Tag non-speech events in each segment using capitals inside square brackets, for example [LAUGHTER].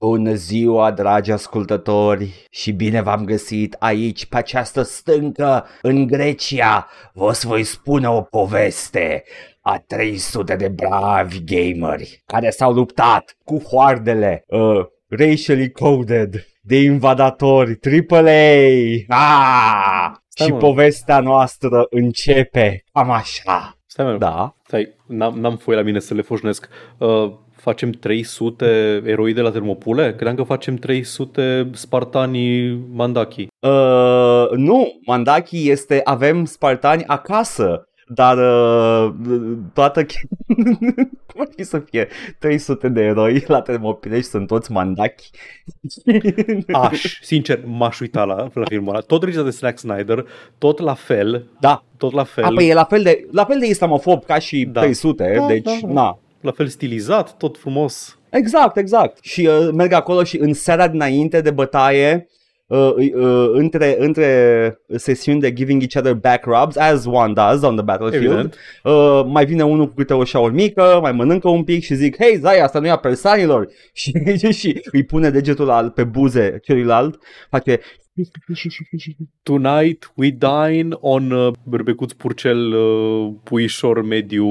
Bună ziua, dragi ascultători, și bine v-am găsit aici, pe această stâncă, în Grecia. Vă să voi spune o poveste a 300 de bravi gameri care s-au luptat cu hoardele uh, racially coded de invadatori AAA. Ah! Stai, și mă. povestea noastră începe cam așa. Stai, mă, Da. stai, n-am, n-am foi la mine să le foșnesc. Uh, facem 300 eroi de la termopule? Credeam că facem 300 spartanii mandaki. Uh, nu, Mandaki este, avem spartani acasă, dar uh, toată... [LAUGHS] Cum ar fi să fie 300 de eroi la Termopile și sunt toți Mandaki? [LAUGHS] Aș, sincer, m-aș uita la, la filmul ăla. Tot regizat de Zack Snyder, tot la fel, Da, tot la fel, A, păi e la fel de, la fel de islamofob ca și Da. 300, Da, deci, da, da. na. La fel stilizat, tot frumos. Exact, exact. Și uh, merg acolo și în seara dinainte de bătaie, uh, uh, între, între sesiuni de giving each other back rubs, as one does on the battlefield, Evident. uh, mai vine unul cu câte o șaur mică, mai mănâncă un pic și zic, hei, Zai, asta nu e a persanilor. [LAUGHS] Și, și îi pune degetul la, pe buze celuilalt, face... Tonight we dine on uh, berbecuț purcel uh, puișor mediu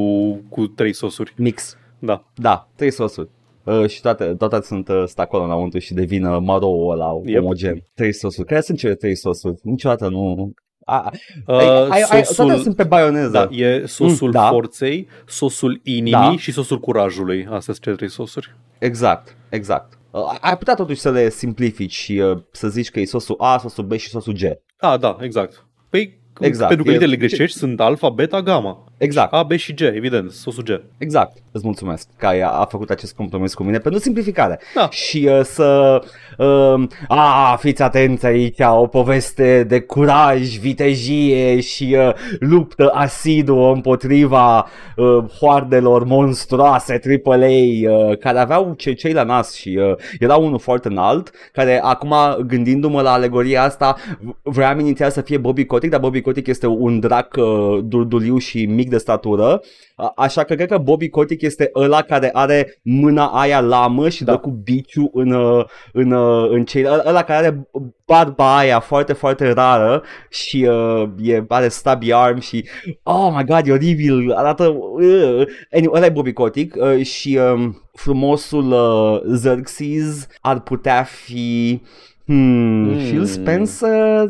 cu trei sosuri. Mix. Da. Da, trei sosuri. Uh, și toate, toate sunt uh, stă acolo înăuntru și devin uh, marou ăla Yep. omogen. Trei sosuri. Care sunt cele trei sosuri? Niciodată nu... A, Uh, ai, ai, ai, sosul, toate sunt pe baioneză. da, e sosul Mm, da. forței, sosul inimii Da. și sosul curajului. Astea sunt cele trei sosuri. Exact, exact. Uh, ai putea totuși să le simplifici și uh, să zici că e sosul A, sosul B și sosul G. Ah, da, exact. Păi, Exact. pentru că E- literele grecești sunt alfa, beta, gamma. Exact, A, B și G, evident, sosul G. exact. Îți mulțumesc că ai, a făcut acest compromis cu mine pentru simplificare. Da. Și uh, să... Uh, a, fiți atenți aici, o poveste de curaj, vitejie și uh, luptă asiduă împotriva uh, hoardelor monstruoase AAA uh, care aveau ce, cei la nas și uh, era unul foarte înalt care acum gândindu-mă la alegoria asta v- vreau inițial să fie Bobby Kotick, dar Bobby Kotick este un drac uh, durduliu și mic de statură A- Așa că cred că Bobby Kotick este ăla care are mâna aia lamă și Da. dă cu biciu în, uh, în, uh, în cei, ă- ăla care are barba aia foarte, foarte rară și uh, e, are stubby arm și oh my god, e oribil, arată uh. anyway, ăla e Bobby Kotick uh, și um, frumosul uh, Xerxes ar putea fi Hmm, Hmm. Phil Spencer?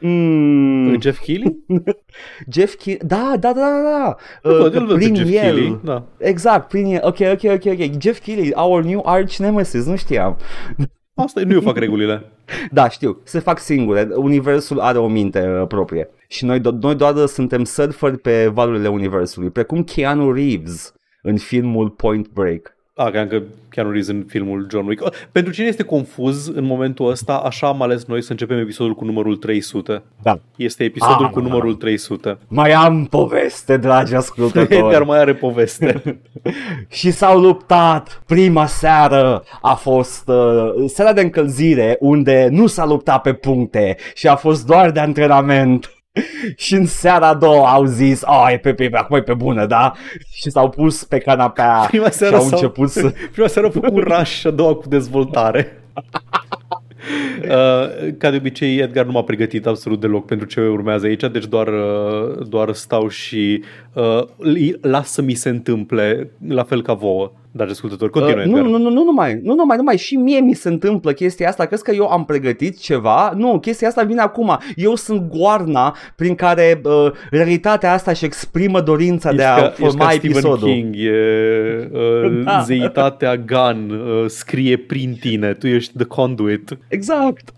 Hmm, Jeff Keighley? [LAUGHS] Jeff Keighley? Da, da, da, da, da. Îl Uh, văd, că îl văd pe prin Jeff el, Keighley, da. Exact, prin el. Ok, ok, ok, ok. Jeff Keighley, our new arch nemesis, nu știam. [LAUGHS] Asta e, nu eu fac regulile. Da, știu, se fac singure. Universul are o minte uh, proprie. Și noi, do- noi doar suntem surferi pe valurile universului, precum Keanu Reeves în filmul Point Break. A, credeam că Keanu Reeves în filmul John Wick. Oh, Pentru cine este confuz în momentul ăsta, așa am ales noi să începem episodul cu numărul 300. Da. Este episodul Ah. cu numărul 300. Mai am poveste, dragi ascultători. [LAUGHS] Dar mai are poveste. [LAUGHS] și s-au luptat. Prima seară a fost uh, seara de încălzire unde nu s-a luptat pe puncte și a fost doar de antrenament. [LAUGHS] și în seara a doua au zis, oh, e pe, pe, pe, acum e pe bună, da? Și s-au pus pe canapea [LAUGHS] Prima și seară au s-au- început să... [LAUGHS] Prima seară a făcut rush și a doua cu dezvoltare. Uh, ca de obicei, Edgar nu m-a pregătit absolut deloc pentru ce urmează aici, deci doar, uh, doar stau și uh, îi las să mi se întâmple la fel ca vouă. Dar ascultători, continuă, Uh, Edgar. nu, nu, nu, nu numai, nu numai, numai, și mie mi se întâmplă chestia asta, crezi că eu am pregătit ceva? Nu, chestia asta vine acum, eu sunt goarna prin care uh, realitatea asta își exprimă dorința de a ca, ești forma ca Stephen episodul. King, e, uh, [LAUGHS] Da. zeitatea Gun uh, scrie prin tine, tu ești the conduit. Exact.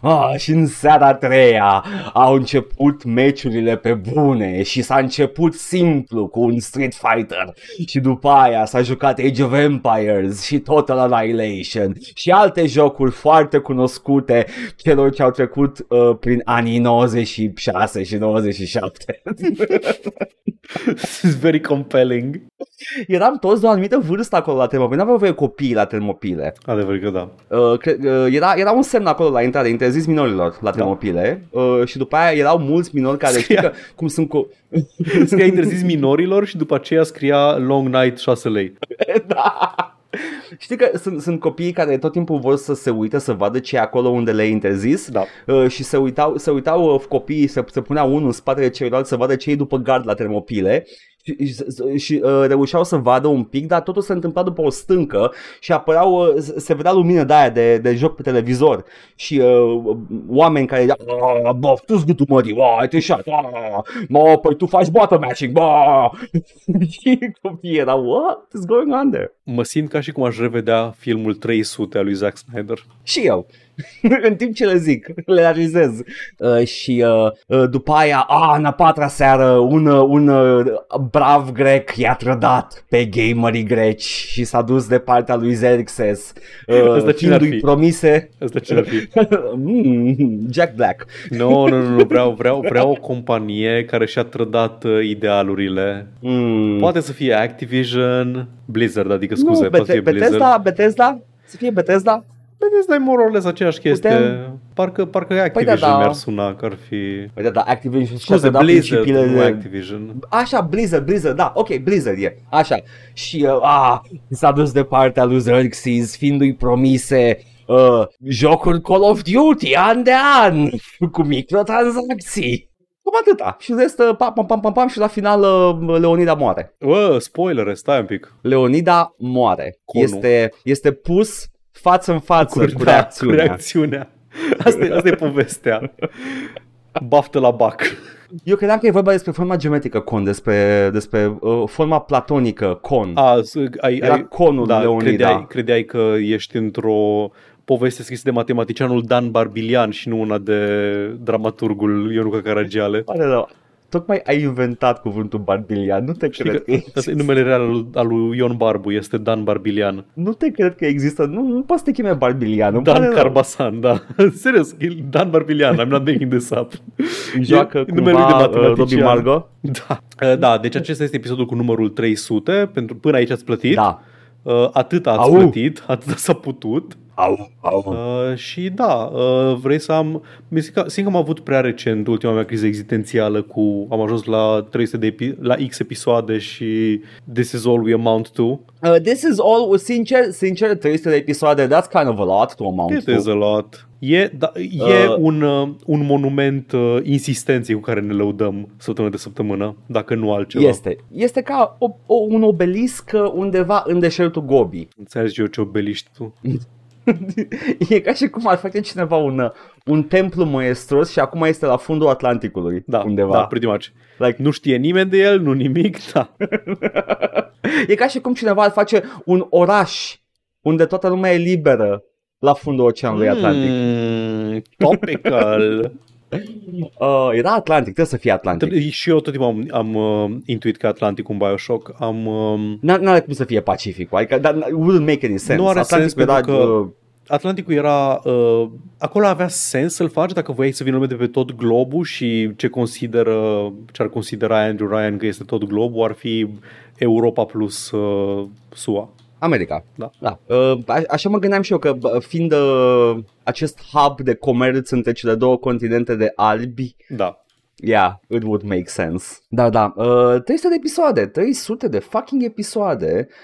Ah, și în seara a treia au început meciurile pe bune și s-a început simplu cu un Street Fighter și după aia s-a jucat Age of Empires și Total Annihilation și alte jocuri foarte cunoscute celor ce au trecut uh, prin anii 96 și 97. [LAUGHS] This is very compelling. Eram toți de o anumită vârstă acolo la Termopile, nu aveau voie copii la Termopile. Adevăr că da. Uh, cre- uh, era, era un semn acolo la intrare, interzis minorilor la Termopile uh, și după aia erau mulți minori care știi Scria- că cum sunt cu... [LAUGHS] Scria interzis minorilor și după aceea scria Long Night 6 lei. [LAUGHS] da. știi că sunt, sunt copii care tot timpul vor să se uite să vadă ce e acolo unde le-ai interzis Da. uh, și se uitau, se uitau uh, copiii, se, se punea unul în spatele celuilalt să vadă ce e după gard la termopile și, și, și uh, reușeau să vadă un pic, dar totul se întâmpla după o stâncă și apăreau, uh, se vedea lumină de aia de, de joc pe televizor și uh, oameni care "Ah, bă, tu-ți gâtul mării, bă, ai trișat, ah, mă, păi tu faci bottom matching, bă, [LAUGHS] și copiii erau, what is going on there? Mă simt ca și cum aș revedea filmul 300 al lui Zack Snyder. Și eu. [LAUGHS] în timp ce le zic, le realizez. Uh, și uh, uh, după aia, a, în a patra seară, un, uh, un uh, brav grec i-a trădat pe gamerii greci și s-a dus de partea lui Xerxes, [LAUGHS] Ăsta uh, cine ar fiindu-i fi? promise Asta ce ar fi? [LAUGHS] mm, Jack Black. Nu, nu, nu, nu, vreau, vreau, vreau o companie care și-a trădat uh, idealurile. Mm. Poate să fie Activision, Blizzard, adică scuze, nu, poate să fie Bete- Blizzard. Bethesda, Bethesda, să fie Bethesda. Vedeți, dai more or less aceeași chestie. Putem- Parcă, parcă Activision da, da. mi-ar suna că ar fi... Păi da, da, Activision și-a Scuze, trădat Blizzard, principiile nu de- Activision. Așa, Blizzard, Blizzard, da, ok, Blizzard e, așa. Și uh, a, s-a dus de partea lui Xerxes, fiindu-i promise uh, jocuri Call of Duty, an de an, cu microtransacții. Cam atâta. Și restă, pam, pam, pam, pam, pam, și la final uh, Leonida moare. Bă, spoilere, stai un pic. Leonida moare. Conul. Este, este pus față în față cu, da, reacțiunea. Cu reacțiunea. Asta e, asta e povestea. Baftă la bac. Eu credeam că e vorba despre forma geometrică con, despre, despre uh, forma platonică con. A, s- ai, Era ai, conul da, Leonida. credeai, credeai că ești într-o poveste scrisă de matematicianul Dan Barbilian și nu una de dramaturgul Ionuca Caragiale. Pare rău. Tocmai ai inventat cuvântul barbilian, nu te Știi cred că că, asta e numele real al lui- al lui Ion Barbu, este Dan Barbilian. nu te cred că există, nu, nu poți să te cheme barbilian, îmi pare Dan rău. Carbasan, da. [LAUGHS] Serios, e Dan Barbilian, I'm not making this up. Joacă E numele lui de cumva uh, Robbie matematician. Margo? Da. Uh, Da, deci acesta este episodul cu numărul 300, pentru până aici ați plătit. Da. Uh, atât ați Au. plătit, atât s-a putut. Au, au. Uh, și da, uh, vrei să am... mi se ca- Simt că am avut prea recent ultima mea criză existențială cu... Am ajuns la 300 de epi- la X episoade și This is all we amount to. Uh, this is all, sincer, sincer, 300 de episoade, that's kind of a lot to amount It to. is a lot. E, da, e Uh. un, uh, un monument uh, insistenței cu care ne lăudăm săptămână de săptămână, dacă nu altceva. Este. Este ca o, o, un obelisc undeva în deșertul Gobi. Înțelegi eu ce obeliști tu. [LAUGHS] [LAUGHS] e ca și cum ar face cineva un, uh, un templu maestros și acum este la fundul Atlanticului Da, undeva. da, pretty much. Like, Nu știe nimeni de el, nu nimic, da. [LAUGHS] E ca și cum cineva ar face un oraș unde toată lumea e liberă la fundul Oceanului Atlantic. Mm, topical. [LAUGHS] Uh, era Atlantic, trebuie să fie Atlantic. și eu tot timpul am, am uh, intuit că Atlantic un Bioshock. Am, uh, N- N-are cum să fie Pacificul, adică that wouldn't make any sense. Nu are Atlantic sens era, pentru că- uh, Atlanticul era... Uh, acolo avea sens să-l faci dacă voiai să vină lume de pe tot globul și ce consideră, ce ar considera Andrew Ryan că este tot globul ar fi Europa plus uh, SUA. America. Da. da. Uh, a- așa mă gândeam și eu că bă, fiind uh, acest hub de comerț între cele două continente de albi, Da. Yeah, it would make sense. Da, da. Uh, 300 de episoade, 300 de fucking episoade uh,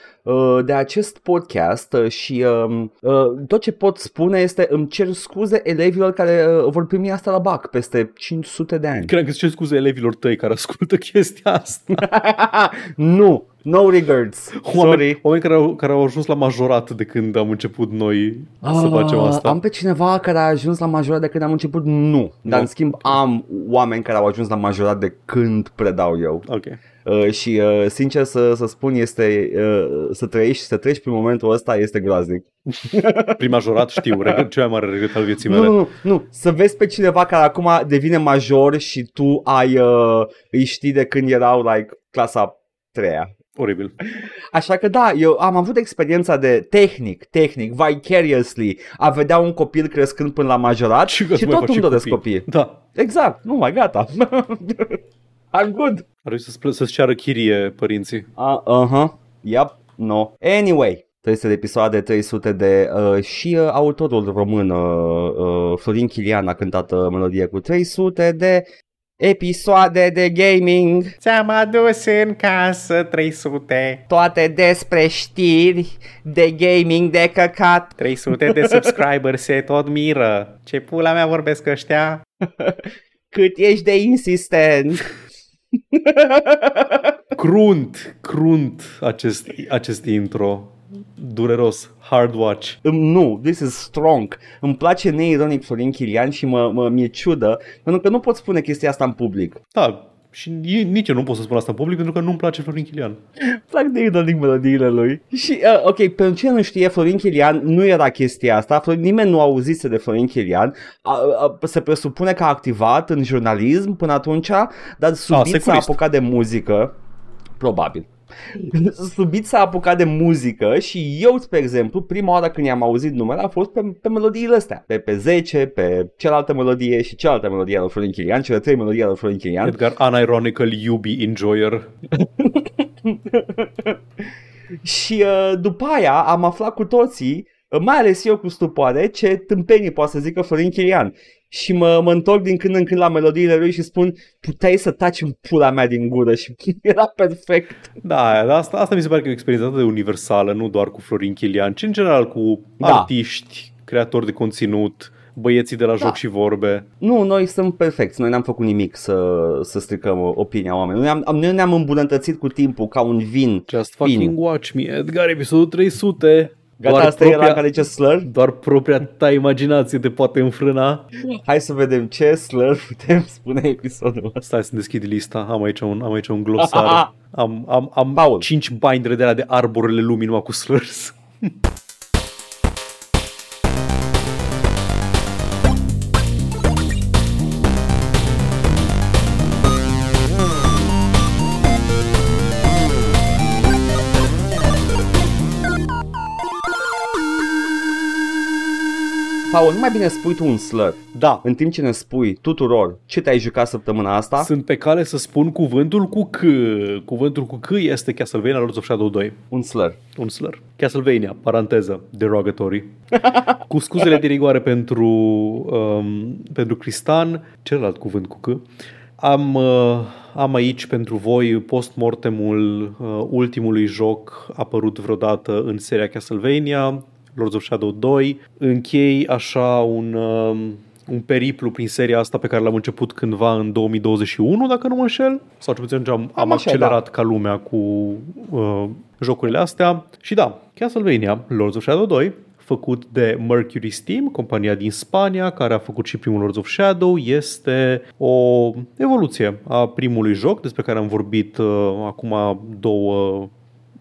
de acest podcast uh, și uh, uh, tot ce pot spune este îmi cer scuze elevilor care uh, vor primi asta la BAC peste 500 de ani. Cred că îți cer scuze elevilor tăi care ascultă chestia asta. [LAUGHS] nu, no regards. Oameni, Sorry. oameni care, au, care au ajuns la majorat de când am început noi să Ah, facem asta. Am pe cineva care a ajuns la majorat de când am început? Nu. Dar Nu. în schimb am oameni care au ajuns la majorat de când predau eu. Ok. Uh, și uh, sincer să, să spun este uh, să trăiești, să treci prin momentul ăsta este groaznic. [LAUGHS] Prin majorat știu, regret, [LAUGHS] cel mai mare regret al vieții Nu, mele. nu, nu, nu, să vezi pe cineva care acum devine major și tu ai uh, îi știi de când erau like clasa treia. Oribil. Așa că da, eu am avut experiența de tehnic, tehnic, vicariously, a vedea un copil crescând până la majorat și, că și mai tot faci îmi doresc copii. copii. Da. Exact, nu mai gata. [LAUGHS] I'm good. Ar trebui să-ți, plă- să-ți ceară chirie părinții. Uh, uh-huh. Yep. No. Anyway. 300 de episoade, 300 de... Uh, și uh, autorul român, uh, uh, Florin Chilian, a cântat uh, melodie cu 300 de... episoade de gaming, Ți-am adus în casă 300 toate despre știri de gaming de căcat. 300 de [LAUGHS] subscriberi se tot miră Ce pula mea vorbesc ăștia? Cât ești de insistent. [LAUGHS] Crunt, crunt acest, acest intro Dureros, hard watch Îmi- Nu, this is strong. Îmi place neironic Florin Chilian și mă, mă, mi-e ciudă, pentru că nu pot spune chestia asta în public. Da, și nici eu nu pot să spun asta în public pentru că nu-mi place Florin Chilian Plac neironic melodiile lui. Și, uh, ok, pentru cine nu știe, Florin Chilian nu era chestia asta, Florin, nimeni nu auzise de Florin Chilian, a, a, se presupune că a activat în jurnalism până atunci, dar subit s-a securist. apucat de muzică, probabil. [LAUGHS] Subit s-a apucat de muzică și eu, spre exemplu, prima oară când i-am auzit numele a fost pe, pe melodiile astea, pe, pe 10, pe cealaltă melodie și cealaltă melodie a lui Florin Chilian, cele trei melodii ale lui Florin Chilian. Edgar, unironically iubi enjoyer [LAUGHS] Și uh, după aia am aflat cu toții, uh, mai ales eu cu stupoare, ce tâmpenii poate să zică Florin Chirian. Și mă, mă întorc din când în când la melodiile lui și spun puteai să taci în pula mea din gură și [LAUGHS] era perfect. Da, dar asta, asta mi se pare că e o experiență atât de universală, nu doar cu Florin Chilian, ci în general cu Da. artiști, creatori de conținut, băieții de la joc Da. și vorbe. Nu, noi suntem perfecți, noi n-am făcut nimic să, să stricăm uh, opinia oamenilor. Noi, am, am, noi ne-am îmbunătățit cu timpul ca un vin. Just Fin. fucking watch me, Edgar, episodul 300. Gata, doar, asta era propria, care ce slur? doar propria ta imaginație te poate înfrâna. Hai să vedem ce slur putem spune episodul ăsta. Stai să deschid lista, am aici un, am aici un glosar. [LAUGHS] am am, am Paul. 5 bindere de la de arborele lumii numai cu slurs. Paul, nu mai bine spui tu un slur. Da, În timp ce ne spui tuturor ce te-ai jucat săptămâna asta, sunt pe cale să spun cuvântul cu C. Cuvântul cu C este Castlevania Lords of Shadow 2. un slur. Un slur. Castlevania, paranteză, derogatory. [LAUGHS] cu scuzele de rigoare pentru, um, pentru Cristan, celălalt cuvânt cu C. Am, uh, am aici pentru voi postmortemul uh, ultimului joc apărut vreodată în seria Castlevania, Lords of Shadow 2. Închei așa un, um, un periplu prin seria asta pe care l-am început cândva în 2021, dacă nu mă înșel. Sau cel puțin am, am Cam așa, accelerat ca lumea cu uh, jocurile astea. Și da, Castlevania, Lords of Shadow 2, făcut de Mercury Steam, compania din Spania, care a făcut și primul Lords of Shadow, este o evoluție a primului joc, despre care am vorbit uh, acum două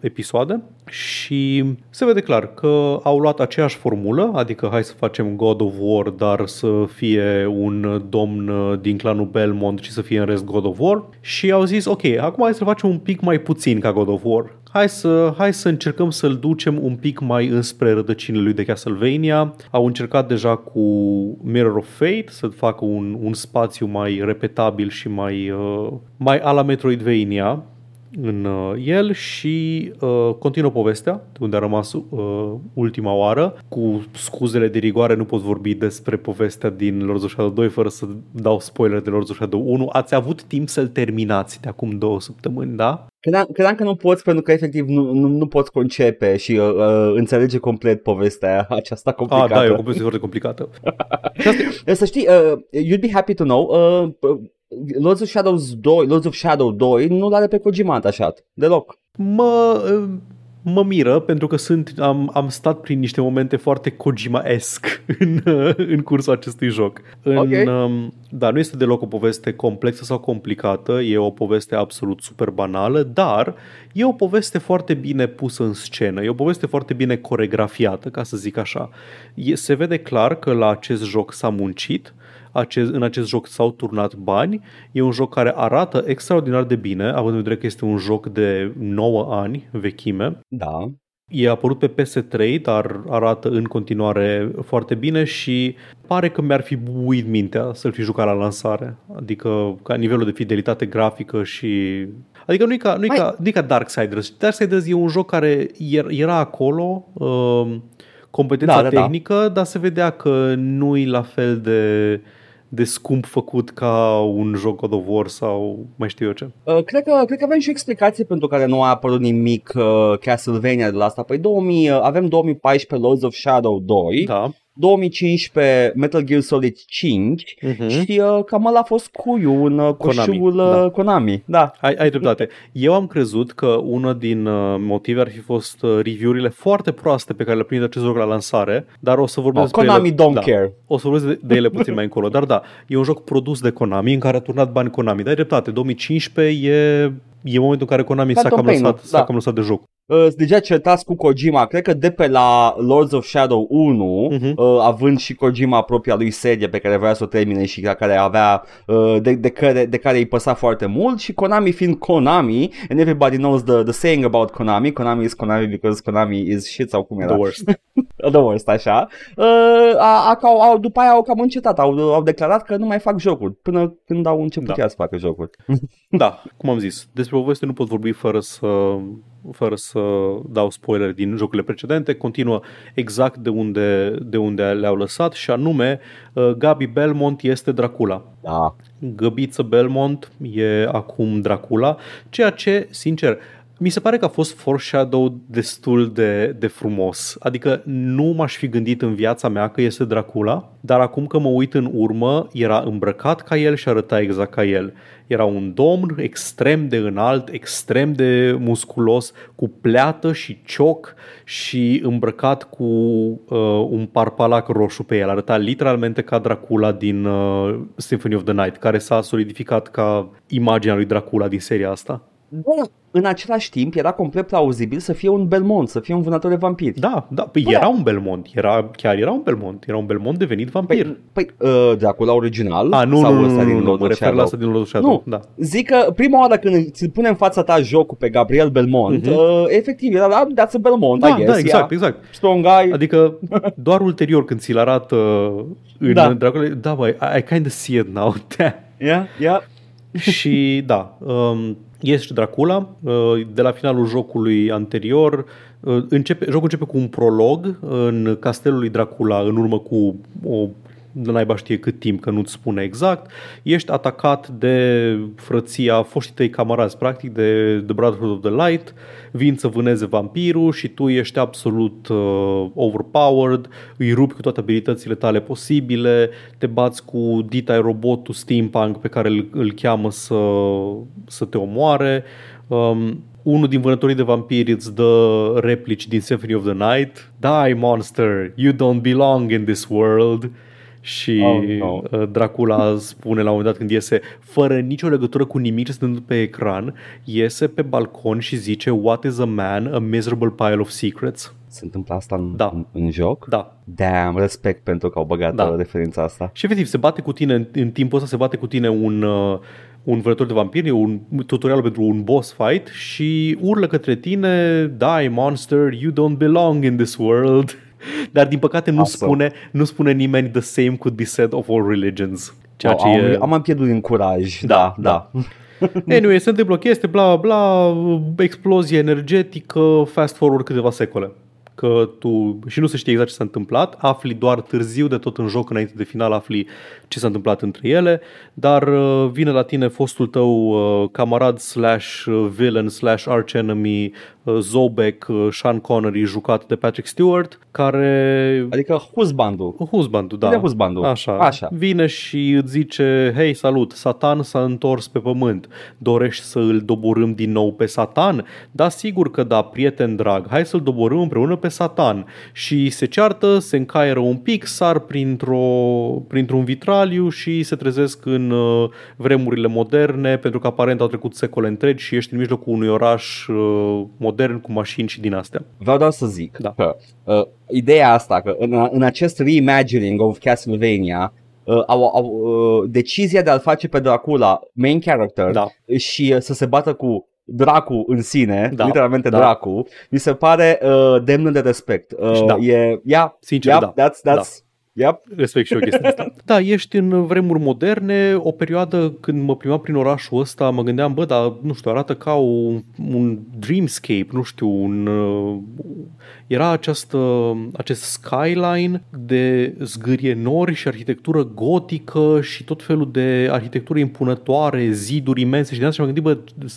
episoade și se vede clar că au luat aceeași formulă, adică hai să facem God of War, dar să fie un domn din clanul Belmont și să fie în rest God of War și au zis ok, acum hai să facem un pic mai puțin ca God of War. Hai să, hai să încercăm să-l ducem un pic mai înspre rădăcinile lui de Castlevania. Au încercat deja cu Mirror of Fate să facă un, un spațiu mai repetabil și mai, uh, mai a la Metroidvania, în uh, el și uh, continuă povestea de unde a rămas uh, ultima oară. Cu scuzele de rigoare nu pot vorbi despre povestea din Lords of Shadow 2 fără să dau spoiler de Lords of Shadow 1. Ați avut timp să-l terminați de acum două săptămâni, da? Credeam, credeam că nu poți pentru că efectiv nu, nu, nu poți concepe și uh, uh, înțelege complet povestea [LAUGHS] aceasta Ah, complicată. da, e o poveste foarte complicată. Și asta e- Uh, Să știi, uh, you'd be happy to know, uh, uh, Lords of Shadows 2, Lords of Shadow 2 nu l-are pe Kojima atașat, deloc. mă, mă miră pentru că sunt, am, am stat prin niște momente foarte Kojima-esc [LAUGHS] în, în cursul acestui joc. În, Ok. um, da, nu este deloc o poveste complexă sau complicată, e o poveste absolut super banală, dar e o poveste foarte bine pusă în scenă, e o poveste foarte bine coregrafiată, ca să zic așa. E, se vede clar că la acest joc s-a muncit, acest, în acest joc s-au turnat bani. E un joc care arată extraordinar de bine, având în vedere că este un joc de 9 ani vechime. Da. E apărut pe PS3, dar arată în continuare foarte bine și pare că mi-ar fi buit mintea să-l fi jucat la lansare. Adică ca nivelul de fidelitate grafică și... Adică nu e ca, nu e Mai- ca, nu e ca Darksiders. Darksiders e un joc care er- era acolo, um, competența Da, da, da. tehnică, dar se vedea că nu e la fel de de scump făcut ca un joc God of War sau mai știu eu ce. Uh, cred, că, cred că avem și o explicație pentru care nu a apărut nimic uh, Castlevania de la asta. Păi 2000, uh, avem 2014 Lords of Shadow 2, Da. 2015 Metal Gear Solid 5 Mhm. și uh, cam ăla a fost cuiul în uh, Konami, coșul uh, da. Konami. Da. Ai, ai dreptate. Eu am crezut că una din uh, motive ar fi fost uh, review-urile foarte proaste pe care le primit acest joc la lansare, dar o să vorbesc Oh, despre Konami ele. don't da. care. O să vorbesc de, de ele puțin mai încolo. Dar da, e un joc produs de Konami în care a turnat bani Konami. Dar ai dreptate, 2015 e, e momentul în care Konami s-a Phantom cam, Pain-ul, lăsat, s-a da. cam lăsat de joc. Uh, deja certați cu Kojima, cred că de pe la Lords of Shadow 1, Mhm. uh, având și Kojima propria lui serie pe care vrea să o termine și la care avea, uh, de, de, care, de care îi păsa foarte mult și Konami fiind Konami, and everybody knows the, the saying about Konami, Konami is Konami because Konami is shit sau cum era. The worst. [LAUGHS] The worst, așa. Uh, a, a, au, au, după aia au cam încetat, au, au declarat că nu mai fac jocuri, până când au început Da. chiar să facă jocuri. [LAUGHS] Da, cum am zis, despre poveste nu pot vorbi fără să, fără să dau spoiler din jocurile precedente. Continuă exact de unde, de unde le-au lăsat și anume uh, Gabi Belmont este Dracula. Da. Găbiță Belmont e acum Dracula, ceea ce, sincer, mi se pare că a fost foreshadow destul de, de frumos. Adică nu m-aș fi gândit în viața mea că este Dracula, dar acum că mă uit în urmă, era îmbrăcat ca el și arăta exact ca el. Era un domn extrem de înalt, extrem de musculos, cu pleată și cioc și îmbrăcat cu uh, un parpalac roșu pe el. Arăta literalmente ca Dracula din uh, Symphony of the Night, care s-a solidificat ca imaginea lui Dracula din seria asta. Da, în același timp era complet plauzibil să fie un Belmont, să fie un vânător de vampiri. Da, da, păi era un Belmont, era, chiar era un Belmont, era un Belmont devenit vampir. Păi, păi uh, Dracula original A, nu, sau nu, nu, ăsta nu, din nu, nu, Lord mă of refer la Shadow? asta din Lord of Shadow. Nu, Da. zic că prima oară când ți pune în fața ta jocul pe Gabriel Belmont, Mhm. uh, efectiv era, ah, that's a Belmont, Da, I guess, da, exact, yeah. exact. Strong guy. Adică doar ulterior când ți-l arată în Da. Dracula, da, băi, I, I kind of see it now. [LAUGHS] Yeah, yeah. și da, um, este Dracula. Uh, de la finalul jocului anterior, uh, începe, jocul începe cu un prolog în castelul lui Dracula în urmă cu o de naiba știe cât timp, că nu-ți spune exact, ești atacat de frăția foștii tăi camarazi, practic, de The Brotherhood of the Light, vin să vâneze vampirul și tu ești absolut uh, overpowered, îi rupi cu toate abilitățile tale posibile, te bați cu Dita robotul steampunk pe care îl, îl cheamă să, să te omoare. Um, unul din vânătorii de vampiri îți dă replici din Symphony of the Night. Die, monster! You don't belong in this world! Și Oh, no. uh, Dracula spune la un moment dat când iese, fără nicio legătură cu nimic ce se întâmplă pe ecran, iese pe balcon și zice What is a man? A miserable pile of secrets. Se întâmplă asta în, Da. în, în joc? Da. Damn, respect pentru că au băgat Da. da. referința asta. Și efectiv, se bate cu tine, în, în timpul ăsta se bate cu tine un, uh, un vânător de vampiri, e un tutorial pentru un boss fight și urlă către tine, die monster, you don't belong in this world. Dar din păcate nu Awesome. spune, nu spune nimeni the same could be said of all religions. Ceea ce am, e... am mai pierdut din curaj. Da, Da, da. da. [LAUGHS] Anyway, se întâmplă o chestie, bla bla, explozie energetică, fast forward câteva secole. Că tu, și nu se știe exact ce s-a întâmplat, afli doar târziu de tot în joc, înainte de final afli ce s-a întâmplat între ele, dar uh, vine la tine fostul tău uh, camarad slash uh, villain slash arch enemy uh, Zobek, uh, Sean Connery, jucat de Patrick Stewart, care Adică husbandul. Husbandul, da. Vine husbandul. Așa. Așa. Vine și îți zice, hei, salut, Satan s-a întors pe pământ. Dorești să îl doborâm din nou pe Satan? Da, sigur că da, prieten drag. Hai să-l doborâm împreună pe Satan. Și se ceartă, se încaieră un pic, sar printr-o, printr-un vitraliu și se trezesc în uh, vremurile moderne, pentru că aparent au trecut secole întregi și ești în mijlocul unui oraș uh, modern cu mașini și din astea. Vreau doar să zic Da. că uh, ideea asta, că în, în acest reimagining of Castlevania, uh, au, au, uh, decizia de a-l face pe Dracula main character Da. și uh, să se bată cu Dracu în sine, Da, literalmente da. Dracu, mi se pare uh, demnă de respect. Uh, Da. E, yeah, Sincer, yeah, da. that's, that's, Yep. Respect și eu chestia asta. [LAUGHS] Da, ești în vremuri moderne, o perioadă când mă plimbam prin orașul ăsta, mă gândeam, bă, dar nu știu, arată ca un, un dreamscape, nu știu, un, uh, era această, acest skyline de zgârie nori și arhitectură gotică și tot felul de arhitectură impunătoare, ziduri imense și de asta și m-am gândit, bă,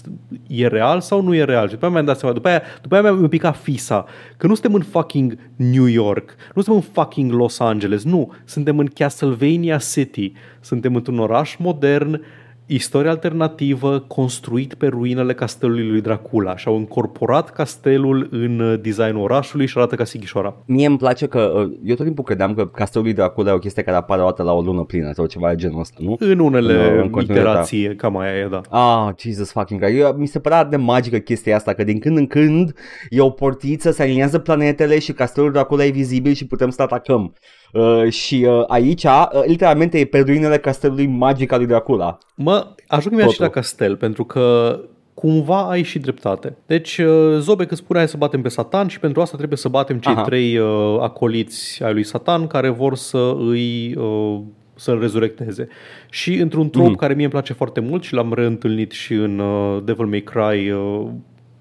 e real sau nu e real? Și după aia mi-am dat seama, după aia, după aia mi-a picat fisa, că nu suntem în fucking New York, nu suntem în fucking Los Angeles, nu, suntem în Castlevania City, suntem într-un oraș modern istorie alternativă construit pe ruinele castelului lui Dracula și au incorporat castelul în uh, designul orașului și arată ca Sighișoara. Mie îmi place că, uh, eu tot timpul credeam că castelul lui Dracula e o chestie care apare o dată la o lună plină sau ceva de genul ăsta, nu? În unele În- în în, continuitate. iterații, cam aia e, da. Ah, Jesus fucking God. Eu, mi se părea atât de magică chestia asta, că din când în când e o portiță, se aliniază planetele și castelul Dracula e vizibil și putem să atacăm. Uh, și uh, aici, uh, literalmente, e pe ruinele castelului magic al lui Dracula. Mă, ajung mi și Totul. la castel, pentru că cumva ai și dreptate. Deci, uh, Zobek îți spunea să batem pe Satan și pentru asta trebuie să batem cei Aha. trei uh, acoliți ai lui Satan care vor să îi uh, să-l rezurecteze. Și într-un trop Mhm. care mie îmi place foarte mult și l-am reîntâlnit și în uh, Devil May Cry uh,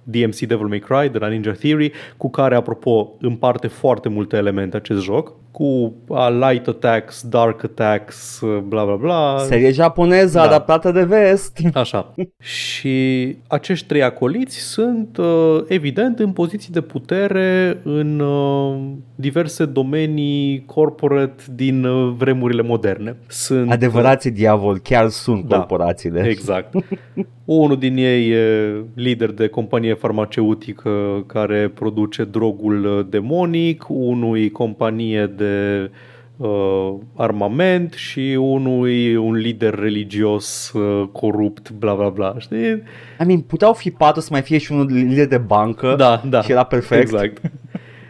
DMC Devil May Cry de la Ninja Theory, cu care, apropo, împarte foarte multe elemente acest joc, cu uh, light attacks, dark attacks, uh, bla bla bla. Serie japoneză Da. adaptată de vest. Așa. Și acești trei acoliți sunt, uh, evident, în poziții de putere în uh, diverse domenii corporate din uh, vremurile moderne. Sunt, Adevărații diavol, chiar sunt Da. corporațiile. Exact. Unul din ei e lider de companie farmaceutică care produce drogul uh, demonic, unul e companie de uh, armament și unul e un lider religios uh, corupt, bla bla bla. Știi? I mean, puteau fi patru să mai fie și unul lider de bancă Da, da. și era perfect. Exact. [LAUGHS]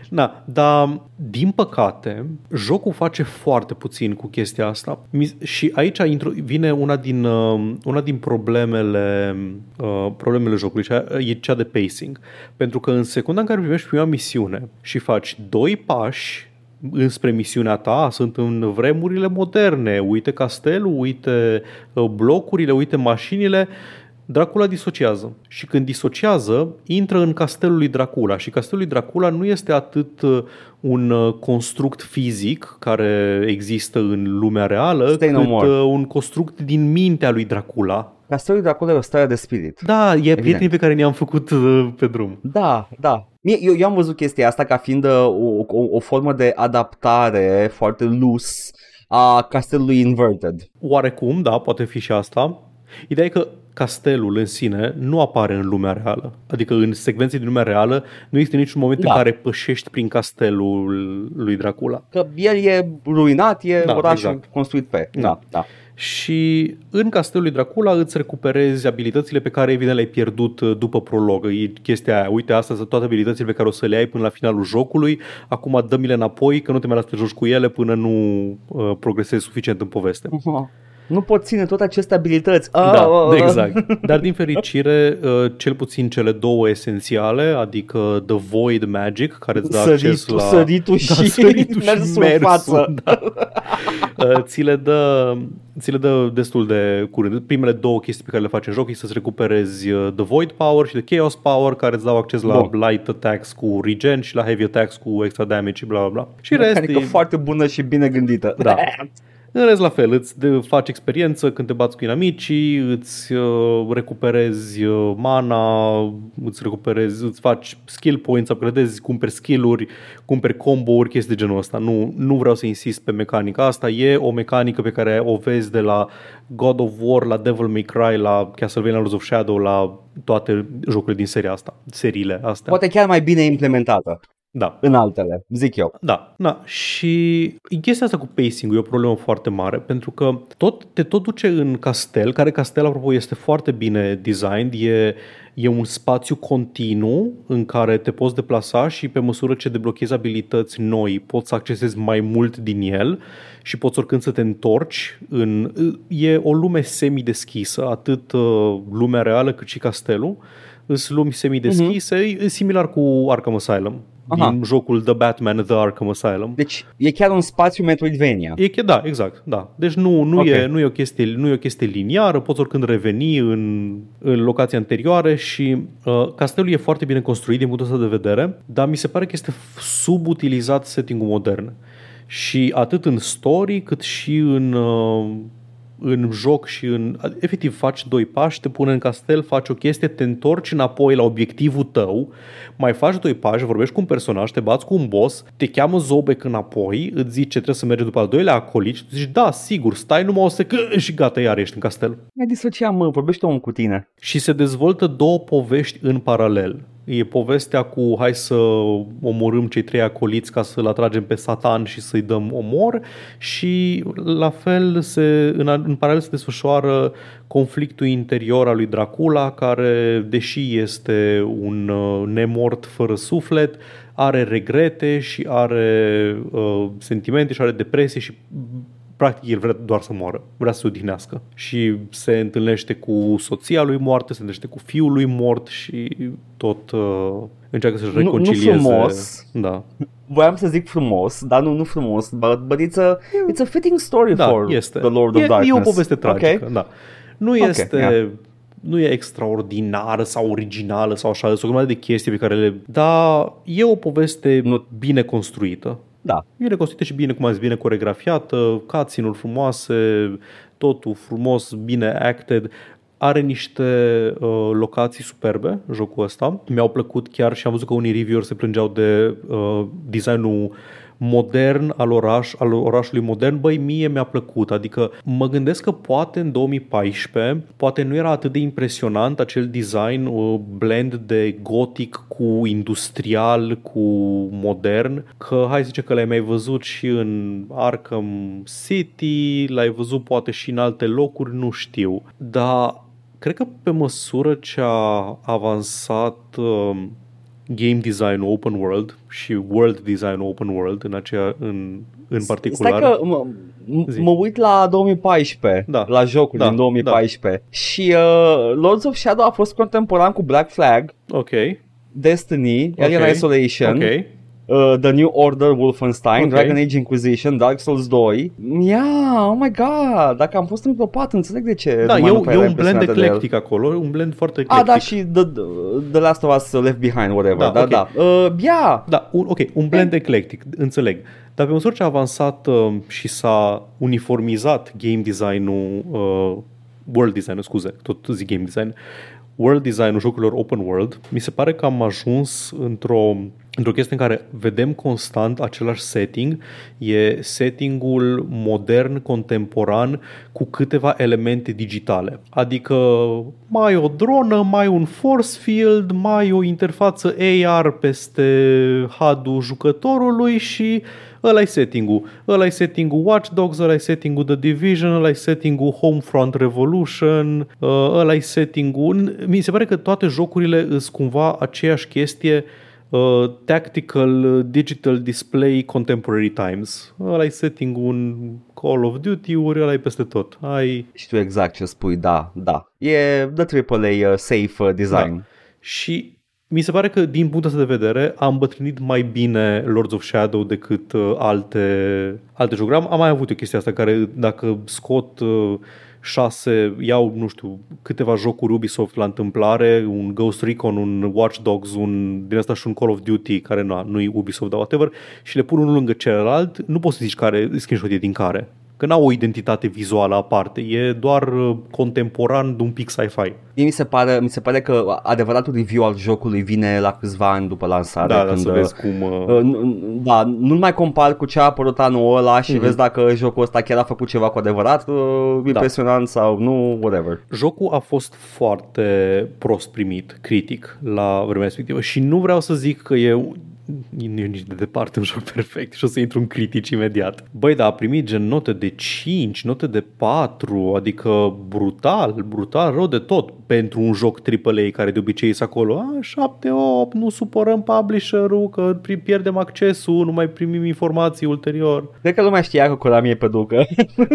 Da, dar din păcate, jocul face foarte puțin cu chestia asta. Mi- Și aici intru- vine una din, uh, una din problemele, uh, problemele jocului, cea, e cea de pacing. Pentru că în secunda în care primești prima misiune și faci doi pași înspre misiunea ta, sunt în vremurile moderne, uite castelul, uite uh, blocurile, uite mașinile, Dracula disociază și când disociază, intră în castelul lui Dracula și castelul lui Dracula nu este atât uh, un uh, construct fizic care există în lumea reală, Stay no cât more. uh, un construct din mintea lui Dracula. Castelul de acolo e o stare de spirit. Da, e prietenii pe care ne-am făcut uh, pe drum. Da, da. Mie, eu, eu am văzut chestia asta ca fiind uh, o, o, o formă de adaptare foarte loose a castelului inverted. Oarecum, da, poate fi și asta. Ideea e că castelul în sine nu apare în lumea reală. Adică în secvențe din lumea reală nu există niciun moment Da. în care pășești prin castelul lui Dracula. Că el e ruinat, e Da, orașul exact. construit pe. Da. Da, da. Și în castelul lui Dracula îți recuperezi abilitățile pe care evident le-ai pierdut uh, după prolog. E chestia aia, uite, astea sunt toate abilitățile pe care o să le ai până la finalul jocului, acum dă-mi-le înapoi că nu te mai las să te joci cu ele până nu uh, progresezi suficient în poveste. Nu pot ține toate aceste abilități. Da, Ah, ah, ah. exact. Dar din fericire, uh, cel puțin cele două esențiale, adică The Void Magic, care îți dă acces Săritul, la... săritul și săritul și mersul în mersul, față. Da. Uh, ți, le dă, ți le dă destul de curând. Primele două chestii pe care le faci în joc e să-ți recuperezi uh, The Void Power și The Chaos Power, care îți dau acces la Bun. light attacks cu regen și la heavy attacks cu extra damage și bla bla bla. Și rest Mecanică e... foarte bună și bine gândită. Da. [LAUGHS] În rest, la fel, îți de, faci experiență când te bați cu inamicii, îți uh, recuperezi uh, mana, îți recuperezi, îți faci skill points, upgradezi, cumperi skill-uri, cumperi combo-uri, chestii de genul ăsta. Nu, nu vreau să insist pe mecanica asta, e o mecanică pe care o vezi de la God of War, la Devil May Cry, la Castlevania Lords of Shadow, la toate jocurile din seria asta, seriile astea. Poate chiar mai bine implementată Da. în altele, zic eu. Da, da. Și chestia asta cu pacing-ul e o problemă foarte mare, pentru că tot, te tot duce în castel, care castel, apropo, este foarte bine designed, e, e un spațiu continuu în care te poți deplasa și pe măsură ce deblochezi abilități noi, poți să accesezi mai mult din el și poți oricând să te întorci. În, e o lume semi-deschisă, atât uh, lumea reală cât și castelul. Îs lumi semideschise, uh-huh. e similar cu Arkham Asylum. Aha. din jocul The Batman The Arkham Asylum. Deci e chiar un spațiu Metroidvania. E, da, exact, da. Deci nu, nu, okay. e, nu, e o chestie, nu e o chestie liniară, poți oricând reveni în, în locația anterioare și uh, castelul e foarte bine construit din punctul ăsta de vedere, dar mi se pare că este subutilizat setting-ul modern. Și atât în story cât și în uh, în joc și în... Efectiv, faci doi pași, te pune în castel, faci o chestie, te întorci înapoi la obiectivul tău, mai faci doi pași, vorbești cu un personaj, te bați cu un boss, te cheamă Zobek înapoi, îți zice ce trebuie să mergi după al doilea acolici, tu zici, da, sigur, stai numai o secundă [LAUGHS] și gata, iar ești în castel. Mai disociam, mă, vorbește omul cu tine. Și se dezvoltă două povești în paralel. E povestea cu hai să omorâm cei trei acoliți ca să-l atragem pe Satan și să-i dăm omor și la fel se, în, în paralel se desfășoară conflictul interior al lui Dracula care, deși este un uh, nemort fără suflet, are regrete și are uh, sentimente și are depresie și practic el vrea doar să moară, vrea să se odihnească și se întâlnește cu soția lui moartă, se întâlnește cu fiul lui mort și tot uh, încearcă să-și reconcilieze. Nu, nu frumos. Da. Voiam să zic frumos, dar nu, nu frumos, but, but it's, a, it's a fitting story da, for este. the Lord of e, Darkness. E o poveste tragică, okay. da. Nu este... Okay, yeah nu e extraordinară sau originală sau așa, sunt o de chestii pe care le... Dar e o poveste nu. bine construită. Da. E reconstruită și bine, cum ați bine coregrafiată, cutscene frumoase, totul frumos, bine acted. Are niște uh, locații superbe, jocul ăsta. Mi-au plăcut chiar și am văzut că unii reviewer se plângeau de uh, designul modern al, oraș, al orașului modern, băi, mie mi-a plăcut. Adică mă gândesc că poate în 2014, poate nu era atât de impresionant acel design, o blend de gotic cu industrial, cu modern, că hai zice că l-ai mai văzut și în Arkham City, l-ai văzut poate și în alte locuri, nu știu. Dar cred că pe măsură ce a avansat uh, game design open world și world design open world în, aceea, în, în particular. Stai că mă, mă uit la 2014, da. la jocul da, din 2014 da. și uh, Lords of Shadow a fost contemporan cu Black Flag, ok, Destiny, Alien okay. Isolation, okay uh, The New Order Wolfenstein, okay. Dragon Age Inquisition, Dark Souls 2. Yeah, oh my god, dacă am fost îngropat, înțeleg de ce. Da, e, e un blend eclectic acolo, un blend foarte eclectic. Ah, da, și The, the Last of Us Left Behind, whatever. Da, da. Okay. da. Uh, yeah. Da, un, ok, un blend e... eclectic, înțeleg. Dar pe măsură ce a avansat uh, și s-a uniformizat game design-ul, uh, world design scuze, tot zic game design, world design-ul jocurilor open world, mi se pare că am ajuns într-o într-o chestie în care vedem constant același setting, e settingul modern, contemporan, cu câteva elemente digitale. Adică mai o dronă, mai un force field, mai o interfață AR peste HUD-ul jucătorului și ăla e setting-ul. Ăla e setting-ul Watch Dogs, ăla e setting-ul The Division, ăla e setting-ul Homefront Revolution, ăla e setting-ul... Mi se pare că toate jocurile sunt cumva aceeași chestie uh, Tactical uh, Digital Display Contemporary Times. Ăla e setting un Call of Duty-uri, ăla e peste tot. Ai... Știu exact ce spui, da, da. E the AAA uh, safe uh, design. Da. Și mi se pare că din punctul ăsta de vedere am îmbătrânit mai bine Lords of Shadow decât uh, alte, alte jocuri. Am, am mai avut o chestie asta care dacă scot uh, șase, iau, nu știu, câteva jocuri Ubisoft la întâmplare, un Ghost Recon, un Watch Dogs, un, din asta și un Call of Duty, care nu, nu e Ubisoft, dar whatever, și le pun unul lângă celălalt, nu poți să zici care screenshot e din care că n-au o identitate vizuală aparte, e doar uh, contemporan de un pic sci-fi. mi se pare, mi se pare că adevăratul review al jocului vine la câțiva ani după lansare. Da, când, da, să vezi cum... Uh... uh da, nu mai compar cu ce a apărut anul ăla și mm-hmm. vezi dacă jocul ăsta chiar a făcut ceva cu adevărat uh, da. impresionant da. sau nu, whatever. Jocul a fost foarte prost primit, critic, la vremea respectivă și nu vreau să zic că e nu e nici de departe un joc perfect și o să intru în critici imediat. Băi, dar a primit gen note de 5, note de 4, adică brutal, brutal rău de tot pentru un joc AAA care de obicei e acolo. A, 7, 8, nu supărăm publisher-ul că pierdem accesul, nu mai primim informații ulterior. Cred că lumea știa că Konami e pe ducă.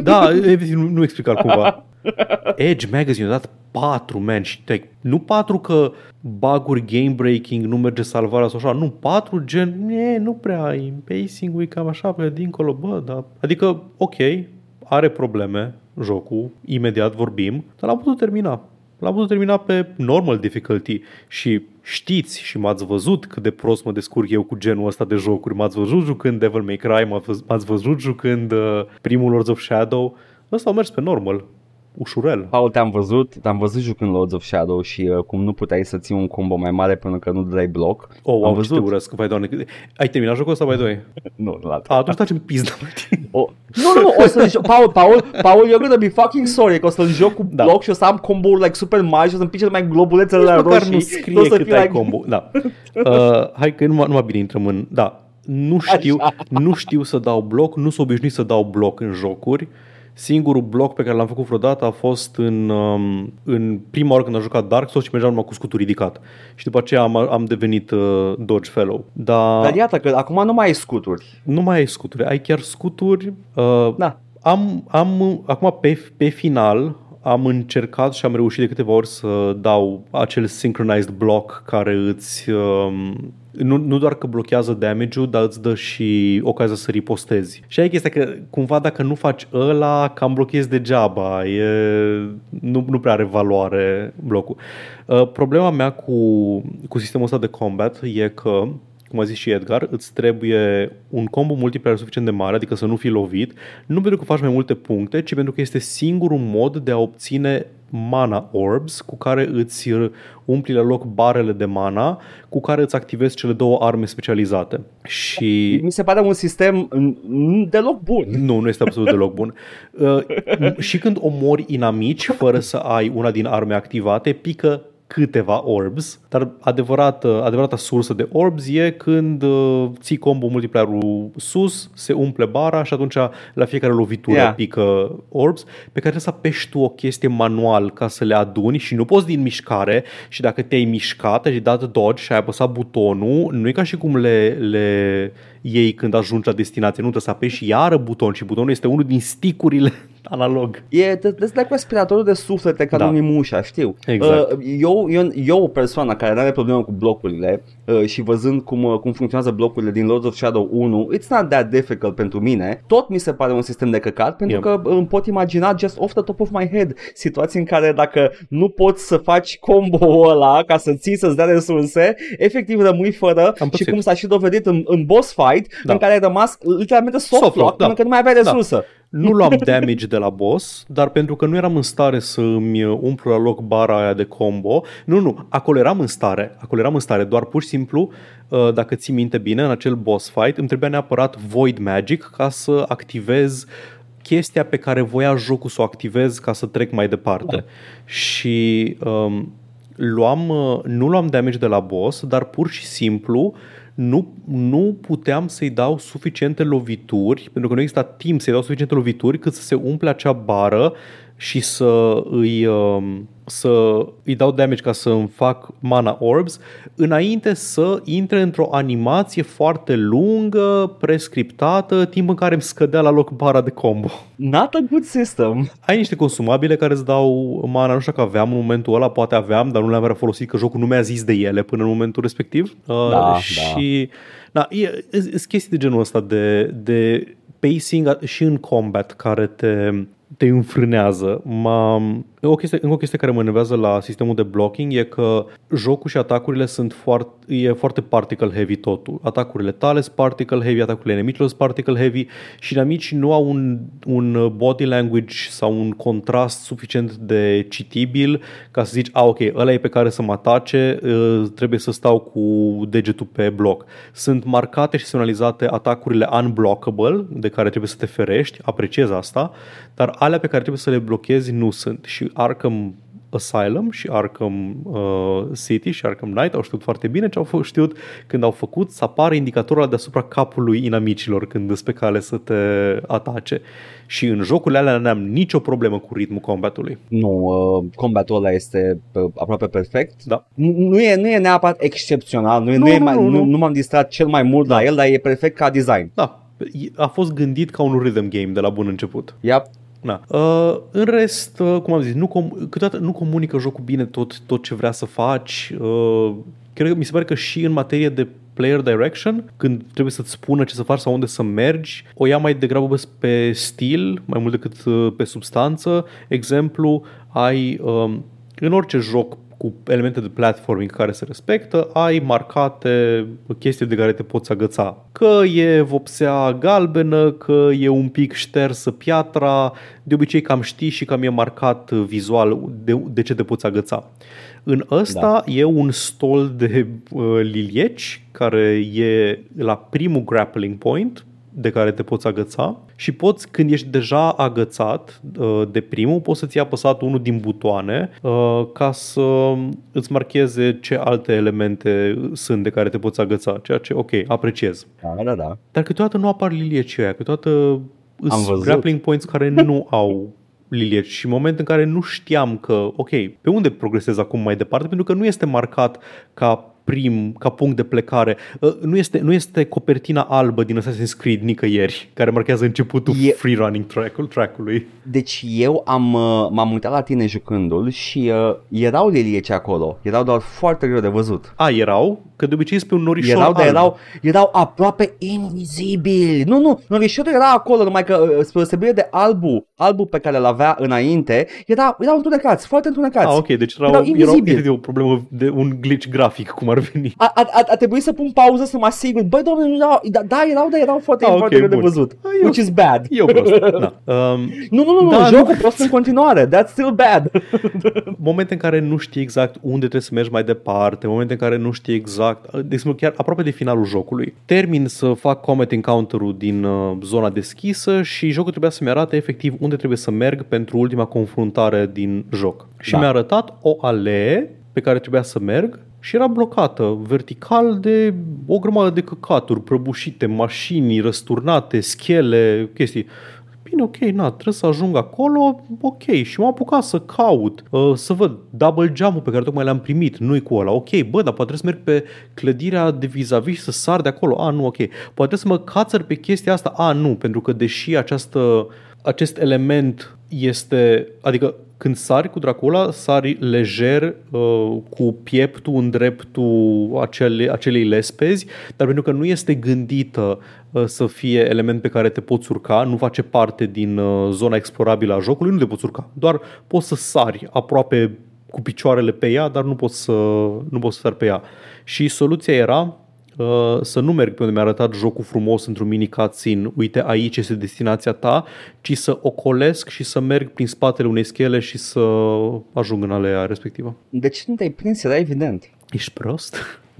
Da, nu, nu explicat cumva. [LAUGHS] [LAUGHS] Edge Magazine a dat 4, man, și te, nu 4 că baguri game breaking, nu merge salvarea sau așa, nu, 4 gen, e, nu prea ai, pacing-ul e cam așa pe dincolo, bă, da. Adică, ok, are probleme jocul, imediat vorbim, dar l-am putut termina. L-am putut termina pe normal difficulty și știți și m-ați văzut cât de prost mă descurc eu cu genul ăsta de jocuri. M-ați văzut jucând Devil May Cry, m-ați văzut jucând uh, primul Lords of Shadow. Ăsta a mers pe normal ușurel. Paul, te-am văzut, te-am văzut jucând Lords of Shadow și uh, cum nu puteai să ții un combo mai mare până că nu dai bloc. Oh, wow, am văzut. te urăsc, vai doamne. Ai terminat jocul ăsta, vai doi? [LAUGHS] nu, la A, atunci facem pizda. oh. Nu, nu, o să joc, Paul, Paul, Paul, you're gonna be fucking sorry că o să-l joc cu da. bloc și o să am combo like super mari și o să-mi pice mai globulețele la roșii. nu scrie cât ai like... combo. Da. Uh, hai că nu, nu bine intrăm în... Da, nu știu, nu știu să dau bloc, nu sunt obișnuit să dau bloc în jocuri. Singurul bloc pe care l-am făcut vreodată a fost în, um, în prima oară când am jucat Dark Souls și mergeam numai cu scutul ridicat. Și după aceea am, am devenit uh, Dodge Fellow. Dar, Dar iată că acum nu mai ai scuturi. Nu mai ai scuturi, ai chiar scuturi. Uh, da. Am, am, acum pe, pe final am încercat și am reușit de câteva ori să dau acel synchronized block care îți um, nu, nu doar că blochează damage-ul, dar îți dă și ocazia să ripostezi. Și ai chestia că cumva dacă nu faci ăla, cam blochezi degeaba. E, nu, nu prea are valoare blocul. Uh, problema mea cu, cu sistemul ăsta de combat e că cum a zis și Edgar, îți trebuie un combo multiplayer suficient de mare, adică să nu fii lovit, nu pentru că faci mai multe puncte, ci pentru că este singurul mod de a obține mana orbs cu care îți umpli la loc barele de mana cu care îți activezi cele două arme specializate. Și mi se pare un sistem deloc bun. Nu, nu este absolut deloc bun. [LAUGHS] Uh, și când omori inamici fără să ai una din arme activate, pică câteva orbs, dar adevărat, adevărata sursă de orbs e când uh, ții combo multiplayerul sus, se umple bara și atunci la fiecare lovitură yeah. pică orbs pe care trebuie să apeși tu o chestie manual ca să le aduni și nu poți din mișcare și dacă te-ai mișcat, ai dat dodge și ai apăsat butonul, nu e ca și cum le, le iei când ajungi la destinație, nu trebuie să apeși iară buton și butonul este unul din sticurile analog. E de cu aspiratorul de suflete ca da. Mușa, știu. Exact. Uh, eu, eu, eu, o persoană care nu are problemă cu blocurile uh, și văzând cum, uh, cum funcționează blocurile din Lords of Shadow 1, it's not that difficult pentru mine. Tot mi se pare un sistem de căcat pentru yep. că îmi pot imagina just off the top of my head situații în care dacă nu poți să faci combo ăla ca să ții să-ți dea resurse, efectiv rămâi fără Am și cum s-a și dovedit în, în boss fight da. în care ai rămas literalmente soft, soft lock, da. pentru că nu mai aveai da. resursă. Da. Nu luam damage de la boss, dar pentru că nu eram în stare să îmi umplu la loc bara aia de combo, nu, nu, acolo eram în stare, acolo eram în stare, doar pur și simplu, uh, dacă ții minte bine, în acel boss fight îmi trebuia neapărat Void Magic ca să activez chestia pe care voia jocul să o activez ca să trec mai departe. Da. Și um, luam, uh, nu luam damage de la boss, dar pur și simplu uh, nu, nu puteam să-i dau suficiente lovituri, pentru că nu exista timp să-i dau suficiente lovituri cât să se umple acea bară și să îi, um, să îi dau damage ca să îmi fac mana orbs înainte să intre într-o animație foarte lungă, prescriptată, timp în care îmi scădea la loc bara de combo. Not a good system. Ai niște consumabile care îți dau mana, nu știu că aveam în momentul ăla, poate aveam, dar nu le-am folosit că jocul nu mi-a zis de ele până în momentul respectiv. Uh, da, uh, și da. Da, e, e, e chestii de genul ăsta de, de pacing și în combat care te, te înfrânează. M-a, o chestie, încă o chestie care mă enervează la sistemul de blocking e că jocul și atacurile sunt foarte, e foarte particle heavy totul. Atacurile tale sunt particle heavy, atacurile enemicilor sunt particle heavy și inamicii nu au un, un body language sau un contrast suficient de citibil ca să zici, a, ok, ăla e pe care să mă atace, ă, trebuie să stau cu degetul pe bloc. Sunt marcate și semnalizate atacurile unblockable, de care trebuie să te ferești, apreciez asta, dar alea pe care trebuie să le blochezi nu sunt și Arkham Asylum și Arkham uh, City și Arkham Knight au știut foarte bine ce au știut când au făcut să apară indicatorul deasupra capului inamicilor când îți pe cale să te atace. Și în jocurile alea n-am nicio problemă cu ritmul combatului. Nu, uh, combatul ăla este uh, aproape perfect. Da. Nu e, nu e neapărat excepțional, nu, e, nu, nu, e mai, nu, nu, nu m-am distrat cel mai mult da. la el, dar e perfect ca design. Da, a fost gândit ca un rhythm game de la bun început. Yep. Na. Uh, în rest, uh, cum am zis, nu com- câteodată nu comunică jocul bine tot, tot ce vrea să faci. Uh, cred că mi se pare că și în materie de player direction, când trebuie să-ți spună ce să faci sau unde să mergi, o ia mai degrabă pe stil, mai mult decât uh, pe substanță. Exemplu, ai um, în orice joc cu elemente de platforming care se respectă, ai marcate chestii de care te poți agăța. Că e vopsea galbenă, că e un pic ștersă piatra, de obicei cam știi și cam e marcat vizual de, de ce te poți agăța. În ăsta da. e un stol de uh, lilieci care e la primul grappling point de care te poți agăța și poți, când ești deja agățat uh, de primul, poți să-ți apăsat unul din butoane uh, ca să îți marcheze ce alte elemente sunt de care te poți agăța, ceea ce, ok, apreciez. Da, da, da. Dar câteodată nu apar lilieci aia, câteodată sunt grappling points care nu [LAUGHS] au lilieci și în moment în care nu știam că, ok, pe unde progresez acum mai departe, pentru că nu este marcat ca prim, ca punct de plecare. Uh, nu este, nu este copertina albă din Assassin's Creed nicăieri, care marchează începutul e... free-running track-ul, track-ului. Deci eu am, uh, m-am uitat la tine jucându-l și uh, erau lilieci acolo, erau doar foarte greu de văzut. A, erau? Că de obicei este un norișor erau, alb. erau, erau aproape invizibili. Nu, nu, norișorul era acolo, numai că uh, spre deosebire de albul, albul pe care îl avea înainte, era, erau întunecați, foarte întunecați. Ah, ok, deci erau, erau, erau erau o problemă de un glitch grafic, cum ar veni. A, a, a, a trebuit să pun pauză să mă asigur. Băi, doamne, nu erau, da, da, erau, dar erau foarte, ah, foarte okay, de văzut. Ah, eu, which is bad. Eu prost. [LAUGHS] da. um, nu, nu, nu, da, jocul nu. prost în continuare. That's still bad. [LAUGHS] momente în care nu știi exact unde trebuie să mergi mai departe, momente în care nu știi exact, de exemplu, chiar aproape de finalul jocului. Termin să fac combat encounter-ul din uh, zona deschisă și jocul trebuia să-mi arate efectiv unde trebuie să merg pentru ultima confruntare din joc. Și da. mi-a arătat o alee pe care trebuia să merg și era blocată vertical de o grămadă de căcaturi prăbușite, mașini răsturnate, schele, chestii. Bine, ok, na, trebuie să ajung acolo, ok. Și m-am apucat să caut, uh, să văd double jump-ul pe care tocmai l-am primit, nu-i cu ăla. Ok, bă, dar poate trebuie să merg pe clădirea de vis-a-vis și să sar de acolo. A, nu, ok. Poate să mă cațăr pe chestia asta. A, nu, pentru că deși această, acest element este, adică când sari cu Dracula, sari lejer uh, cu pieptul în dreptul acele, acelei lespezi, dar pentru că nu este gândită uh, să fie element pe care te poți urca, nu face parte din uh, zona explorabilă a jocului, nu te poți urca. Doar poți să sari aproape cu picioarele pe ea, dar nu poți să, nu poți să sari pe ea. Și soluția era Uh, să nu merg pe unde mi-a arătat jocul frumos într-un mini cutscene, uite aici este destinația ta, ci să ocolesc și să merg prin spatele unei schele și să ajung în alea respectivă. Deci nu te-ai prins, era evident. Ești prost?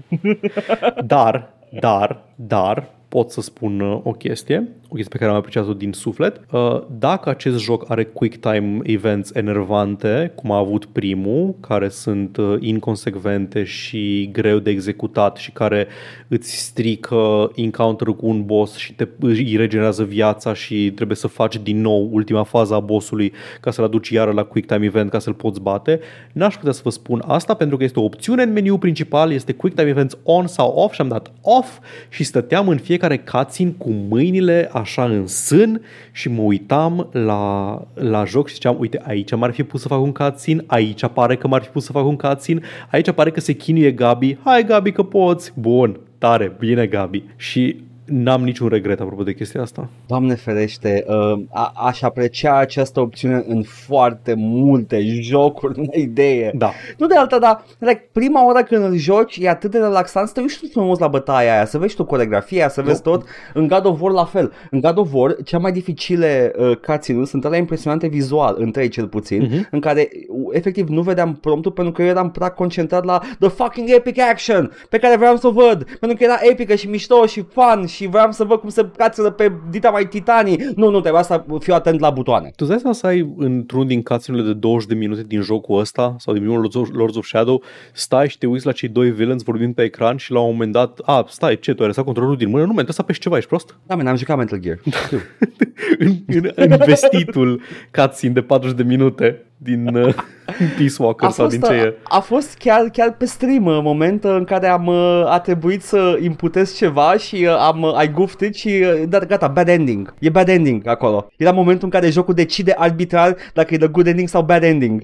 [LAUGHS] dar, dar, dar, pot să spun uh, o chestie, o chestie pe care am apreciat-o din suflet. Uh, dacă acest joc are quick time events enervante, cum a avut primul, care sunt uh, inconsecvente și greu de executat și care îți strică encounter cu un boss și te, îi regenerează viața și trebuie să faci din nou ultima fază a bossului ca să-l aduci iară la quick time event ca să-l poți bate, n-aș putea să vă spun asta pentru că este o opțiune în meniu principal, este quick time events on sau off și am dat off și stăteam în fiecare cutscene cu mâinile așa în sân și mă uitam la, la joc și ziceam, uite, aici m-ar fi pus să fac un cutscene, aici pare că m-ar fi pus să fac un cutscene, aici pare că se chinuie Gabi, hai Gabi că poți, bun, tare, bine Gabi. Și N-am niciun regret apropo de chestia asta. Doamne ferește, uh, a- aș aprecia această opțiune în foarte multe jocuri, nu idee. Da. Nu de alta, dar like, prima oară când îl joci e atât de relaxant să te uiți frumos la bătaia aia, să vezi tu coregrafia, să vezi tot. În God of War la fel. În God of War, cea mai dificile uh, cutscene sunt alea impresionante vizual, în trei cel puțin, uh-huh. în care uh, efectiv nu vedeam promptul pentru că eu eram prea concentrat la the fucking epic action pe care vreau să o văd, pentru că era epică și mișto și fun și și vreau să văd cum se cațără pe dita mai titanii. Nu, nu, trebuie să fiu atent la butoane. Tu îți să ai într-unul din cutscene de 20 de minute din jocul ăsta sau din primul Lords of, Lords of Shadow, stai și te uiți la cei doi villains vorbind pe ecran și la un moment dat, a, stai, ce, tu ai lăsat controlul din mână? Nu, trebuie să apeși ceva, ești prost? Da, man, am jucat Metal Gear. [LAUGHS] în, în, în vestitul cutscene de 40 de minute din uh, [LAUGHS] Peace Walker A sau fost, din ce e. a fost chiar, chiar pe stream uh, moment în care am uh, a trebuit să imputez ceva și uh, am uh, I goofed it și uh, da, gata, bad ending. E bad ending acolo. Era momentul în care jocul decide arbitrar dacă e the good ending sau bad ending.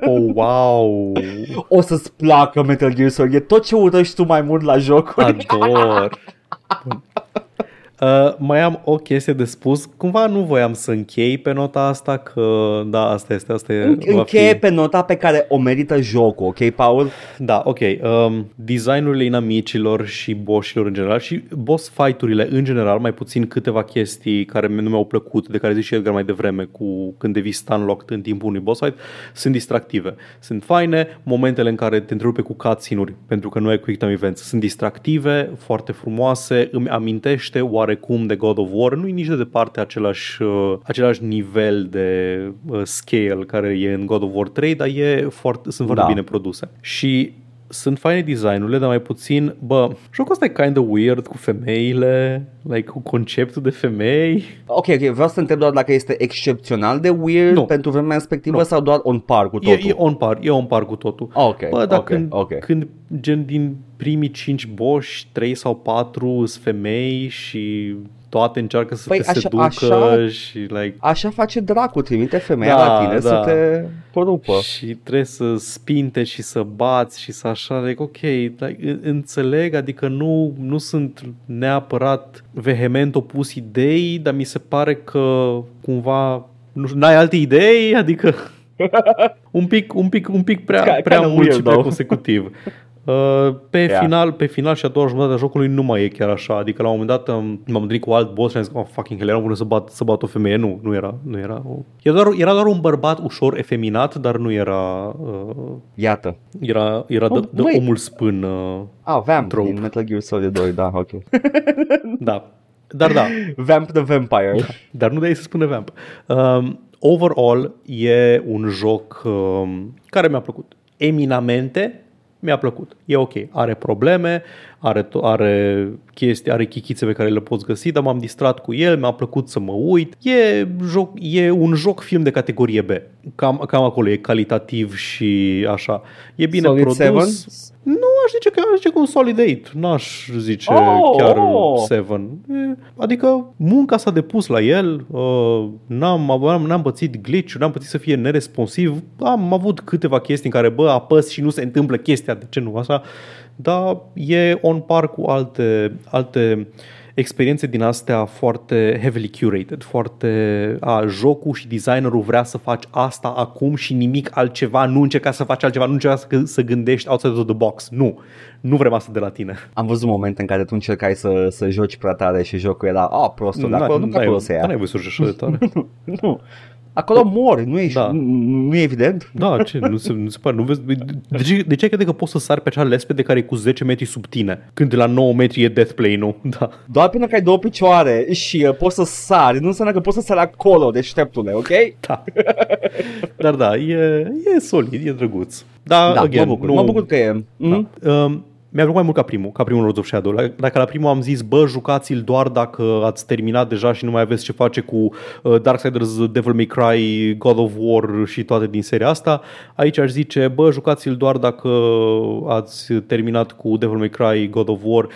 Oh, wow! [LAUGHS] O să-ți placă Metal Gear Solid. E tot ce urăști tu mai mult la jocuri. Ador! Bun. [LAUGHS] Uh, mai am o chestie de spus. Cumva nu voiam să închei pe nota asta, că da, asta este, asta e, În- va Încheie fi. pe nota pe care o merită jocul, ok, Paul? Da, ok. Um, designurile inamicilor și boșilor în general și boss fight-urile în general, mai puțin câteva chestii care nu mi-au plăcut, de care zici și Edgar mai devreme, cu când devii stun-locked în timpul unui boss fight, sunt distractive. Sunt faine momentele în care te întrerupe cu cutscene-uri, pentru că nu ai quick time events. Sunt distractive, foarte frumoase, îmi amintește oarecum de God of War, nu e nici de departe același, uh, același nivel de uh, scale care e în God of War 3, dar e foarte, sunt foarte Da. bine produse. Și sunt faine designurile, dar mai puțin, bă, jocul ăsta e kind of weird cu femeile, like cu conceptul de femei. Ok, ok, vreau să întreb doar dacă este excepțional de weird Nu. pentru vremea respectivă Nu. sau doar on par cu E, totul. e on par, e on par cu totul. Ok, Bă, dar ok, când, ok. când gen din primii 5 boși, 3 sau 4 sunt femei și toate încearcă să Păi te așa- seducă așa- și like Așa face dracu, trimite femeia Da, la tine da. să te corupă. Și trebuie să spinte și să bați și să așa, like, ok, like, în- înțeleg, adică nu, nu sunt neapărat vehement opus idei, dar mi se pare că cumva nu știu, n-ai alte idei, adică [LAUGHS] un pic, un pic, un pic prea, Ca- prea kinda mult și weird, prea though. consecutiv. [LAUGHS] Uh, pe, Yeah. final, pe final și a doua jumătate a jocului nu mai e chiar așa. Adică la un moment dat um, m-am întâlnit cu alt boss și am zis, oh, fucking hell, eram bună să bat, să bat o femeie. Nu, nu era. Nu era, o... era, doar, era doar un bărbat ușor efeminat, dar nu era... Uh, Iată. era era de, Oh, de măi. omul spân. Uh, Ah, Vamp Trope. din Metal Gear Solid 2, da, ok. [LAUGHS] da. Dar da, Vamp the Vampire. dar nu de să spună vamp. Um, overall, e un joc um, care mi-a plăcut. Eminamente, mi-a plăcut. E ok. Are probleme, are, to- are chestii, are chichițe pe care le poți găsi, dar m-am distrat cu el, mi-a plăcut să mă uit. E, joc, e un joc film de categorie B. Cam, cam acolo, e calitativ și așa. E bine Solid produs. 7? Nu, aș zice că aș zice că un solid 8. N-aș zice Oh, chiar oh. 7. E, Adică munca s-a depus la el, uh, n-am, n-am, n-am pățit glitch n-am pățit să fie neresponsiv. Am avut câteva chestii în care, bă, apăs și nu se întâmplă chestia, de ce nu așa? Dar e on par cu alte, alte experiențe din astea foarte heavily curated, foarte a, jocul și designerul vrea să faci asta acum și nimic altceva, nu încerca să faci altceva, nu încerca să, să gândești outside of the box. Nu, nu vrem asta de la tine. Am văzut momente în care tu încercai să, să joci prea tare și jocul era, a, prostul, de acolo, nu pe acolo se ia. N-ai voie să urci așa de tare. [LAUGHS] Nu. Acolo mori, nu e, Da. nu, nu e evident? Da, ce? Nu se, nu se pare. Nu vezi? De ce, de ce crede că poți să sari pe acea lespede care e cu 10 metri sub tine? Când de la 9 metri e death play-ul. [LAUGHS] Da. Doar pentru că ai două picioare și uh, poți să sari, nu înseamnă că poți să sari acolo, deșteptule, ok? Da. Dar da, e, e solid, e drăguț. Da, Da, again, mă bucur, nu, mă bucur că e. Mm? Da. Um, mi-a plăcut mai mult ca primul, ca primul Lords of Shadow. La- Dacă la primul am zis, bă, jucați-l doar dacă ați terminat deja și nu mai aveți ce face cu uh, Darksiders, Devil May Cry, God of War și toate din seria asta, aici aș zice, bă, jucați-l doar dacă ați terminat cu Devil May Cry, God of War.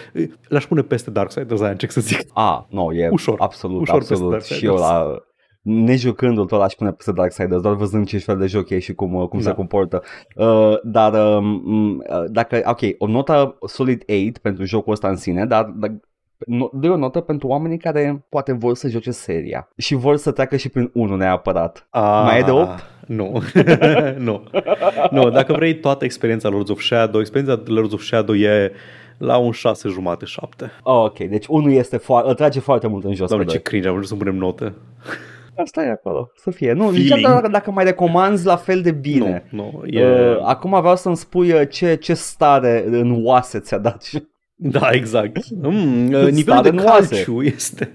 L-aș pune peste Darksiders, aia încerc să zic. A, nu, e Ușor, absolut, ușor peste absolut. Darksiders. Și eu la nejucându-l tot aș pune peste Darksiders, doar văzând ce fel de joc e și cum, uh, cum Da. se comportă. Uh, dar um, uh, dacă, ok, o notă Solid 8 pentru jocul ăsta în sine, dar, dar no, dă o notă pentru oamenii care poate vor să joace seria și vor să treacă și prin unul neapărat. A, Mai e de opt? Nu. [LAUGHS] nu. nu. Dacă vrei toată experiența Lords of Shadow, experiența Lords of Shadow e la un 6 jumate, 7. Oh, ok, deci unul este foarte, îl trage foarte mult în jos Doamne, pe ce doi. cringe, am vrut să punem notă. Asta e acolo, să fie. Nu, Feeling. nici dacă, dacă mai recomanzi la fel de bine. Nu, nu, e... Uh, acum vreau să-mi spui uh, ce, ce stare în oase ți-a dat. [LAUGHS] Da, exact. Mm, uh, nivelul Stare de în oase. calciu este...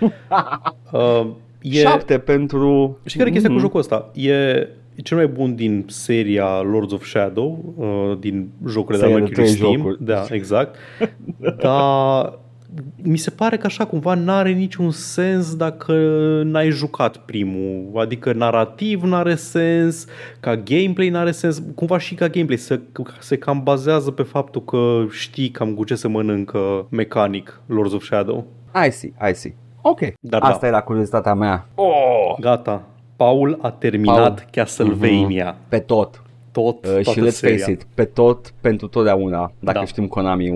[LAUGHS] uh, e... Șapte pentru... Și care e chestia Mhm. cu jocul ăsta? E cel mai bun din seria Lords of Shadow, uh, din jocurile de Seria de Mercury trei Steam. jocuri. Da, exact. [LAUGHS] Dar mi se pare că așa cumva n-are niciun sens dacă n-ai jucat primul. Adică narrativ n-are sens, ca gameplay n-are sens, cumva și ca gameplay se, se cam bazează pe faptul că știi cam cu ce se mănâncă mecanic Lords of Shadow. I see, I see. Ok, Dar asta da. era curiozitatea mea. Oh! Gata. Paul a terminat Paul. Castlevania. Pe tot. Tot, Uh, și toată let's seria. face it, pe tot, pentru totdeauna, dacă Da. știm Konami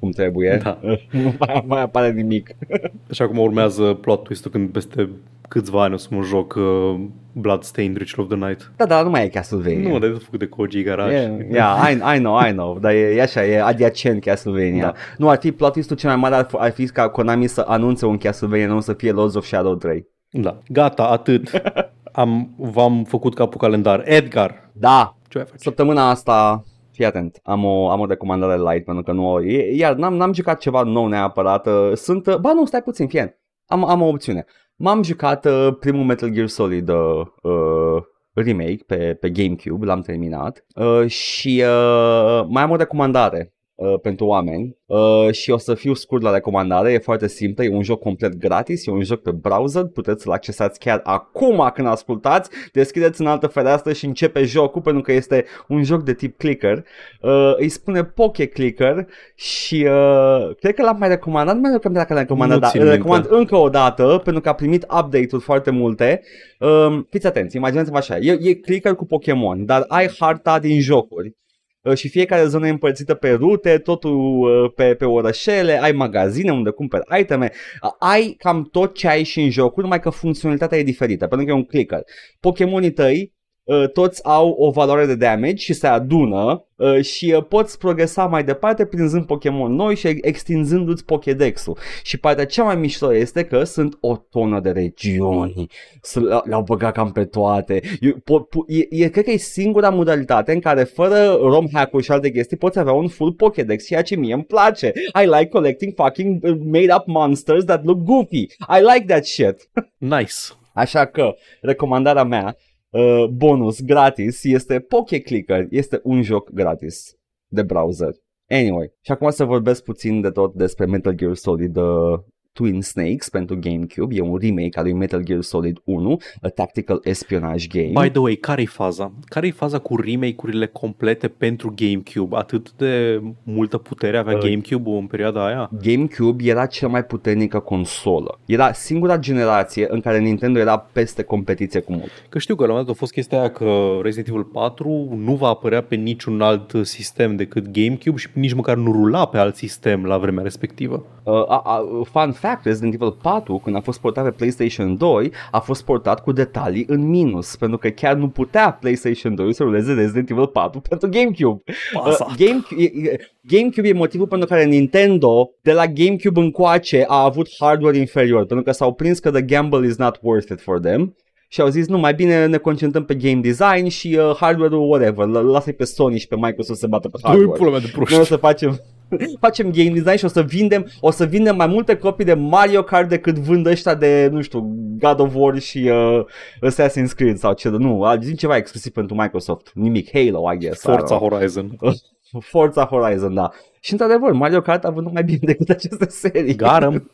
cum trebuie, Da. [LAUGHS] nu mai, mai apare nimic. [LAUGHS] Așa cum urmează plot twist-ul când peste câțiva ani o să mă joc uh, Bloodstained Ritual of the Night. Da, dar nu mai e Castlevania. Nu, dar e tot făcut de Koji Garage. Yeah, yeah I, I know, I know, dar e, e așa, e adiacent Castlevania. Da. Nu, ar fi plot twist-ul cel mai mare ar, fi- ar fi ca Konami să anunțe un Castlevania, nu să fie Lords of Shadow 3. Da. Gata, atât. [LAUGHS] Am, v-am făcut capul calendar. Edgar, Da, ce ai face? săptămâna asta, fii atent, am o, am o recomandare light pentru că nu, e- iar n-am, n-am jucat ceva nou neapărat, uh, sunt, uh, ba nu, stai puțin, fii atent. am, am o opțiune. M-am jucat uh, primul Metal Gear Solid uh, uh, remake pe, pe GameCube, l-am terminat uh, și uh, mai am o recomandare uh, pentru oameni uh, și o să fiu scurt la recomandare, e foarte simplă, e un joc complet gratis, e un joc pe browser, puteți să-l accesați chiar acum când ascultați, deschideți în altă fereastră și începe jocul pentru că este un joc de tip clicker, uh, îi spune Poke Clicker și uh, cred că l-am mai recomandat, nu mai recomandat dacă l-am recomandat, Nu dar țin îl minte. recomand încă o dată pentru că a primit update-uri foarte multe. Um, fiți atenți, imaginați-vă așa, e, e clicker cu Pokémon, dar ai harta din jocuri. Uh, Și fiecare zonă e împărțită pe rute, totul uh, pe, pe orășele, ai magazine unde cumperi iteme, Uh, ai cam tot ce ai și în jocuri, numai că funcționalitatea e diferită, pentru că e un clicker. Pokémonii tăi uh, toți au o valoare de damage și se adună uh, și uh, poți progresa mai departe prinzând Pokémon noi și extinzându-ți Pokédex-ul. Și partea cea mai mișto este că sunt o tonă de regiuni. Să le- Le-au băgat cam pe toate. Eu, po, po, e, e, cred că e singura modalitate în care fără ROM hack-uri și alte chestii poți avea un full Pokédex, ceea ce mie îmi place. I like collecting fucking uh, made up monsters that look goofy. I like that shit. [LAUGHS] Nice. Așa că recomandarea mea, uh, bonus gratis, este Poke Clicker. Este un joc gratis de browser. Anyway, și acum să vorbesc puțin de tot despre Metal Gear Solid uh, Twin Snakes pentru GameCube. E un remake al lui Metal Gear Solid 1, a tactical espionage game. By the way, care-i faza? Care-i faza cu remake-urile complete pentru GameCube? Atât de multă putere avea Uh, GameCube-ul în perioada aia? GameCube era cea mai puternică consolă. Era singura generație în care Nintendo era peste competiție cu mult. Că știu că la un moment dat a fost chestia aia că Resident Evil 4 nu va apărea pe niciun alt sistem decât GameCube și nici măcar nu rula pe alt sistem la vremea respectivă. Uh, a, a, fun fact, Resident Evil 4, când a fost portat pe PlayStation 2, a fost portat cu detalii în minus, pentru că chiar nu putea PlayStation 2 să ruleze Resident Evil 4 pentru GameCube. Pasat. Uh, Gamecube, e- e- GameCube e motivul pentru care Nintendo de la GameCube încoace a avut hardware inferior, pentru că s-au prins că the gamble is not worth it for them. Și au zis, nu, mai bine ne concentrăm pe game design și uh, hardware-ul whatever, L- lasă-i pe Sony și pe Microsoft să se bată pe hardware. pula mea de proști. Noi o să facem [LAUGHS] facem game design și o să vindem o să vindem mai multe copii de Mario Kart decât vând ăștia de, nu știu, God of War și uh, Assassin's Creed sau ce, nu, a zis ceva exclusiv pentru Microsoft, nimic, Halo, I guess. I don't Forza know. Horizon. [LAUGHS] Forza Horizon, da. Și într-adevăr, Mario Kart a vândut mai bine [LAUGHS] decât aceste serii. Garăm.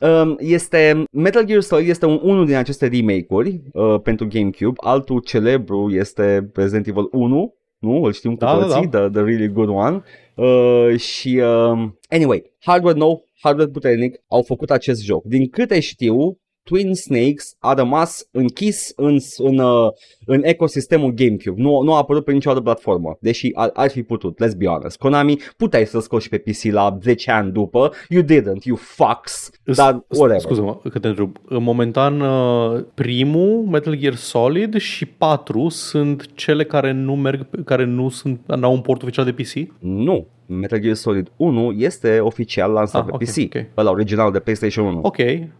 Um, este Metal Gear Solid este un, unul din aceste remake-uri uh, pentru GameCube. Altul celebru este Resident Evil 1, nu? Îl știm cu Da, da, toții, The, the really good one. Uh, și um, anyway, hardware nou, hardware puternic, au făcut acest joc. Din câte știu, Twin Snakes a rămas închis în, în, uh, în ecosistemul GameCube. Nu, nu a apărut pe nicio altă platformă, deși ar, ar fi putut, let's be honest. Konami, puteai să scoți pe PC la 10 ani după, you didn't, you fucks, dar whatever. Scuză-mă că te întreb. Momentan uh, primul Metal Gear Solid și 4 sunt cele care nu merg, care nu sunt, n-au un port oficial de PC? Nu, Metal Gear Solid 1 este oficial lansat Ah, pe ok, PC, ok. ăla original de PlayStation 1. Ok,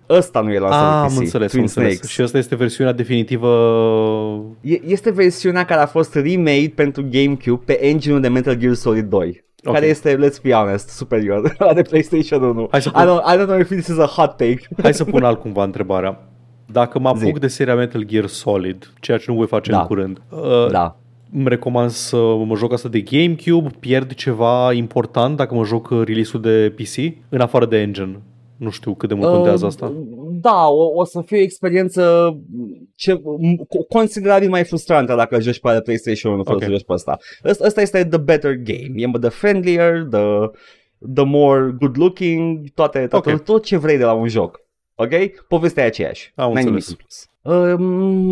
Ăsta nu e lansat ah, pe am PC, înțeles, Twin am înțeles. Snakes. Și asta este versiunea definitivă E- Este versiunea care a fost remade pentru GameCube pe engine-ul de Metal Gear Solid 2. Ok. Care este, let's be honest, superior [LAUGHS] la de PlayStation 1. Hai să I, pun- don't, I don't know if this is a hot take. [LAUGHS] Hai să pun altcumva întrebarea. Dacă mă apuc Zi. de seria Metal Gear Solid, ceea ce nu voi face Da. în curând, uh, da. Îmi recomand să mă joc asta de GameCube, pierd ceva important dacă mă joc release-ul de PC, în afară de engine. Nu știu cât de mult contează asta. Uh, da, o, o să fie o experiență ce, considerabil mai frustrantă dacă joci pe PlayStation 1 fără okay. să joci pe asta. Asta, asta este the better game. E the friendlier, the, the more good looking, toate, toate, okay. tot ce vrei de la un joc. Ok? Povestea e aceeași. Am înțeles. Uh,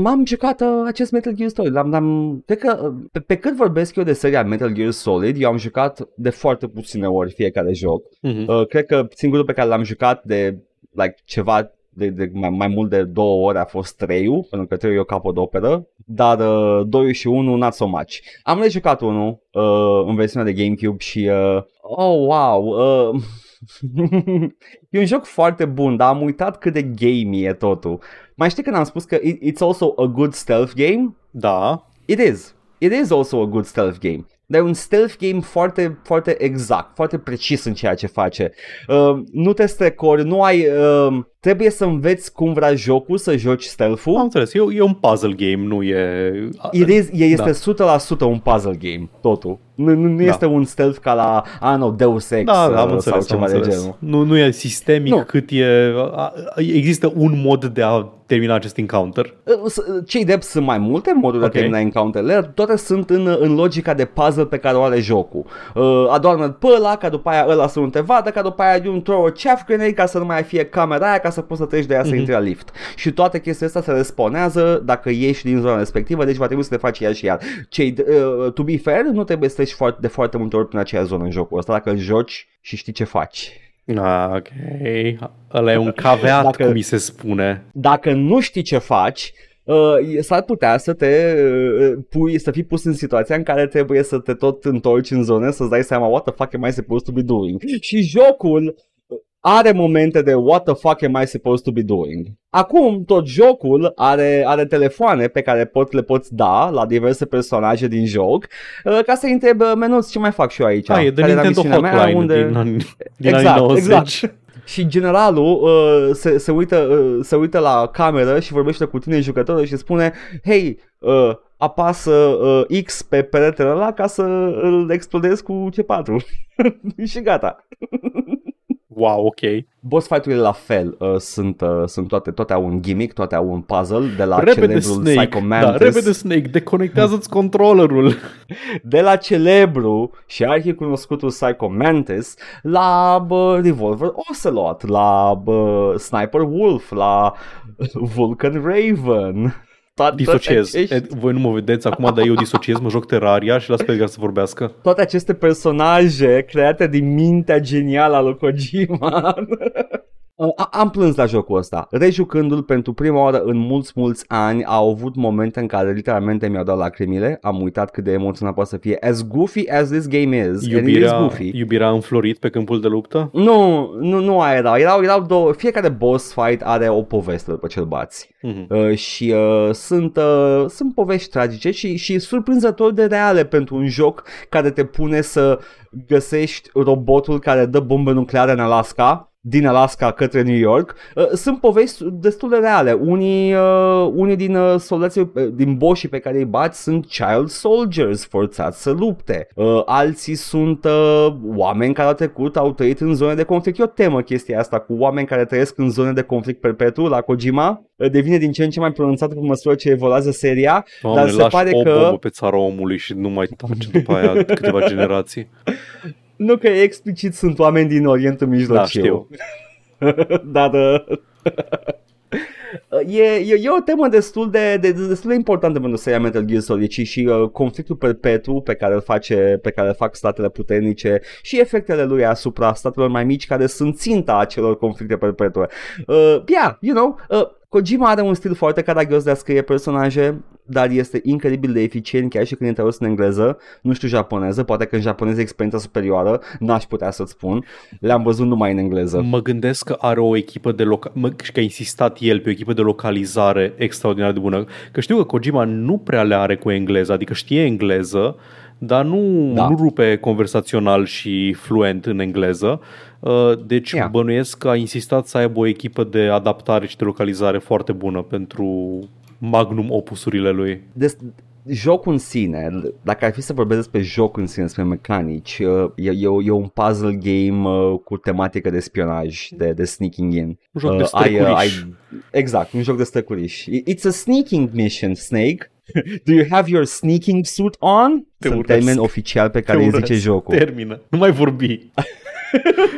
m-am jucat uh, acest Metal Gear Solid. L-am, l-am, cred că uh, pe, pe cât vorbesc eu de seria Metal Gear Solid, eu am jucat de foarte puține ori fiecare joc. Uh-huh. Uh, cred că singurul pe care l-am jucat de like, ceva de, de mai, mai mult de două ore a fost 3 pentru că 3 e o capodoperă, dar uh, 2 și 1 not so much. Am rejucat unul uh, în versiunea de GameCube și uh, oh wow, uh, [LAUGHS] e un joc foarte bun, dar am uitat cât de gamey e totul. Mai știi când am spus că it's also a good stealth game? Da. It is. It is also a good stealth game. Dar e un stealth game foarte, foarte exact, foarte precis în ceea ce face. Uh, nu te strecori, nu ai... Uh, trebuie să înveți cum vrea jocul să joci stealth-ul. Am înțeles, e, e un puzzle game, nu e... It is, este da. 100% un puzzle game, totul. Nu, nu, nu da. este un stealth ca la, I don't know, Deus Ex da, da, am înțeles, sau ceva de genul. Nu, nu e sistemic nu. cât e... Există un mod de a termina acest encounter. Cei drept sunt mai multe moduri okay. de a termina encounterele, toate sunt în, în logica de puzzle pe care o are jocul. Uh, adormă pe ăla, ca după aia ăla să nu te vadă, ca după aia un throw a chaff grenade ca să nu mai fie camera aia, ca să poți să treci de ea să mm-hmm. intri la lift. Și toate chestiile astea se responează dacă ieși din zona respectivă, deci va trebui să te faci iar și iar. Cei, uh, to be fair, nu trebuie să treci foarte, de foarte multe ori prin aceea zonă în jocul ăsta, dacă îl joci și știi ce faci. Ah, ok. Ăla e un caveat, dacă, cum mi se spune. Dacă nu știi ce faci, uh, s-ar putea să te uh, pui, să fii pus în situația în care trebuie să te tot întorci în zone, să-ți dai seama what the fuck am I supposed to be doing. Și jocul are momente de what the fuck am I supposed to be doing. Acum tot jocul are, are telefoane pe care pot, le poți da la diverse personaje din joc uh, ca să întreb menuț ce mai fac și eu aici. Ah, e de Nintendo Hotline mea, unde... din, anii, din exact, anii 90. Exact. Și generalul uh, se, se, uită, uh, se uită la cameră și vorbește cu tine jucătorul și spune Hei, uh, apasă uh, X pe peretele ăla ca să îl explodezi cu C4 [LAUGHS] și gata Wow, ok. Boss fight-urile la fel uh, sunt, uh, sunt toate, toate au un gimmick, toate au un puzzle de la repede celebrul Snake. Psycho Mantis. Da, repede Snake, deconectează-ți controllerul. [LAUGHS] De la celebru și arhicunoscutul Psycho Mantis la bă, Revolver Ocelot, la bă, Sniper Wolf, la Vulcan Raven toate, disociez. Toate acești... Voi nu mă vedeți acum, dar eu disociez, mă joc Terraria și las pe Edgar să vorbească. Toate aceste personaje create din mintea genială a lui Kojima. Am plâns la jocul ăsta. Rejucându-l pentru prima oară în mulți, mulți ani, au avut momente în care literalmente mi-au dat lacrimile. Am uitat cât de emoționat poate să fie. As goofy as this game is, iubirea, is goofy. Iubirea înflorit pe câmpul de luptă? Nu, nu, nu aia erau. erau, erau două. Fiecare boss fight are o poveste după ce-l bați. Uh-huh. Uh, și uh, sunt, uh, sunt povești tragice și, și surprinzător de reale pentru un joc care te pune să găsești robotul care dă bombe nucleare în Alaska din Alaska către New York, uh, sunt povești destul de reale. Unii, uh, unii din uh, soldații, uh, din boșii pe care îi bați sunt child soldiers forțați să lupte. Uh, alții sunt uh, oameni care au trecut, au trăit în zone de conflict. Eu temă chestia asta cu oameni care trăiesc în zone de conflict perpetu la Kojima. Uh, devine din ce în ce mai pronunțat pe măsură ce evoluează seria. Doamne, dar se pare o că... pe țara omului și nu mai tace după aia câteva generații. [LAUGHS] Nu că explicit sunt oameni din Orientul Mijlociu. Da, știu. [LAUGHS] Dar uh, [LAUGHS] e, e, e o temă destul de, de, destul de importantă pentru seria Metal Gear Solid și, și uh, conflictul perpetu pe care îl face, pe care îl fac statele puternice și efectele lui asupra statelor mai mici care sunt ținta acelor conflicte perpetue. Uh, yeah, you know, uh, Kojima are un stil foarte caragios de a scrie personaje, dar este incredibil de eficient chiar și când e tradus în engleză, nu știu japoneză, poate că în japoneză experiența superioară, n-aș putea să-ți spun, le-am văzut numai în engleză. Mă gândesc că are o echipă de loca- mă, și că a insistat el pe o echipă de localizare extraordinar de bună, că știu că Kojima nu prea le are cu engleză, adică știe engleză, dar nu, da. nu rupe conversațional și fluent în engleză. Uh, deci yeah. bănuiesc că a insistat să aibă o echipă de adaptare și de localizare foarte bună pentru magnum opusurile lui. Des, jocul în sine, dacă ar fi să vorbesc despre joc în sine, despre mecanici, uh, e, e, e un puzzle game uh, cu tematică de spionaj, de, de sneaking in. Un joc de Uh, ai, uh, strecuriș. ai, exact, un joc de stăcuriș. It's a sneaking mission, Snake. [LAUGHS] Do you have your sneaking suit on? Te Sunt urăsc. termen oficial pe care Te îi urăsc. zice jocul. Termină. Nu mai vorbi. [LAUGHS]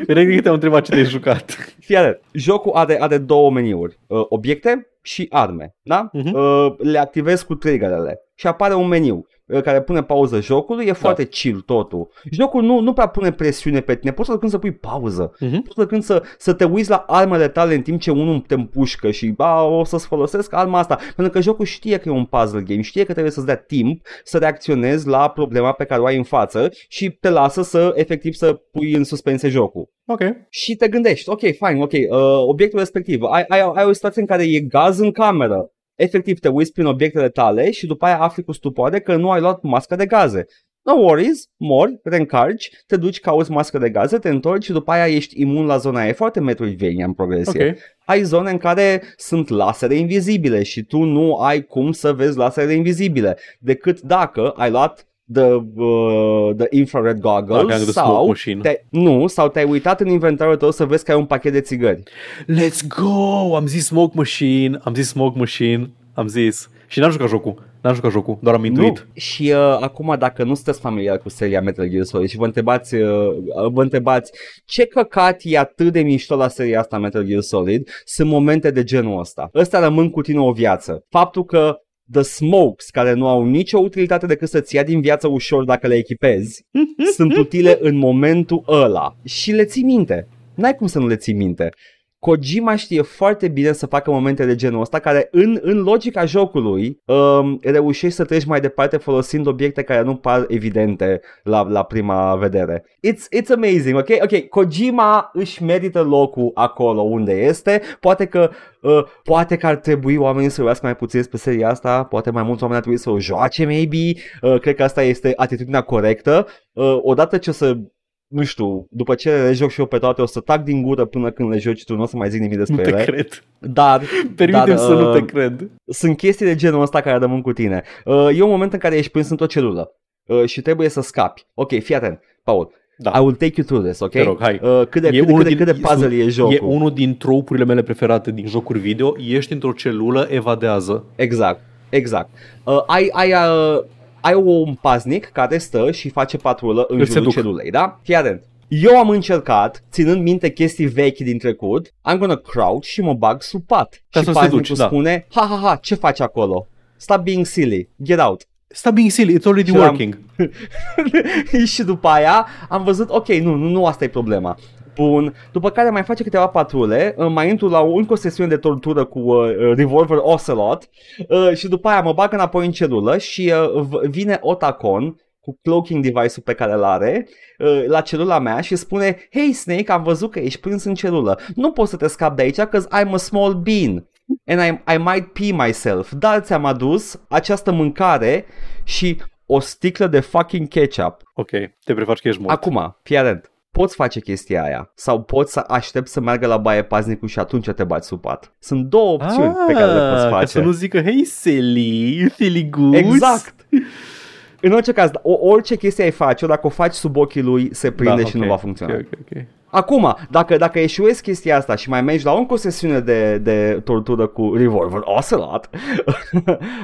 Cred că te-am întrebat ce te-ai jucat. Fii atent, jocul are, are două meniuri, uh, obiecte și arme, da? Mhm. Uh, le activezi cu triggerele și apare un meniu uh, care pune pauză jocului, e foarte chill totul. Jocul nu, nu prea pune presiune pe tine, poți să când să pui pauză, Mhm. poți să când să, să te uiți la armele tale în timp ce unul te împușcă și ba, o să-ți folosesc arma asta, pentru că jocul știe că e un puzzle game, știe că trebuie să-ți dea timp să reacționezi la problema pe care o ai în față și te lasă să efectiv să pui în suspensie jocul Ok. și te gândești, ok, fine, ok, uh, obiectul respectiv, ai, ai, ai o situație în care e gaz în cameră, efectiv te uiți prin obiectele tale și după aia afli cu stupoare că nu ai luat masca de gaze. No worries, mori, reîncarci, te duci, cauți mască de gaze, te întorci și după aia ești imun la zona aia. E foarte Metroidvania în progresie. Ok. Ai zone în care sunt lasere invizibile și tu nu ai cum să vezi laserele invizibile decât dacă ai luat the, uh, the infrared goggles Dacă ai the smoke sau machine. te, nu, sau te-ai uitat în inventarul tău să vezi că ai un pachet de țigări. Let's go! Am zis Smoke Machine, am zis Smoke Machine, am zis. Și n-am jucat jocul. N-am jucat jocul, doar am intuit. Nu. Și uh, acum dacă nu sunteți familiar cu seria Metal Gear Solid și vă întrebați, uh, vă întrebați ce căcat e atât de mișto la seria asta Metal Gear Solid, sunt momente de genul ăsta. Ăsta rămân cu tine o viață. Faptul că The Smokes, care nu au nicio utilitate decât să-ți ia din viață ușor dacă le echipezi, sunt utile în momentul ăla. Și le ții minte. N-ai cum să nu le ții minte. Kojima știe foarte bine să facă momente de genul ăsta care în, în logica jocului um, reușești să treci mai departe folosind obiecte care nu par evidente la, la prima vedere. It's, it's amazing, ok? Ok, Kojima își merită locul acolo unde este. Poate că Uh, poate că ar trebui oamenii să urmească mai puțin despre seria asta, poate mai mulți oameni ar trebui să o joace, maybe. Uh, cred că asta este atitudinea corectă. Uh, odată ce o să nu știu, după ce le joc și eu pe toate, o să tac din gură până când le joci tu, nu o să mai zic nimic Nu despre te ele. cred. Dar Permite Dar, să nu uh, te cred. sunt chestii de genul ăsta care rămân cu tine. Uh, e un moment în care ești prins într-o celulă uh, și trebuie să scapi. Ok, fii atent, Paul. Da. I will take you through this, ok? Te rog, hai. Uh, cât de, E cât de, unul cât de, din- cât de puzzle e jocul. E unul din tropurile mele preferate din jocuri video. Ești într-o celulă, evadează. Exact, exact. Uh, ai, ai, uh, ai un paznic care stă și face patrulă în Îl jurul seduc. celulei, da? Fii atent. Eu am încercat, ținând minte chestii vechi din trecut, I'm gonna crouch și mă bag sub pat. Ca și să-l paznicul seduci, da. spune, ha ha ha, ce faci acolo? Stop being silly, get out. Stop being silly, it's already Și l-am- working. [LAUGHS] și după aia am văzut, ok, nu, nu, nu asta e problema. Bun, după care mai face câteva patrule, uh, mai intru la o, încă o sesiune de tortură cu uh, uh, Revolver Ocelot uh, și după aia mă bag înapoi în celulă și uh, v- vine Otacon cu cloaking device-ul pe care îl are uh, la celula mea și spune Hey Snake, am văzut că ești prins în celulă. Nu poți să te scapi de aici cause I'm a small bean and I, I might pee myself. Dar ți-am adus această mâncare și o sticlă de fucking ketchup. Ok, te prefaci că ești mort. Acum, fii atent. Poți face chestia aia sau poți să aștepți să meargă la baie paznicul și atunci te bați sub pat. Sunt două opțiuni pe care le poți Ah, Ca face. să nu zică, hey silly, silly goose. Exact. În orice caz, o, orice chestie ai face, dacă o faci sub ochii lui, se prinde Da, și ok, nu va funcționa. Ok, ok, ok. Acum, dacă, dacă eșuezi chestia asta și mai mergi la încă o sesiune de, de tortură cu Revolver Ocelot, [LAUGHS]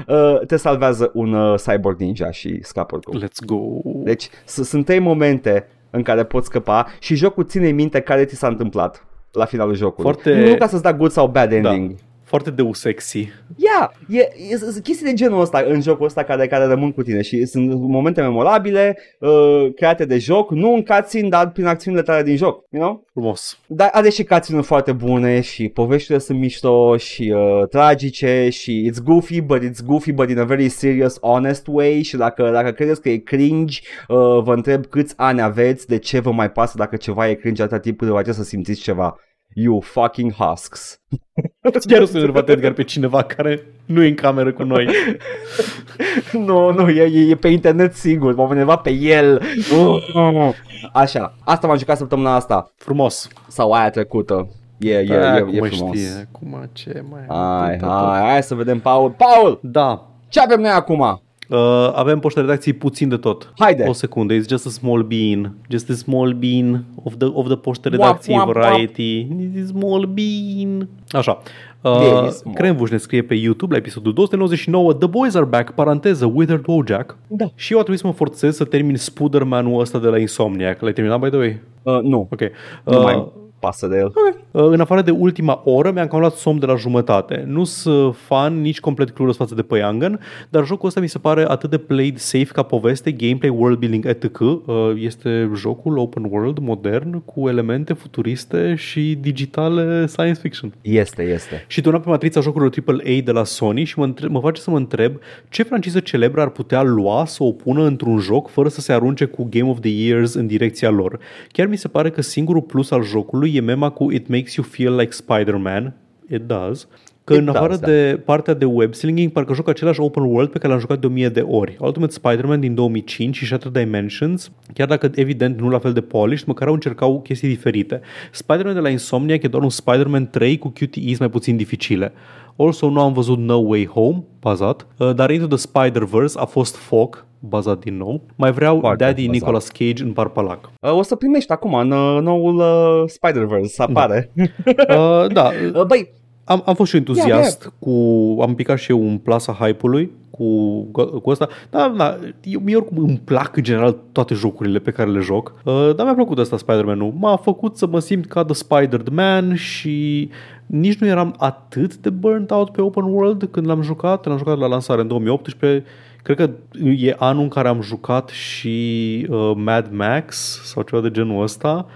uh, te salvează un uh, Cyborg Ninja și scapă oricum. Let's go. Deci s- sunt trei momente în care poți scăpa și jocul ține minte care ți s-a întâmplat la finalul jocului. Foarte- Nu ca să-ți da good sau bad ending. Da. Foarte deus sexy. Yeah, e, e, sunt chestii de genul ăsta în jocul ăsta care, care rămân cu tine și sunt momente memorabile, uh, create de joc, nu în cutscene, dar prin acțiunile tale din joc, you know? Frumos. Dar are și cutscene foarte bune și poveștile sunt mișto și uh, tragice și it's goofy, but it's goofy but in a very serious, honest way și dacă, dacă credeți că e cringe, uh, vă întreb câți ani aveți, de ce vă mai pasă dacă ceva e cringe atâta timp cât vă face să simțiți ceva. You fucking husks. [LAUGHS] Chiar sunt enervat Edgar pe cineva care nu e în cameră cu noi. [LAUGHS] nu, nu, e, e, e pe internet sigur, m-am enervat pe el. [LAUGHS] Așa, asta m-am jucat săptămâna asta, Frumos. sau aia trecută. E, e, Da, e, cum e mai frumos. știe, acum ce mai Hai, tot, tot, tot. hai, hai să vedem, Paul. Paul, Da. ce avem noi acum? Uh, avem poște redacții puțin de tot. Haide. O secundă, it's just a small bean. Just a small bean of the, of the poște redacții Wap, wap, variety. It's a small bean. Așa. Very Uh, small. Cremvuș ne scrie pe YouTube la episodul 299 The Boys Are Back, paranteză, Withered Wojak. Da. Și eu a trebuit să mă forțez să termin Spuderman-ul ăsta de la Insomniac. L-ai terminat, by the way? Uh, nu, Ok. nu Uh, mai pasă de el. Uh, În afară de ultima oră, mi-am cam luat somn de la jumătate. Nu sunt fan, nici complet cluros față de Păiangan, dar jocul ăsta mi se pare atât de played safe ca poveste, gameplay, world building, etc. Uh, Este jocul open world modern cu elemente futuriste și digitale science fiction. Este, este. Și turnat pe matrița jocurilor AAA de la Sony și mă, întreb, mă face să mă întreb ce franciză celebră ar putea lua să o pună într-un joc fără să se arunce cu Game of the Years în direcția lor. Chiar mi se pare că singurul plus al jocului e mema cu It makes you feel like Spider-Man. It does. Că It în afară does, da. de partea de web slinging, parcă joc același open world pe care l-am jucat de o mie de ori. Ultimate Spider-Man din 2005 și Shattered Dimensions, chiar dacă evident nu la fel de polished, măcar au încercau chestii diferite. Spider-Man de la Insomniac e doar un Spider-Man 3 cu QTEs mai puțin dificile. Also, nu am văzut No Way Home, bazat, uh, dar Into the Spider-Verse a fost foc, bazat din nou. Mai vreau Foarte Daddy bazat. Nicolas Cage în Parpalac. Uh, o să primești acum în uh, noul uh, Spider-Verse, să apare. Uh, da, [LAUGHS] Uh, băi, Am, am fost și eu entuziast Ia, cu... Am picat și eu în plasa hype-ului cu, cu asta. Da, da, eu, mie oricum îmi plac în general toate jocurile pe care le joc. Uh, dar mi-a plăcut ăsta Spider-Man-ul. M-a făcut să mă simt ca The Spider-Man și nici nu eram atât de burnt out pe open world când l-am jucat. L-am jucat la lansare în 2018. Cred că e anul în care am jucat și uh, Mad Max sau ceva de genul ăsta.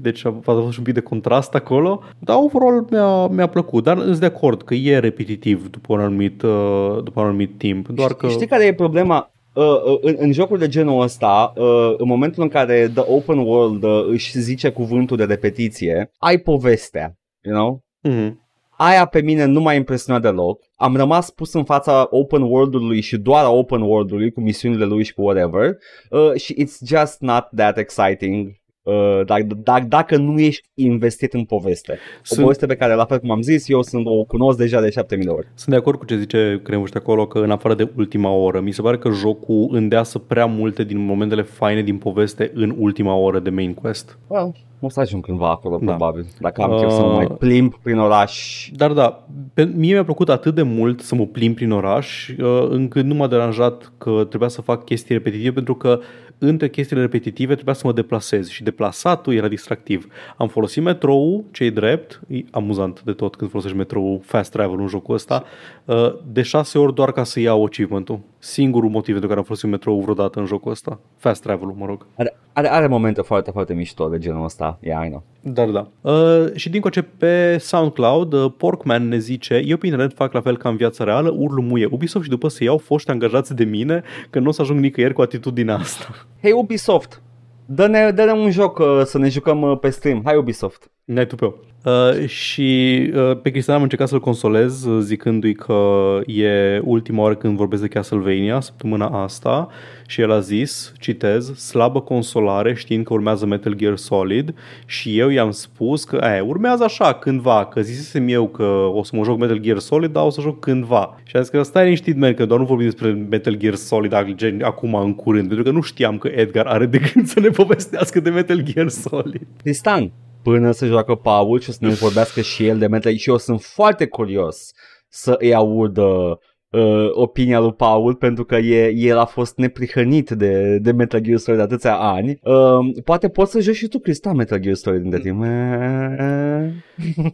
Deci a a fost un pic de contrast acolo, dar overall mi-a, mi-a plăcut. Dar sunt de acord că e repetitiv după un anumit, uh, după un anumit timp. Doar că... Știi care e problema? Uh, uh, în, în jocuri de genul ăsta, uh, în momentul în care The Open World uh, își zice cuvântul de repetiție, ai povestea, you know? Mhm. Aia pe mine nu m-a impresionat deloc. Am rămas pus în fața open world-ului și doar a open world-ului cu misiunile lui și cu whatever uh, și it's just not that exciting. Uh, dar, dar dacă nu ești investit în poveste. O Sunt- poveste pe care, la fel cum am zis, eu sunt, o cunosc deja de 7000 de ori. Sunt de acord cu ce zice Cremuște acolo, că în afară de ultima oră, mi se pare că jocul îndeasă prea multe din momentele faine din poveste în ultima oră de main quest. Well, o să ajung cândva acolo, Da. probabil. Dacă am chef să mă Uh, mai plimb prin oraș. Dar da, pe, mie mi-a plăcut atât de mult să mă plimb prin oraș, uh, încât nu m-a deranjat că trebuia să fac chestii repetitive, pentru că între chestiile repetitive trebuia să mă deplasez și deplasatul era distractiv. Am folosit metrou, cei drept, e amuzant de tot când folosești metrou fast travel în jocul ăsta, uh, de șase ori doar ca să iau achievement-ul. Singurul motiv pentru care am folosit metrou vreodată în jocul ăsta. Fast travel-ul, mă rog. Are, are, are momente foarte, foarte mișto de genul ăsta. Yeah, I know. Dar da. Uh, și din coace pe SoundCloud, uh, Porkman ne zice Eu pe internet fac la fel ca în viața reală, urlu muie Ubisoft și după să iau foști angajați de mine că nu o să ajung nicăieri cu atitudinea asta. Hei Ubisoft, dă-ne, dă-ne un joc uh, să ne jucăm uh, pe stream. Hai Ubisoft. Ne tu pe uh, Și uh, pe Cristian am încercat să-l consolez uh, zicându-i că e ultima oară când vorbesc de Castlevania, săptămâna asta și el a zis, citez, slabă consolare știind că urmează Metal Gear Solid și eu i-am spus că e, urmează așa cândva, că zisesem eu că o să mă joc Metal Gear Solid, dar o să joc cândva. Și a zis că stai liniștit, man, că doar nu vorbim despre Metal Gear Solid gen, acum în curând, pentru că nu știam că Edgar are de gând să ne povestească de Metal Gear Solid. Tristan, până se joacă Paul și o să ne vorbească și el de Metal Gear și eu sunt foarte curios să îi aud uh, uh, opinia lui Paul pentru că e, el a fost neprihănit de, de Metal Gear Solid de atâția ani. Uh, poate poți să joci și tu, Cristian, Metal Gear Solid între timp. Uh,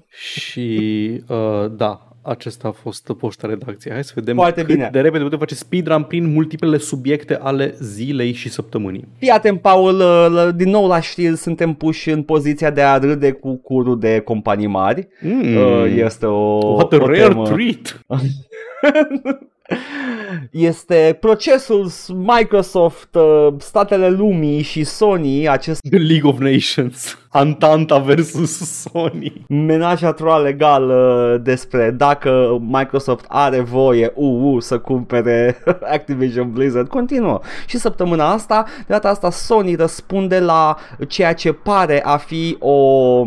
Și uh, da, acesta a fost poșta redacției. Hai să vedem Foarte cât bine. de repede putem face speedrun prin multiplele subiecte ale zilei și săptămânii. Fii atent, Paul, uh, la- din nou la știri suntem puși în poziția de a râde cu curul de companii mari. Mm. Uh, Este o, What a o rare temă. treat! [LAUGHS] Este procesul Microsoft, uh, statele lumii și Sony, acest The League of Nations. [LAUGHS] Antanta versus Sony. menajatura legală despre dacă Microsoft are voie UU să cumpere [LAUGHS] Activision Blizzard continuă. Și săptămâna asta, de data asta Sony răspunde la ceea ce pare a fi o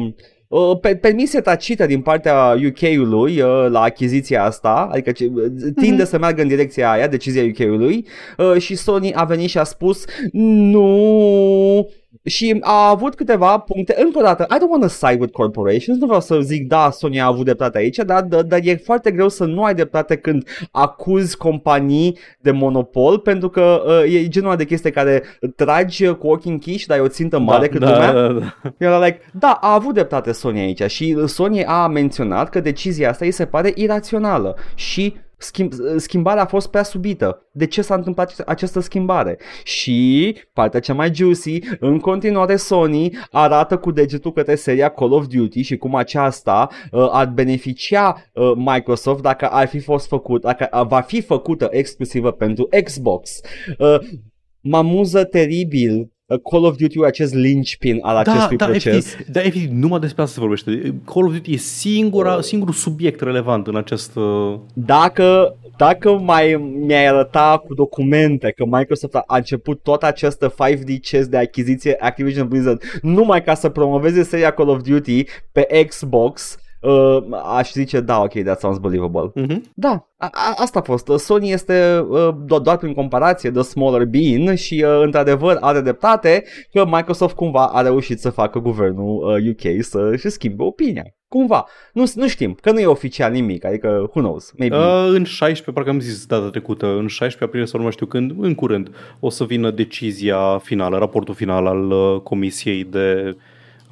uh, pe, permisie tacită din partea UK-ului uh, la achiziția asta, adică ce, tinde mm-hmm. să meargă în direcția aia, decizia UK-ului uh, și Sony a venit și a spus nu și a avut câteva puncte, încă o dată, I don't want to side with corporations, nu vreau să zic da, Sony a avut dreptate aici, dar, dar, dar e foarte greu să nu ai dreptate când acuzi companii de monopol, pentru că uh, e genul de chestie care tragi cu ochii închiși, dar e o țintă mare da, cât da, lumea. da, da. Era like, da, a avut dreptate Sony aici și Sony a menționat că decizia asta îi se pare irațională și schimb, schimbarea a fost prea subită. De ce s-a întâmplat această schimbare? Și partea cea mai juicy, în continuare Sony arată cu degetul către seria Call of Duty și cum aceasta uh, ar beneficia uh, Microsoft dacă ar fi fost făcut, dacă uh, va fi făcută exclusivă pentru Xbox. Uh, mă amuză teribil Uh, Call of Duty acest linchpin al Da, acestui da, proces. efectiv, da, efectiv, numai despre asta se vorbește. Call of Duty e singura, singurul subiect relevant în acest... uh, Dacă, dacă mai mi-ai arăta cu documente că Microsoft a a început tot această 5D chest de achiziție Activision Blizzard numai ca să promoveze seria Call of Duty pe Xbox, uh, aș zice da, ok, that sounds believable. mhm. Da, a, a, asta a fost. Sony este uh, doar, doar prin comparație de smaller bean și uh, într-adevăr are dreptate că Microsoft cumva a reușit să facă guvernul uh, UK să-și schimbe opinia. Cumva. Nu, nu știm, că nu e oficial nimic, adică who knows, maybe. Uh, în 16, parcă am zis data trecută, în 16 aprilie sau nu mai știu când, în curând, o să vină decizia finală, raportul final al uh, Comisiei de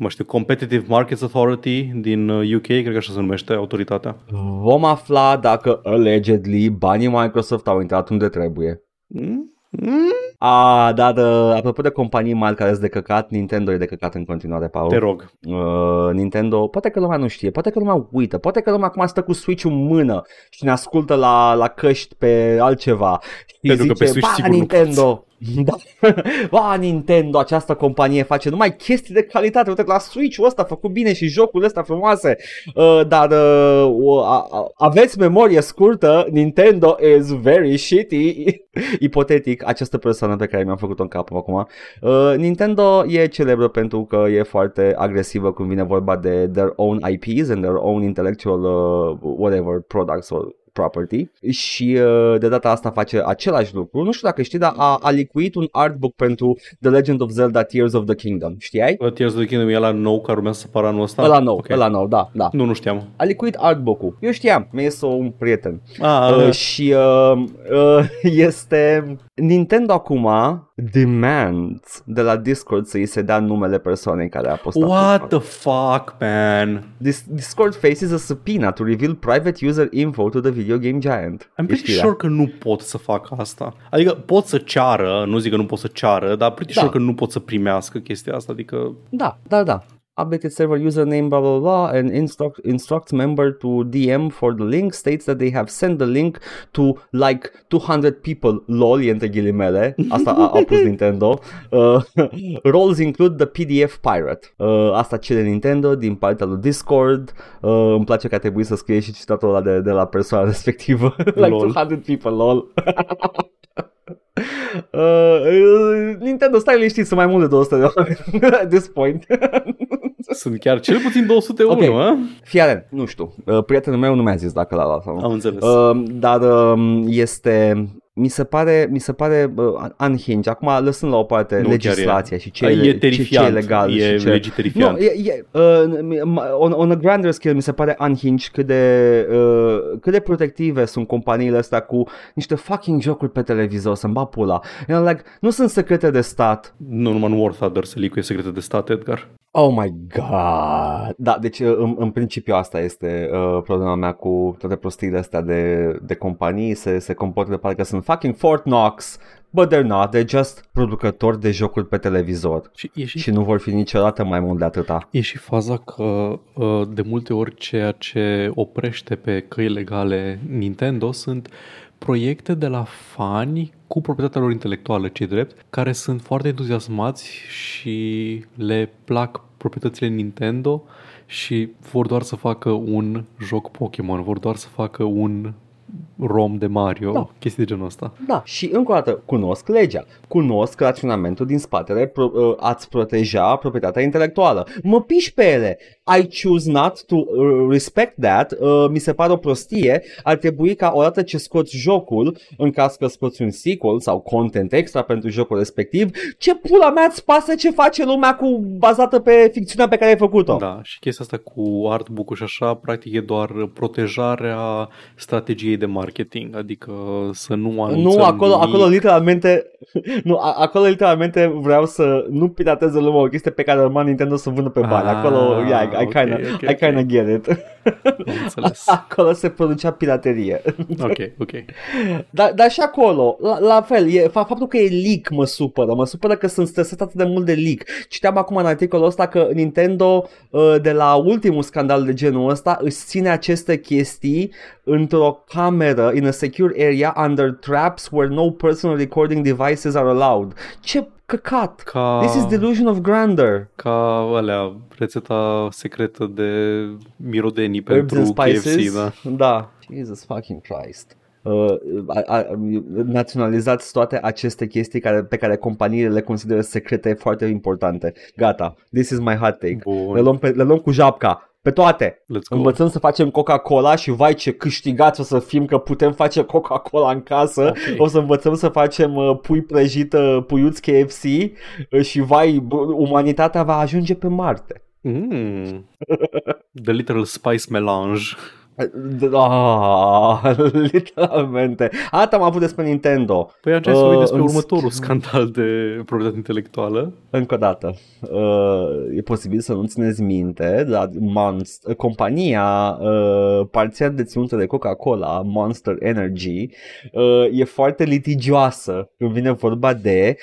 nu mai știu, Competitive Markets Authority din uh, UK, cred că așa se numește autoritatea. Vom afla dacă allegedly banii Microsoft au intrat unde trebuie. Mm? Mm? A, da, da, apropo de companii mari care sunt de căcat, Nintendo e de căcat în continuare, Paul. Te rog. Uh, Nintendo, poate că lumea nu știe, poate că lumea uită, poate că lumea acum stă cu Switch-ul în mână și ne ascultă la, la căști pe altceva și Pentru că zice, pe Switch ba, sigur nu Nintendo, [LAUGHS] da. ba, Nintendo, această companie face numai chestii de calitate, uite la Switch-ul ăsta a făcut bine și jocurile astea frumoase, uh, dar uh, o- a, a, aveți memorie scurtă, Nintendo is very shitty, [LAUGHS] ipotetic, această persoană pe care mi-am făcut-o în cap acum, Uh, Nintendo e celebră pentru că e foarte agresivă când vine vorba de their own IPs and their own intellectual uh, whatever products or property și uh, de data asta face același lucru. Nu știu dacă știi, dar a, a licuit un artbook pentru The Legend of Zelda Tears of the Kingdom. Știai? Uh, Tears of the Kingdom e la nou care urmează să apară anul ăsta? Ăla nou, Ok. ăla nou, da, da. Nu, nu știam. A licuit artbook-ul. Eu știam, mi-e un prieten. Ah, Uh, uh, și uh, uh, [LAUGHS] este Nintendo acum demands de la Discord să îi se dea numele persoanei care a postat. What the fuck, man? This Discord faces a subpoena to reveal private user info to the video game giant. I'm E pretty știrea. sure că nu pot să fac asta. Adică pot să ceară, nu zic că nu pot să ceară, dar pretty Da. sure că nu pot să primească chestia asta. Adică Da, da, da. Updated server username blah blah blah and instruct, instructs member to DM for the link states that they have sent the link to like 200 people. Lol e între ghilimele. Asta a, a pus Nintendo. [LAUGHS] Uh, roles include the PDF pirate. Uh, asta cere Nintendo din partea lui Discord. Uh, îmi place că a trebuit să scrie și citatul ăla de, de la persoana [LAUGHS] respectivă. Like Lol. 200 people lol [LAUGHS] Uh, uh, Nintendo, stai liniștit, sunt mai mult de 200 de oameni [LAUGHS] at this point. sunt chiar cel puțin 201, Ok. okay. Fii atent, nu știu, uh, prietenul meu nu mi-a zis dacă l-a luat sau nu. Am înțeles. Uh, dar uh, este, mi se pare, mi se pare uh, unhinged, acum lăsând la o parte Nu, legislația și ce e ce, ce e terifiant. legal e și ce... legit terifiant. Nu, e, e, uh, on, on a grander scale mi se pare unhinged cât de, uh, cât de protective sunt companiile astea cu niște fucking jocuri pe televizor, să-mi bat pula. And like, nu sunt secrete de stat, Nu numai în War Thunder se licuie secrete de stat, Edgar. Oh my god! Da, deci uh, în, în principiu asta este uh, problema mea cu toate prostiile astea de, de companii, se, se comportă de parcă sunt fucking Fort Knox, but they're not, they're just producători de jocuri pe televizor Și e și, și nu vor fi niciodată mai mult de atâta. e și faza că uh, de multe ori ceea ce oprește pe căi legale Nintendo sunt proiecte de la fani cu proprietatea lor intelectuală, ce drept, care sunt foarte entuziasmați și le plac proprietățile Nintendo și vor doar să facă un joc Pokémon, vor doar să facă un rom de Mario, Da. chestii de genul ăsta. Da, și încă o dată, cunosc legea, cunosc raționamentul din spatele pro, uh, ați proteja proprietatea intelectuală. Mă piși pe ele. I choose not to uh, respect that. Uh, mi se pare o prostie. Ar trebui ca odată ce scoți jocul, în caz că scoți un sequel sau content extra pentru jocul respectiv, ce pula mea îți pasă ce face lumea cu bazată pe ficțiunea pe care ai făcut-o? Da, și chestia asta cu artbook-ul și așa, practic e doar protejarea strategiei de marketing, adică să nu anunțăm Nu, acolo, nimic. acolo literalmente [LAUGHS] nu, a- acolo literalmente vreau să nu pirateze lumea o chestie pe care urma Nintendo să vândă pe bani. Ah, Acolo, yeah, I, I ok, kinda, ok, I kinda ok. get it. Am [LAUGHS] înțeles. [LAUGHS] Acolo se producea piraterie. Ok, ok. Dar, dar și acolo, la, la fel, e, fa- faptul că e leak mă supără. Mă supără că sunt stresat atât de mult de leak. Citeam acum în articolul ăsta că Nintendo, uh, de la ultimul scandal de genul ăsta, își ține aceste chestii într-o cameră, in a secure area, under traps where no personal recording devices are allowed. Ce căcat! Ca, This is delusion of grandeur. ca alea, rețeta secretă de mirodenii Herbs pentru and spices. KFC, da. da. Jesus fucking Christ. Uh, a, a, naționalizați toate aceste chestii care, pe care companiile le consideră secrete foarte importante. Gata. This is my hot take. Bun. Le luăm, pe, le luăm cu japca. Pe toate. Let's go. Învățăm să facem Coca-Cola și vai ce câștigați o să fim că putem face Coca-Cola în casă. Ok. O să învățăm să facem uh, pui prăjit, uh, puiuți KFC uh, și vai, b- umanitatea va ajunge pe Marte. Mm. The Little Spice Melange. Ah, [LAUGHS] literalmente. Asta am avut despre Nintendo. Păi aceea să vorbim Uh, despre în următorul schimb- scandal de proprietate intelectuală. Încă o dată. Uh, e posibil să nu țineți minte, dar Monst- compania uh, parțial deținută de Coca-Cola, Monster Energy, uh, e foarte litigioasă când vine vorba de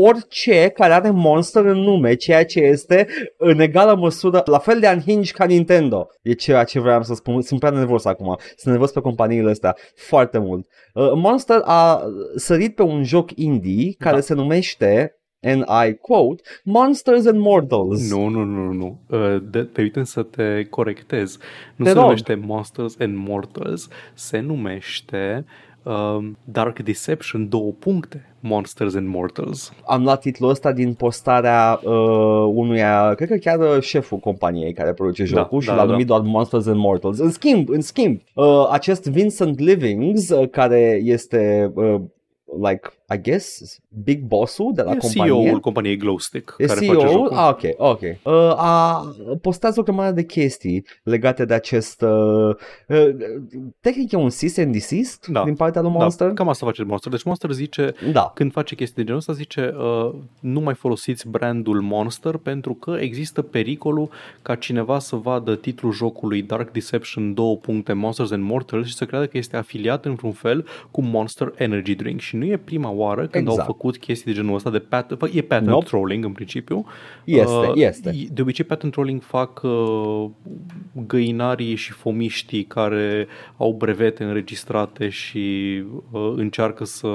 orice care are Monster în nume, ceea ce este în egală măsură la fel de unhinged ca Nintendo. E ceea ce vreau să spun. Sunt prea nervos acum. Sunt nervos pe companiile astea foarte mult. Uh, Monster a sărit pe un joc indie care Da. se numește and I quote, Monsters and Mortals. Nu, nu, nu, nu. Uh, De, permite să te corectez. Nu Te se rog. numește Monsters and Mortals, se numește um, Dark Deception, două puncte, Monsters and Mortals. Am luat titlul ăsta din postarea uh, unuia, cred că chiar uh, șeful companiei care produce Da, jocul și da, l-a da. numit doar Monsters and Mortals. În schimb, în schimb, uh, acest Vincent Livings, uh, care este uh, like, I guess, big boss-ul de la E companie. CEO-ul companiei Glowstick, E care face CEO-ul? jocul. Ah, ok, ok. Uh, a postează o grămadă de chestii legate de acest... Uh, uh, tehnic e un cease and desist Da. din partea lui Monster? Da, cam asta face Monster. Deci Monster zice, Da. când face chestii de genul ăsta, zice uh, nu mai folosiți brandul Monster pentru că există pericolul ca cineva să vadă titlul jocului Dark Deception 2 puncte Monsters and Mortals și să creadă că este afiliat în vreun fel cu Monster Energy Drink. Și nu e prima oară când Exact. au făcut chestii de genul ăsta de patent, e patent Nope. trolling în principiu. Este, Uh, este. De obicei patent trolling fac uh, găinarii și fomiștii care au brevete înregistrate și uh, încearcă să,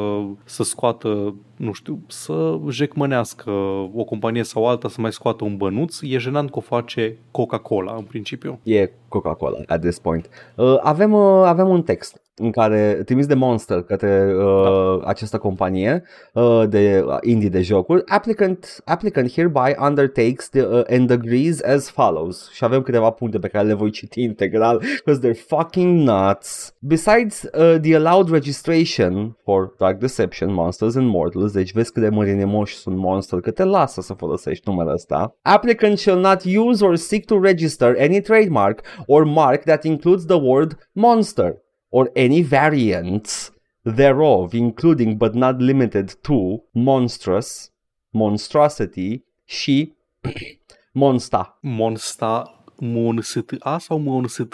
să scoată, nu știu, să jecmănească o companie sau alta să mai scoată un bănuț. E jenant că o face Coca-Cola în principiu. E Coca-Cola at this point. Uh, avem, uh, avem un text în care trimis de Monster către uh, Da. această companie uh, de uh, indie de jocuri. Applicant, applicant hereby undertakes the, uh, and agrees as follows. Și avem câteva puncte pe care le voi citi integral because they're fucking nuts. Besides uh, the allowed registration for Dark Deception, Monsters and Mortals, deci vezi cât de mărinemoși sunt Monster, că te lasă să folosești numele ăsta. Applicant shall not use or seek to register any trademark or mark that includes the word monster or any variants thereof, including but not limited to monstrous, monstrosity și [COUGHS] monsta. Monsta Monsta sau Monsta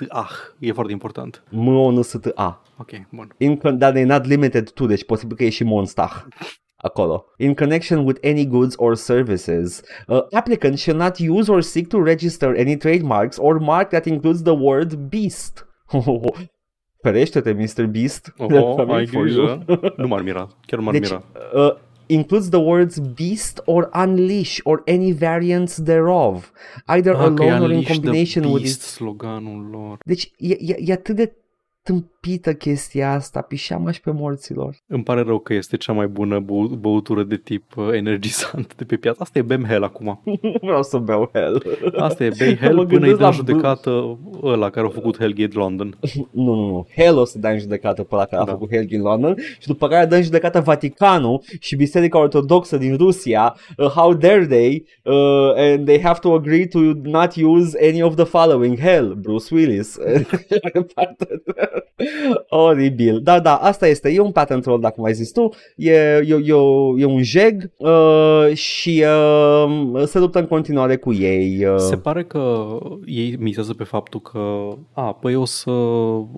E foarte important. M-O-N-S-T-A. Ok, bun. In, dar e not limited to, deci posibil că e și monstah [LAUGHS] acolo. In connection with any goods or services, uh, applicant shall not use or seek to register any trademarks or mark that includes the word beast. [LAUGHS] Ferește-te, Mr. Beast. Oh, Coming ai for grijă. you. [LAUGHS] nu m-ar mira. Chiar m-ar Deci, mira. uh, includes the words beast or unleash or any variants thereof, either Ah, că e alone or in Unleash the combination with Beast its sloganul lor. Deci e, e, e atât de tâm- răpită chestia asta, pișeam și pe morților. Îmi pare rău că este cea mai bună bău- băutură de tip uh, energizant de pe piață. Asta e bem hell acum. [LAUGHS] Nu vreau să beau hell. Asta e bei Mă hell până îi gândesc dă la în judecată ăla care a făcut Hellgate London. [LAUGHS] Nu, nu, nu. Hell o să dea în judecată pe ăla care Da. a făcut Hell din London și după care dă în judecată Vaticanul și Biserica Ortodoxă din Rusia. Uh, how dare they? Uh, and they have to agree to not use any of the following. Hell, Bruce Willis. [LAUGHS] Oribil. Da, da, asta este. E un patent troll, dacă mai zis tu. E, e, e, e un jeg uh, și uh, se luptă în continuare cu ei. Uh. Se pare că ei mizează pe faptul că, a, păi o să,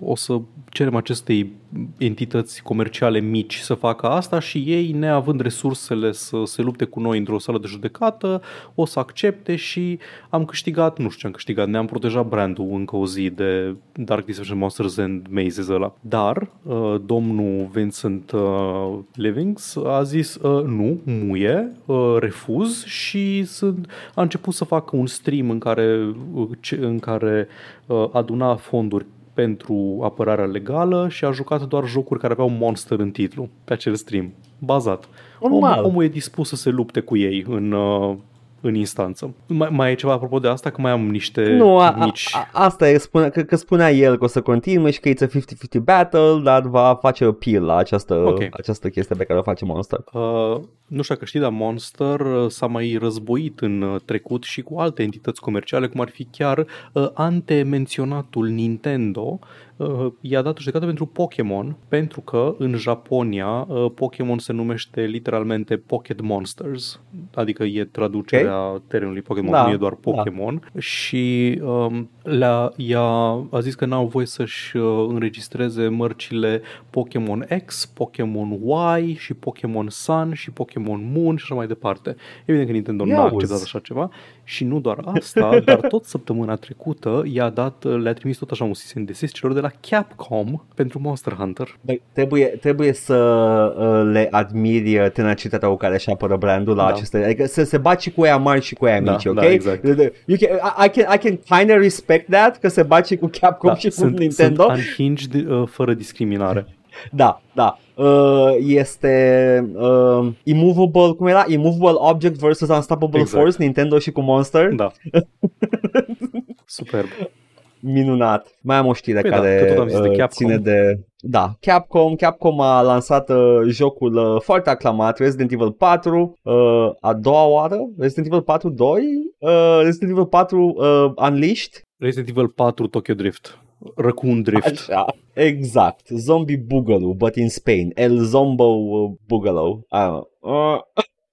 o să cerem acestei entități comerciale mici să facă asta și ei, neavând resursele să se lupte cu noi într-o sală de judecată, o să accepte și am câștigat, nu știu ce am câștigat, ne-am protejat brandul încă o zi de Dark Deception Monsters and Mazes ăla. Dar uh, domnul Vincent uh, Livings a zis uh, nu, muie, uh, refuz și sunt, a început să facă un stream în care, uh, ce- în care uh, aduna fonduri pentru apărarea legală și a jucat doar jocuri care aveau monster în titlu pe acel stream. Bazat. Normal. Om, omul e dispus să se lupte cu ei în, uh, în instanță. Mai, mai e ceva apropo de asta? Că mai am niște Nu, a, a, mici... a, asta e, spune, că, că spunea el că o să continue și că e a 50-50 battle, dar va face appeal la această, Ok. această chestie pe care o face Monster. Uh, nu știu dacă știi, dar Monster uh, s-a mai războit în uh, trecut și cu alte entități comerciale, cum ar fi chiar uh, antemenționatul Nintendo, uh, i-a dat o judecată pentru Pokémon, pentru că în Japonia uh, Pokémon se numește literalmente Pocket Monsters, adică e traducerea okay. termenului Pokémon, Da, nu e doar da. Pokémon și um, le-a, i-a, a zis că n-au voie să-și uh, înregistreze mărcile Pokémon X, Pokémon Y și Pokémon Sun și Pokémon Moon și așa mai departe. Evident că Nintendo Ia nu a auzi. acceptat așa ceva și nu doar asta, [LAUGHS] dar tot săptămâna trecută i-a dat, le-a trimis tot așa un cease and desist celor de la Capcom pentru Monster Hunter. Băi, trebuie, trebuie să uh, le admiri uh, tenacitatea cu care își apără brandul la Da. aceste, adică să se baci și cu ea mari și cu ea Da, mici, ok? da, exact. You can, I, I can, I can kind of respect that, că se baci cu Capcom și cu sunt, Nintendo. sunt unhinged uh, fără discriminare. [LAUGHS] Da, da. Uh, este uh, Immovable, cum era? Immovable Object versus Unstoppable Exact. Force, Nintendo și cu Monster. Da. [LAUGHS] Superb. Minunat. Mai am o știre Păi da, care că tot am zis de uh, Capcom. ține de... Da, Capcom. Capcom a lansat uh, jocul uh, foarte aclamat, Resident Evil 4, uh, a doua oară, Resident Evil 4 2, uh, Resident Evil 4 uh, Unleashed. Resident Evil 4 Tokyo Drift. Raccoon Drift. Așa, exact. Zombie Boogaloo, but in Spain. El Zombo uh, Boogaloo. I don't know.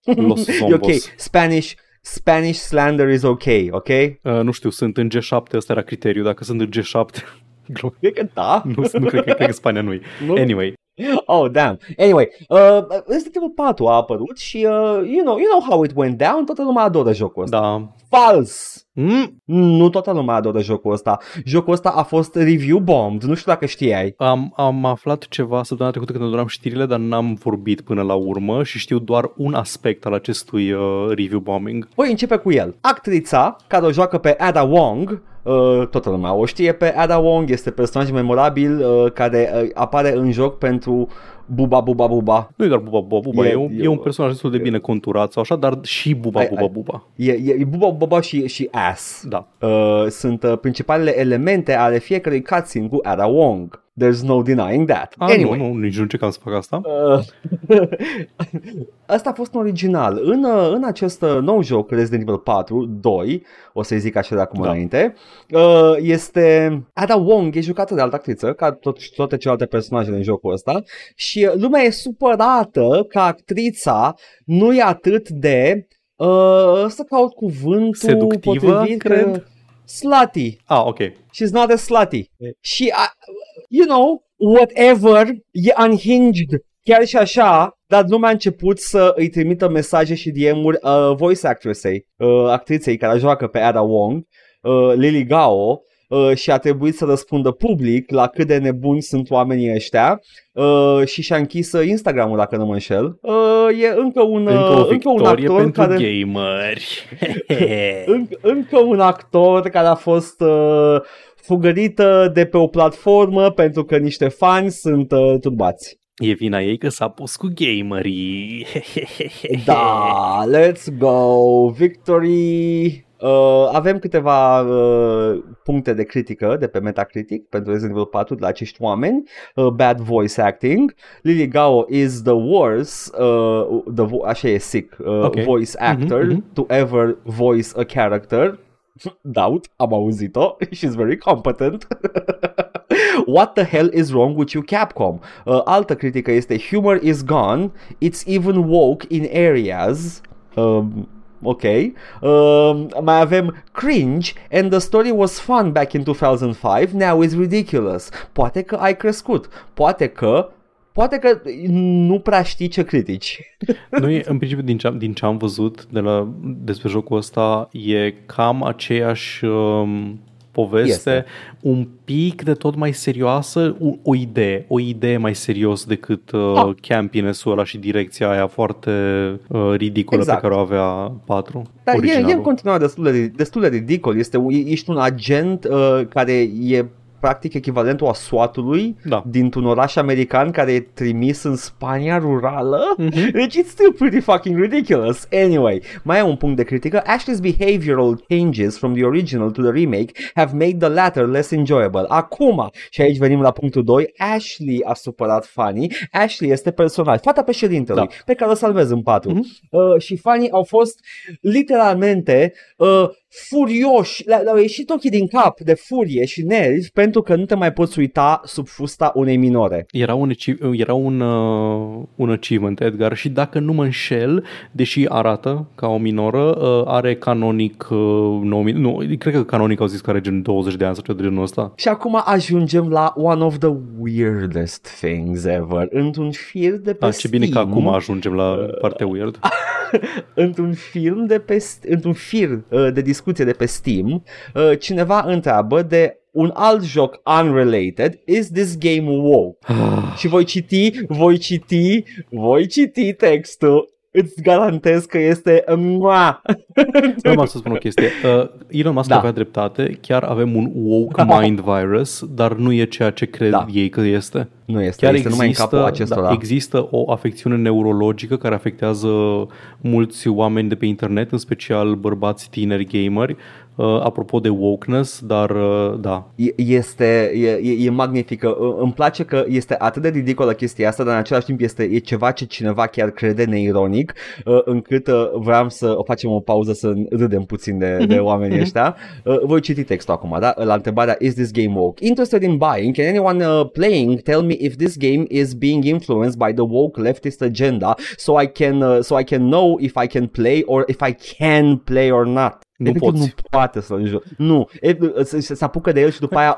Uh, Los [LAUGHS] e Zombos. ok. Spanish, Spanish slander is ok, ok? Uh, nu știu, sunt în G7, ăsta era criteriu. Dacă sunt în G7, glumă. Cred că da. [LAUGHS] nu, nu cred, că, cred că Spania nu Nu? Anyway, [LAUGHS] Oh, damn. Anyway, uh, Resident Evil 4 a apărut și uh, you, know, you know how it went down, toată lumea adoră jocul ăsta. da. Fals! Mm, Nu toată lumea adoră jocul ăsta. Jocul ăsta a fost review bombed, nu știu dacă știai. am, am aflat ceva săptămâna trecută când adoram știrile, dar n-am vorbit până la urmă și știu doar un aspect al acestui uh, review bombing. Voi începe cu el. Actrița care o joacă pe Ada Wong, uh, toată lumea o știe pe Ada Wong, este personaj memorabil uh, care uh, apare în joc pentru Buba Buba Buba. Nu e doar Buba Buba Buba, E- e, un, e e un o- personaj destul de bine conturat sau așa, dar și Buba Ai- Buba ai- Buba. E, e, e Buba Buba și, și Ass. Da. Uh, sunt uh, principalele elemente ale fiecărui cutscene cu Ada Wong. There's no denying that. A, anyway. nu, nu, nici nu încercam să fac asta. Uh, [LAUGHS] Asta a fost un original. În, uh, în acest uh, nou joc, Resident Evil 4, 2, o să-i zic așa de acum Da. înainte, uh, este Ada Wong, e jucată de altă actriță, ca tot, toate celelalte personaje din jocul ăsta, și uh, lumea e supărată că actrița nu e atât de, uh, să caut cuvântul Seductivă, potrivit, cred. uh, slutty. Ah, ok. She's not as slutty. Și, uh, you know, whatever, e unhinged. Chiar și așa, dar lumea a început să îi trimită mesaje și DM-uri uh, voice actressei, uh, actriței care joacă pe Ada Wong, uh, Lily Gao, uh, și a trebuit să răspundă public la cât de nebuni sunt oamenii ăștia uh, și și-a închis uh, Instagram-ul dacă nu mă înșel. Uh, e încă un, Încă o uh, încă un victorie actor pentru care... gameri. [LAUGHS] în, încă un actor care a fost uh, fugărită de pe o platformă pentru că niște fani sunt uh, turbați. e vina ei că s-a pus cu gamerii. Da, [LAUGHS] let's go! Victory! Uh, avem câteva uh, puncte de critică de pe Metacritic pentru Resident Evil 4 de la acești oameni. Uh, bad voice acting. Lily Gao is the worst, uh, the vo- așa e sick, uh, Ok. voice actor Mhm, mhm. to ever voice a character. [LAUGHS] Doubt, am auzit-o. [LAUGHS] She's very competent. [LAUGHS] What the hell is wrong with you, Capcom? Uh, altă critică este Humor is gone. It's even woke in areas. Um, ok. Um, mai avem Cringe and the story was fun back in 2005. Now is ridiculous. Poate că ai crescut. Poate că Poate că nu prea știi ce critici. [LAUGHS] Noi, în principiu, din ce, am, din ce am văzut de la, despre jocul ăsta, e cam aceeași um, poveste, Este. un pic de tot mai serioasă, o, o idee, o idee mai serios decât uh, Ah. campiness-ul ăla și direcția aia foarte uh, ridicolă Exact. pe care o avea 4. Dar e, e originalul. în continuare destul de, destul de ridicol. Este, ești un agent uh, care e practic echivalentul a SWAT-ului Da. dintr-un oraș american care e trimis în Spania rurală. Mhm. [LAUGHS] Deci it's still pretty fucking ridiculous. Anyway, mai e un punct de critică. Ashley's behavioral changes from the original to the remake have made the latter less enjoyable. Acum, și aici venim la punctul 2, Ashley a supărat Fanny. Ashley este personaj, fata președintelui, Da. pe care o salvez în patru. Mhm. Uh, și Fanny au fost literalmente uh, furioși, le- le-au ieșit ochii din cap de furie și nervi pentru că nu te mai poți uita sub fusta unei minore. Era un, achi- era un, uh, un achievement, Edgar, și dacă nu mă înșel, deși arată ca o minoră, uh, are canonic uh, 9000, nu, cred că canonic au zis că are gen 20 de ani sau ceva de genul ăsta. Și acum ajungem la one of the weirdest things ever. Într-un fir de pe Ah, ce bine că Steam, acum ajungem la partea weird. [LAUGHS] [LAUGHS] într-un film de pe, într-un fir uh, de discuție de pe Steam, uh, cineva întreabă de un alt joc unrelated, is this game woke? Și voi citi, voi citi, voi citi textul. Îți garantez că este mua. [LAUGHS] Nu am să spun o chestie. Uh, Elon Musk Da. avea dreptate, chiar avem un woke mind virus, dar nu e ceea ce cred Da. ei că este. Nu este, Chiar este numai în capul există, acestora. da, există o afecțiune neurologică care afectează mulți oameni de pe internet, în special bărbați tineri gameri, uh, apropo de wokeness, dar uh, da, E- este, e, e, e magnifică. Î- Îmi place că este atât de ridicolă chestia asta, dar în același timp este e ceva ce cineva chiar crede neironic, uh, încât uh, vreau să o facem o pauză să râdem puțin de, de [LAUGHS] oamenii ăștia. Uh, Voi citi textul acum, da? La întrebarea Is this game woke? Interested in buying? Can anyone uh, playing tell me if this game is being influenced by the woke leftist agenda so I can uh, so I can know if I can play or if I can play or not? Nu Efectiv, poți. nu poate să-l joc. Nu, e, se, se apucă de el și după aia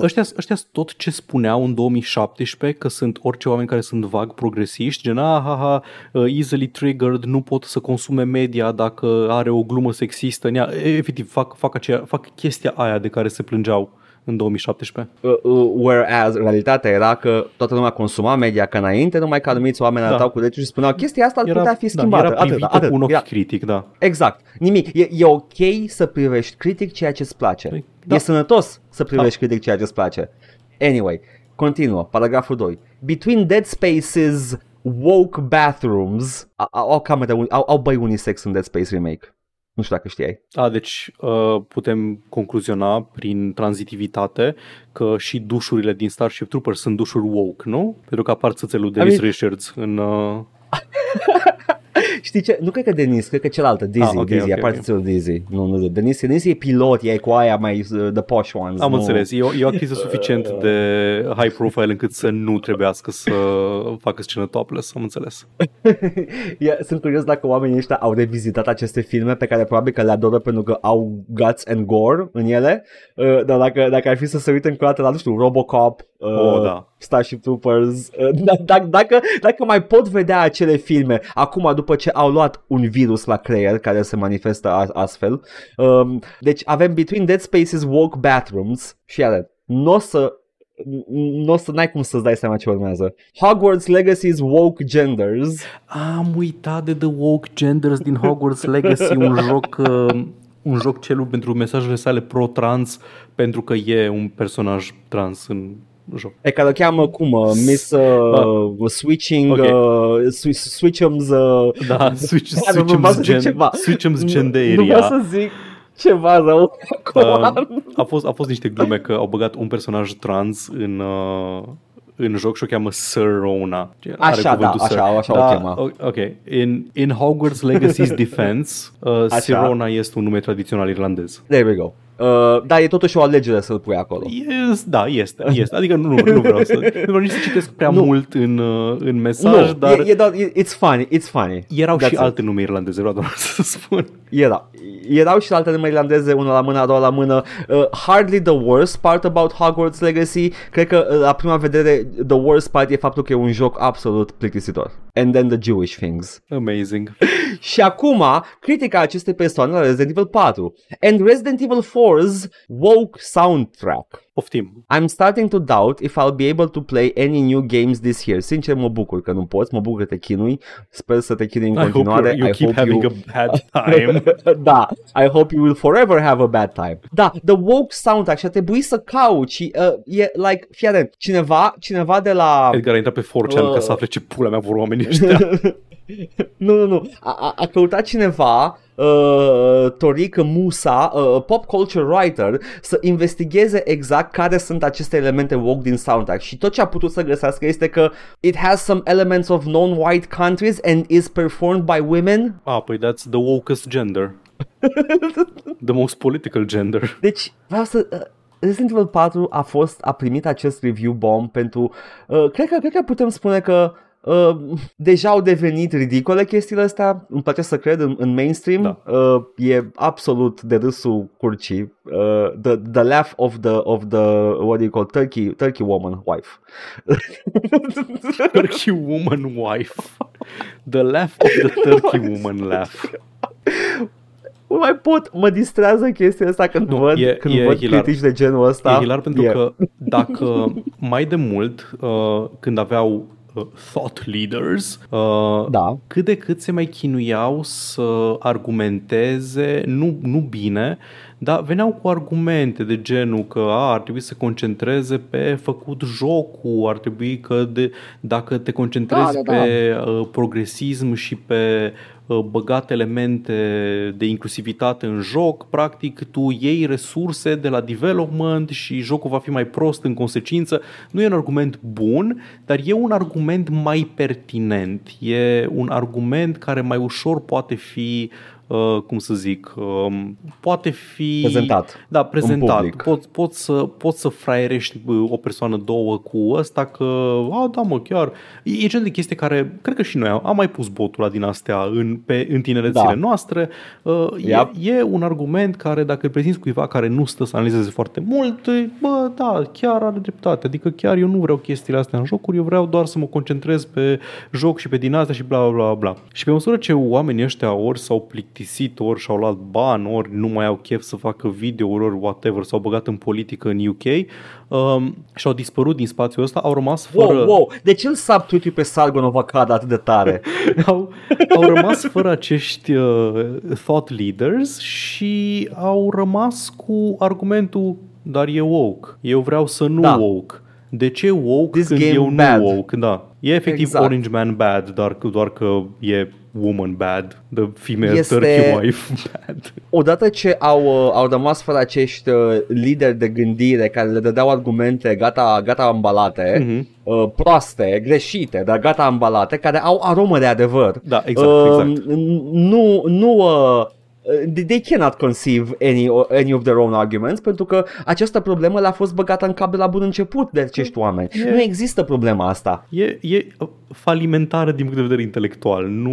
Ăștia, ăștia sunt tot ce spuneau în 2017 că sunt orice oameni care sunt vag progresiști, gen ah, ha, ha, uh, easily triggered, nu pot să consume media dacă are o glumă sexistă. Nea, efectiv, fac, fac, aceea, fac chestia aia de care se plângeau în 2017. Uh, uh, whereas realitatea era că toată lumea consuma media ca înainte, numai că anumiți oameni Da. arătau cu degetul și spuneau chestia asta ar putea fi da, schimbată. era privită atât, atât. cu un ochi Era- critic, da. Exact. Nimic. E, e ok să privești critic ceea ce îți place. Păi, Da. da. E sănătos să privești critic ceea ce îți place. Anyway, continuă. Paragraful 2. Between Dead Spaces woke bathrooms au, au camere, uni- au, au băi unisex în Dead Space Remake. Nu știu dacă știai. A, deci uh, putem concluziona prin tranzitivitate că și dușurile din Starship Troopers sunt dușuri woke, nu? Pentru că apar țâțele lui Dennis mean- Richards în... [LAUGHS] Uh, [LAUGHS] Știi ce? Nu cred că Denis, cred că cealaltă, Dizzy, Ah, ok, Dizzy, ok, aparte ok. Dizzy. Nu, nu, Denis, Denis e pilot, e cu aia mai uh, the posh ones. am nu. înțeles, e o, e o actriță suficient de high profile încât să nu trebuiască să facă scenă topless, am înțeles. [LAUGHS] yeah, sunt curios dacă oamenii ăștia au revizitat aceste filme pe care probabil că le adoră pentru că au guts and gore în ele, uh, dar dacă, dacă ar fi să se uite încă o dată la, nu știu, Robocop, uh, Oh, da. Starship Troopers. Uh, d- [LAUGHS] d- dacă, dacă mai pot vedea acele filme acum după ce au luat un virus la creier care se manifestă a- astfel. Um, deci avem Between Dead Spaces Woke Bathrooms și iară, nu o să nu o să n-ai cum să-ți dai seama ce urmează. Hogwarts Legacy's Woke Genders. Am uitat de The Woke Genders din Hogwarts [LAUGHS] Legacy, un joc, uh, un joc celul pentru mesajele sale pro-trans, pentru că e un personaj trans în joc. Pe care o cheamă cum? uh, Miss uh, Switching Ok. uh, swi- Switchums uh, Da, [LAUGHS] switch, Da, nu, nu, vreau să switch'em zic gen, ceva. switch'em Nu- Nu genderia. vreau să zic ceva rău acum. Uh, a, fost, a fost niște glume că au băgat un personaj trans în, uh, în joc și o cheamă Sir Rona. Are Așa, cuvântul da, Sir. așa, așa o da, chema. o- Ok. In, in Hogwarts Legacy's [LAUGHS] Defense, uh, Așa. Sir Rona este un nume tradițional irlandez. There we go. Uh, dar e totuși o alegere să-l pui acolo. Yes, da, este, este. Adică nu, nu vreau să, nu vreau nici să citesc prea Nu. mult în, uh, în mesaj, nu, dar e, e, doar- e, it's funny, it's funny. erau That's și it. alte nume irlandeze, vreau doar [LAUGHS] să spun. Era. Erau și alte nume irlandeze, una la mână, a doua la mână. Uh, hardly the worst part about Hogwarts Legacy. Cred că uh, la prima vedere the worst part e faptul că e un joc absolut plictisitor. And then the Jewish things. Amazing. [LAUGHS] Și acum, critica acestei persoane la Resident Evil 4 and Resident Evil 4's woke soundtrack. Poftim. I'm starting to doubt if I'll be able to play any new games this year. Sincer, mă bucur că nu poți, mă bucur că te chinui. Sper să te chinui în I hope continuare. you're- you I keep hope having you... a bad time. [LAUGHS] da, I hope you will forever have a bad time. Da, the woke soundtrack și aș trebuit să cauți și uh, e like, fii atent, cineva, cineva de la... Edgar a intrat pe 4chan Uh. ca să afle ce pula mea vor oamenii ăștia. [LAUGHS] nu, nu, nu. A, a, a căutat cineva, uh, Toric Musa, uh, pop culture writer, să investigheze exact care sunt aceste elemente woke din soundtrack și tot ce a putut să găsească este că it has some elements of non-white countries and is performed by women. ah, păi that's the wokest gender. [LAUGHS] the most political gender. Deci, vreau să... Uh, Resident Evil 4 a fost, a primit acest review bomb pentru, uh, cred, că, cred că putem spune că Uh, deja au devenit ridicole chestiile astea, îmi place să cred, în, în mainstream. Da. Uh, e absolut de râsul curcii. Uh, the, the laugh of the, of the, what do you call, turkey, turkey woman wife. [LAUGHS] Turkey woman wife. The laugh of the turkey woman laugh. Nu mai pot, mă distrează chestia asta când Nu, văd, e- când e văd hilar. critici de genul ăsta. E hilar pentru E- că dacă [LAUGHS] mai de mult, uh, când aveau uh, thought leaders, uh, Da. cât de cât se mai chinuiau să argumenteze, nu, nu bine, dar veneau cu argumente de genul că a, ar trebui să se concentreze pe făcut jocul, ar trebui că de, dacă te concentrezi Da, da, da. pe uh, progresism și pe uh, băgat elemente de inclusivitate în joc, practic tu iei resurse de la development și jocul va fi mai prost în consecință. Nu e un argument bun, dar e un argument mai pertinent. E un argument care mai ușor poate fi Uh, cum să zic, um, poate fi Prezentat Da, în prezentat. public. Poți, poți, să, poți să fraierești bă, o persoană, două cu ăsta că, a, da mă, chiar. E, e genul de chestie care, cred că și noi am, am mai pus botul la din astea în, pe, în tinerețile Da. noastre. Uh, Yep. e, e un argument care, dacă îl prezinți cuiva care nu stă să analizeze foarte mult, e, bă, da, chiar are dreptate. Adică chiar eu nu vreau chestiile astea în jocuri, eu vreau doar să mă concentrez pe joc și pe din astea și bla bla bla bla. Și pe măsură ce oamenii ăștia ori s-au plictisit, ori și-au luat bani, ori nu mai au chef să facă videouri, ori whatever, s-au băgat în politică în UK um, și au dispărut din spațiul ăsta, au rămas fără... Wow, wow, de ce îl subtweet pe Sargon of Akkad atât de tare? [LAUGHS] au, au rămas fără acești uh, thought leaders și au rămas cu argumentul dar e woke. Eu vreau să nu Da. woke. De ce woke This când game eu bad. nu woke? Da. E efectiv Exact. Orange Man bad, dar, doar că e woman bad. The female Este- turkey wife [LAUGHS] bad. Odată ce au, uh, au rămas fără acești uh, lideri de gândire care le dădeau argumente gata, gata ambalate, Mhm. uh, proaste, greșite, dar gata ambalate, care au aromă de adevăr. Da, exact, Uh, exact. Nu, nu uh, they- they cannot conceive any, any of their own arguments pentru că această problemă le-a fost băgată în cap de la bun început de acești oameni. E- Nu există problema asta. E, e falimentară din punct de vedere intelectual. Nu,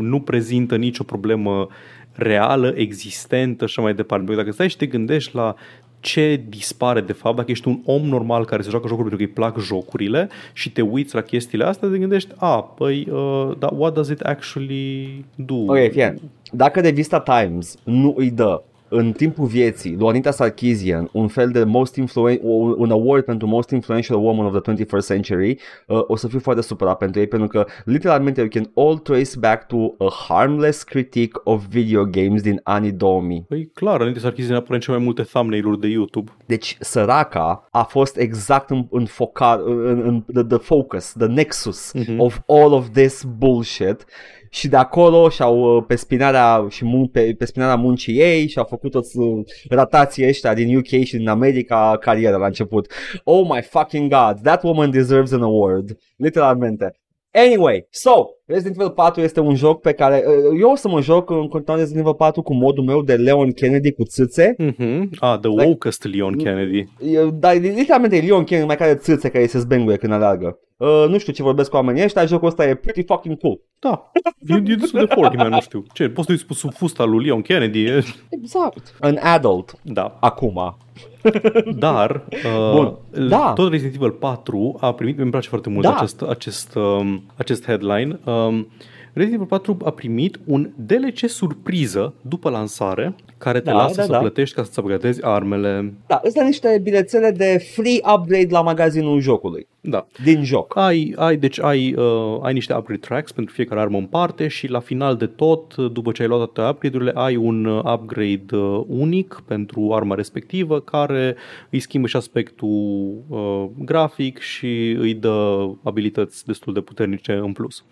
nu prezintă nicio problemă reală, existentă și așa mai departe. Pentru că dacă stai și te gândești la ce dispare de fapt dacă ești un om normal care se joacă jocuri pentru că îi plac jocurile și te uiți la chestiile astea, te gândești, a, păi, uh, da, what does it actually do? Ok, fie. Dacă revista Times nu îi dă în timpul vieții lui Anita Sarkeesian un fel de most influen- un award pentru most influential woman of the 21st century, uh, o să fiu foarte supărat pentru ei pentru că literalmente you can all trace back to a harmless critique of video games din anii 2000. Păi clar, Anita Sarkeesian apare în cele mai multe thumbnail-uri de YouTube. Deci săraca a fost exact în, în, focar, în, în the, the focus, the nexus Mhm. of all of this bullshit și de acolo și-au uh, pe spinarea, și mun- pe, pe spinarea muncii ei și-au făcut toți uh, ratații ăștia din UK și din America carieră la început. Oh my fucking god, that woman deserves an award. Literalmente. Anyway, so, Resident Evil 4 este un joc pe care uh, eu o să mă joc în continuare Resident Evil 4 cu modul meu de Leon Kennedy cu țâțe. Mm-hmm. Ah, the Like- wokest Leon Kennedy. Eu- Dar literalmente e Leon Kennedy mai care țâțe care se zbenguie când aleargă. Uh, nu știu ce vorbesc cu oamenii ăștia, jocul ăsta e pretty fucking cool. Da, e, e destul de forti, mai nu știu. Ce, poți să uiți sub fusta lui Leon Kennedy? E- Exact. An adult. Da, Acum. [LAUGHS] dar uh, Bun. Da. tot Resident Evil 4 a primit, mi-mi place foarte mult Da. acest, acest, um, acest headline, um, Resident Evil 4 a primit un DLC surpriză după lansare care te Da, lasă da, să da. plătești ca să-ți upgradezi armele. Da, ăsta niște bilețele de free upgrade la magazinul jocului. Da. Din joc. Ai, ai, deci ai, uh, ai niște upgrade tracks pentru fiecare armă în parte și la final de tot, după ce ai luat toate upgrade-urile, ai un uh, upgrade uh, unic pentru arma respectivă care îi schimbă și aspectul uh, grafic și îi dă abilități destul de puternice în plus.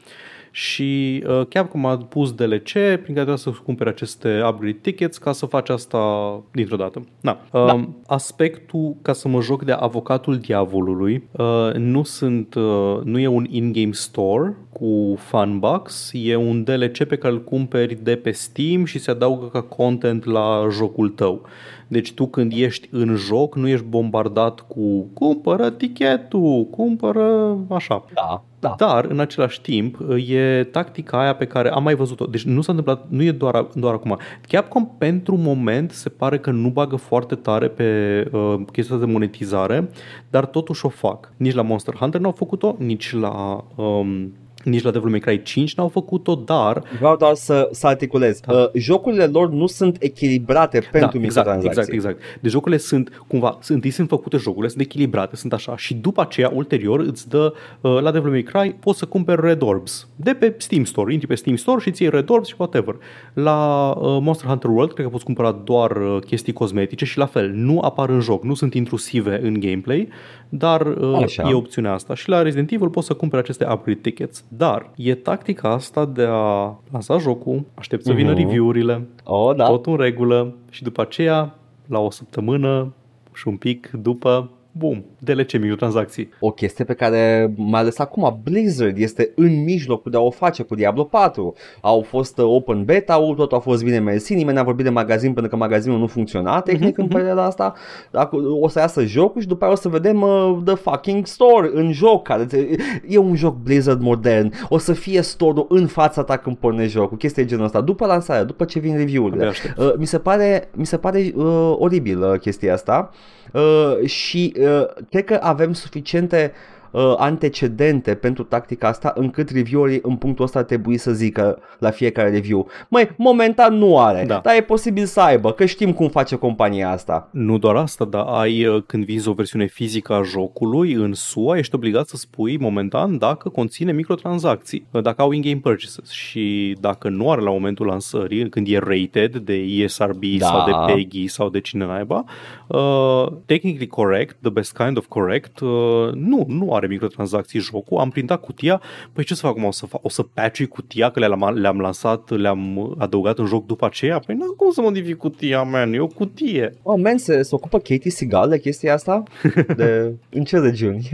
Și uh, Capcom a pus DLC prin care trebuie să cumpere aceste upgrade tickets ca să faci asta dintr-o dată. Na. Uh, Da. Aspectul ca să mă joc de avocatul diavolului uh, nu sunt uh, nu e un in-game store cu Funbox, e un DLC pe care îl cumperi de pe Steam și se adaugă ca content la jocul tău. Deci tu când ești în joc nu ești bombardat cu cumpără tichetul, cumpără așa. Da, da. Dar, în același timp, e tactica aia pe care am mai văzut-o. Deci nu s-a întâmplat, nu e doar, doar acum. Capcom, pentru moment, se pare că nu bagă foarte tare pe uh, chestia de monetizare, dar totuși o fac. Nici la Monster Hunter n-au făcut-o, nici la... Um, nici la Devil May Cry 5 n-au făcut-o, dar Vreau doar să, să articulez. Da. Uh, jocurile lor nu sunt echilibrate pentru da, exact, microtransacții. exact, exact. Deci jocurile sunt cumva, sunt- întâi sunt făcute jocurile, sunt echilibrate, sunt așa și după aceea, ulterior, îți dă uh, la Devil May Cry, poți să cumperi Red Orbs de pe Steam Store, intri pe Steam Store și ți iei Red Orbs și whatever. La uh, Monster Hunter World, cred că poți cumpăra doar uh, chestii cosmetice și la fel, nu apar în joc, nu sunt intrusive în gameplay, dar uh, Așa. e opțiunea asta. Și la Resident Evil poți să cumperi aceste upgrade tickets. Dar e tactica asta de a lansa jocul, aștept să vină Mhm. review-urile, Oh, da. tot în regulă și după aceea, la o săptămână și un pic după, bum, DLC microtransacții. O chestie pe care, mai ales acum, Blizzard este în mijlocul de a o face cu Diablo 4. Au fost uh, open beta totul a fost bine mersi, nimeni n-a vorbit de magazin pentru că magazinul nu funcționa tehnic Mhm, în perioada asta. Acum, O să iasă jocul și după aia o să vedem uh, The fucking Store în joc. Care ți- e un joc Blizzard modern. O să fie store-ul în fața ta când pornești jocul. Chestia e genul ăsta. După lansare, după ce vin review-urile. Abia aștept. Uh, mi se pare, mi se pare uh, oribil uh, chestia asta uh, și uh, cred că avem suficiente uh, antecedente pentru tactica asta încât reviewerii în punctul ăsta ar trebui să zică la fiecare review Măi, momentan nu are, Da. dar e posibil să aibă, că știm cum face compania asta Nu doar asta, dar ai, uh, când vinzi o versiune fizică a jocului în SUA, ești obligat să spui momentan dacă conține microtransacții, uh, dacă au in-game purchases și dacă nu are la momentul lansării, când e rated de ESRB Da. sau de PEGI sau de cine naiba, uh, technically correct, the best kind of correct, uh, nu, nu are microtransacții jocul, am printat cutia, păi ce să fac acum, o să, fac, o să patch cutia, că le-am, le-am lansat, le-am adăugat în joc după aceea? Păi nu cum să modific cutia, man, e o cutie. Oh, man, se, se ocupă Katie Seagal de chestia asta? De, [LAUGHS] în ce regiuni?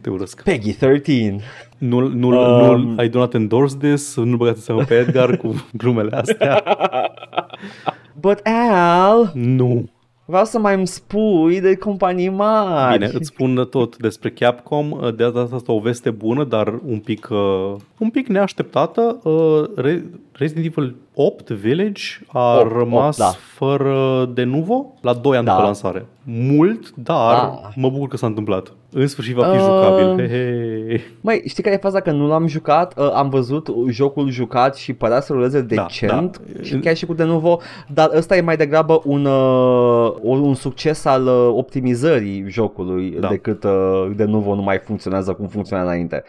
Te urăsc. Peggy 13 Nu, nu, Um. nu, I do not endorse this, nu băgați în seamă pe Edgar cu glumele astea. [LAUGHS] But Al, Nu. Vreau să mai îmi spui de companii mari Bine, îți spun tot despre Capcom. De data asta o veste bună, dar un pic, uh, un pic neașteptată. Uh, re- Resident Evil 8 Village a 8, rămas 8, da. fără de nuvo la 2 ani Da. după lansare. Mult, dar Da. mă bucur că s-a întâmplat. În sfârșit va fi Uh, jucabil. He, he. Mai știi care e faza? Că nu l-am jucat, uh, am văzut jocul jucat și părea să ruleze Da, decent da. și chiar și cu de nuvo, dar ăsta e mai degrabă un, uh, un succes al uh, optimizării jocului Da. decât uh, de nuvo nu mai funcționează cum funcționa înainte.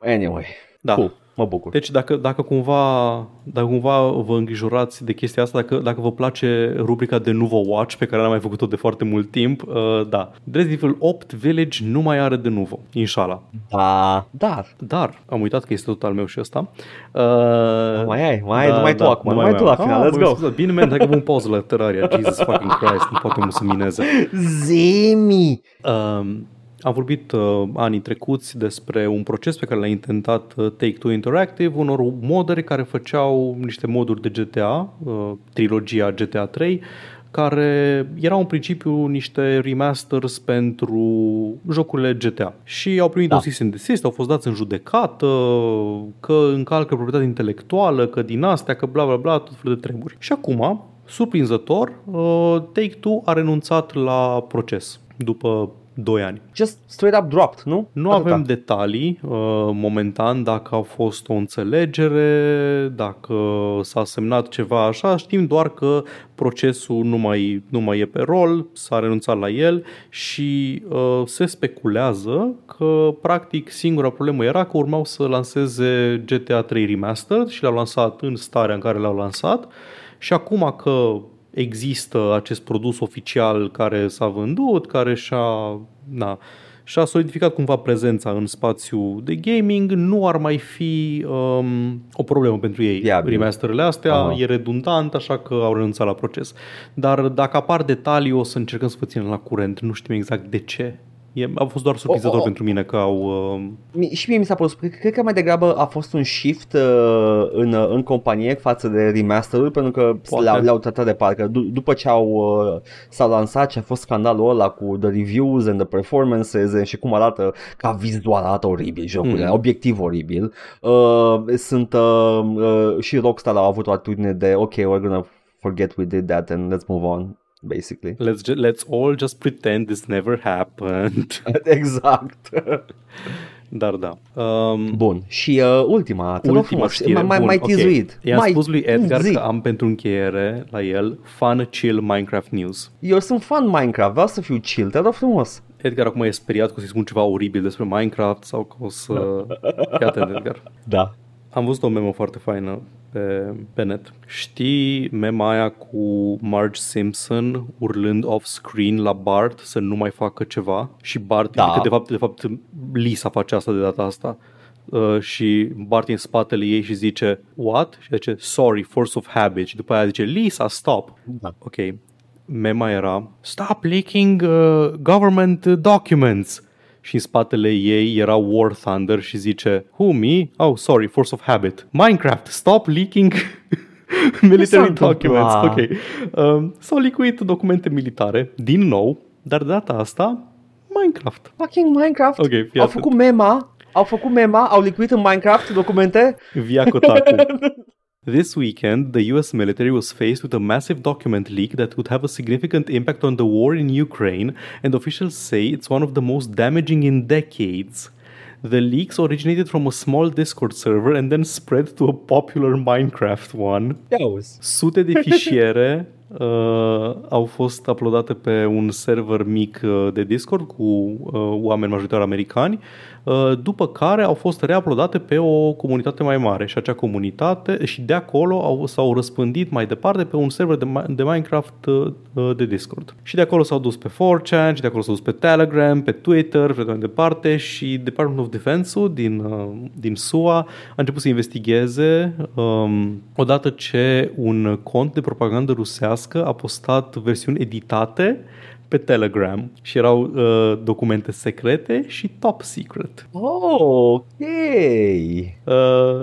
Anyway, Da. cool, mă bucur. Deci dacă, dacă, cumva, dacă cumva vă îngrijorați de chestia asta, dacă, dacă vă place rubrica de Nuvo Watch, pe care n-am mai făcut-o de foarte mult timp, uh, da. Resident Evil 8 Village nu mai are de Nuvo, inshallah. Da, dar, Dar, am uitat că este tot al meu și ăsta. Uh, mai ai, mai ai, numai tu acum, numai tu la final, Ah, let's mă go. scuzați. Bine, man, hai că vom pauză la Terraria, Jesus fucking Christ, nu poate să mineze. Zimi! Um, am vorbit uh, anii trecuți despre un proces pe care l-a intentat uh, Take-Two Interactive, unor moderi care făceau niște moduri de GTA, uh, trilogia GTA 3, care erau în principiu niște remasters pentru jocurile GTA. Și au primit Da. da. un cease and desist, au fost dați în judecată, că încalcă proprietate intelectuală, că din astea, că bla bla bla, tot felul de treburi. Și acum, surprinzător, uh, Take-Two a renunțat la proces după 2 ani. Just straight up dropped, nu? Nu Atâta. avem detalii uh, momentan dacă a fost o înțelegere, dacă s-a semnat ceva așa, știm doar că procesul nu mai, nu mai e pe rol, s-a renunțat la el și uh, se speculează că practic singura problemă era că urmau să lanseze GTA 3 Remastered și l-au lansat în starea în care l-au lansat și acum că există acest produs oficial care s-a vândut, care și-a, na, și-a solidificat cumva prezența în spațiu de gaming, nu ar mai fi um, o problemă pentru ei. Viabil. Remasterele astea Aha. e redundant, așa că au renunțat la proces. Dar dacă apar detalii, o să încercăm să vă ținem la curent. Nu știm exact de ce. E, a fost doar surprinzător O, o, o. pentru mine că au... Uh, Mi- Și mie mi s-a părut, cred că mai degrabă a fost un shift uh, în, uh, în companie față de remasterul pentru că Poate. le-au, le-au tratat de parcă D- după ce au uh, s-au lansat și a fost scandalul ăla cu the reviews and the performances and și cum arată ca vizual arată oribil jocurile, Mhm. obiectiv oribil uh, sunt uh, uh, și Rockstar au avut o atitudine de ok, we're gonna forget we did that and let's move on basically let's, ju- let's all just pretend this never happened. [LAUGHS] exact [LAUGHS] Dar da. Um, Bun, și uh, ultima, te rog Ultima frumos, știre. mai, mai, Bun, mai ok. tizuit. I-am mai, spus lui Edgar zi. că am pentru încheiere la el Fun Chill Minecraft News. Eu sunt fan Minecraft, vreau să fiu chill, te rog frumos. Edgar acum e speriat că o să-i spun ceva oribil despre Minecraft sau că o să... [LAUGHS] Fii atent, Edgar. Da. Am văzut o memă foarte faină pe, pe net. Știi mema aia cu Marge Simpson urlând off-screen la Bart să nu mai facă ceva? Și Bart, Da. că de fapt, de fapt Lisa face asta de data asta. Uh, și Bart e în spatele ei și zice What? Și zice Sorry, force of habit Și după aia zice Lisa, stop Da. Ok Mema era Stop leaking uh, government documents și în spatele ei era War Thunder și zice Who, me? Oh, sorry, force of habit. Minecraft, stop leaking [LAUGHS] military s-a documents. întâmplat? Ok. Um, s-au licuit documente militare, din nou, dar de data asta, Minecraft. Fucking Minecraft. Ok, fii au atent. făcut mema, au făcut mema, au licuit în Minecraft documente. Via Kotaku. [LAUGHS] This weekend, the US military was faced with a massive document leak that could have a significant impact on the war in Ukraine, and officials say it's one of the most damaging in decades. The leaks originated from a small Discord server and then spread to a popular Minecraft one. Sute de fișiere uh, au fost uploadate pe un server mic uh, de Discord cu uh, oameni majoritar americani, uh, după care au fost reuploadate pe o comunitate mai mare și acea comunitate și de acolo au, s-au răspândit mai departe pe un server de, Mi- de Minecraft uh, uh, de Discord. Și de acolo s-au dus pe 4chan și de acolo s-au dus pe Telegram, pe Twitter, pe mai departe și Department of Defense-ul din, uh, din SUA a început să investigheze um, odată ce un cont de propagandă rusească a postat versiuni editate pe Telegram și erau uh, documente secrete și top secret. Oh, ok. Uh,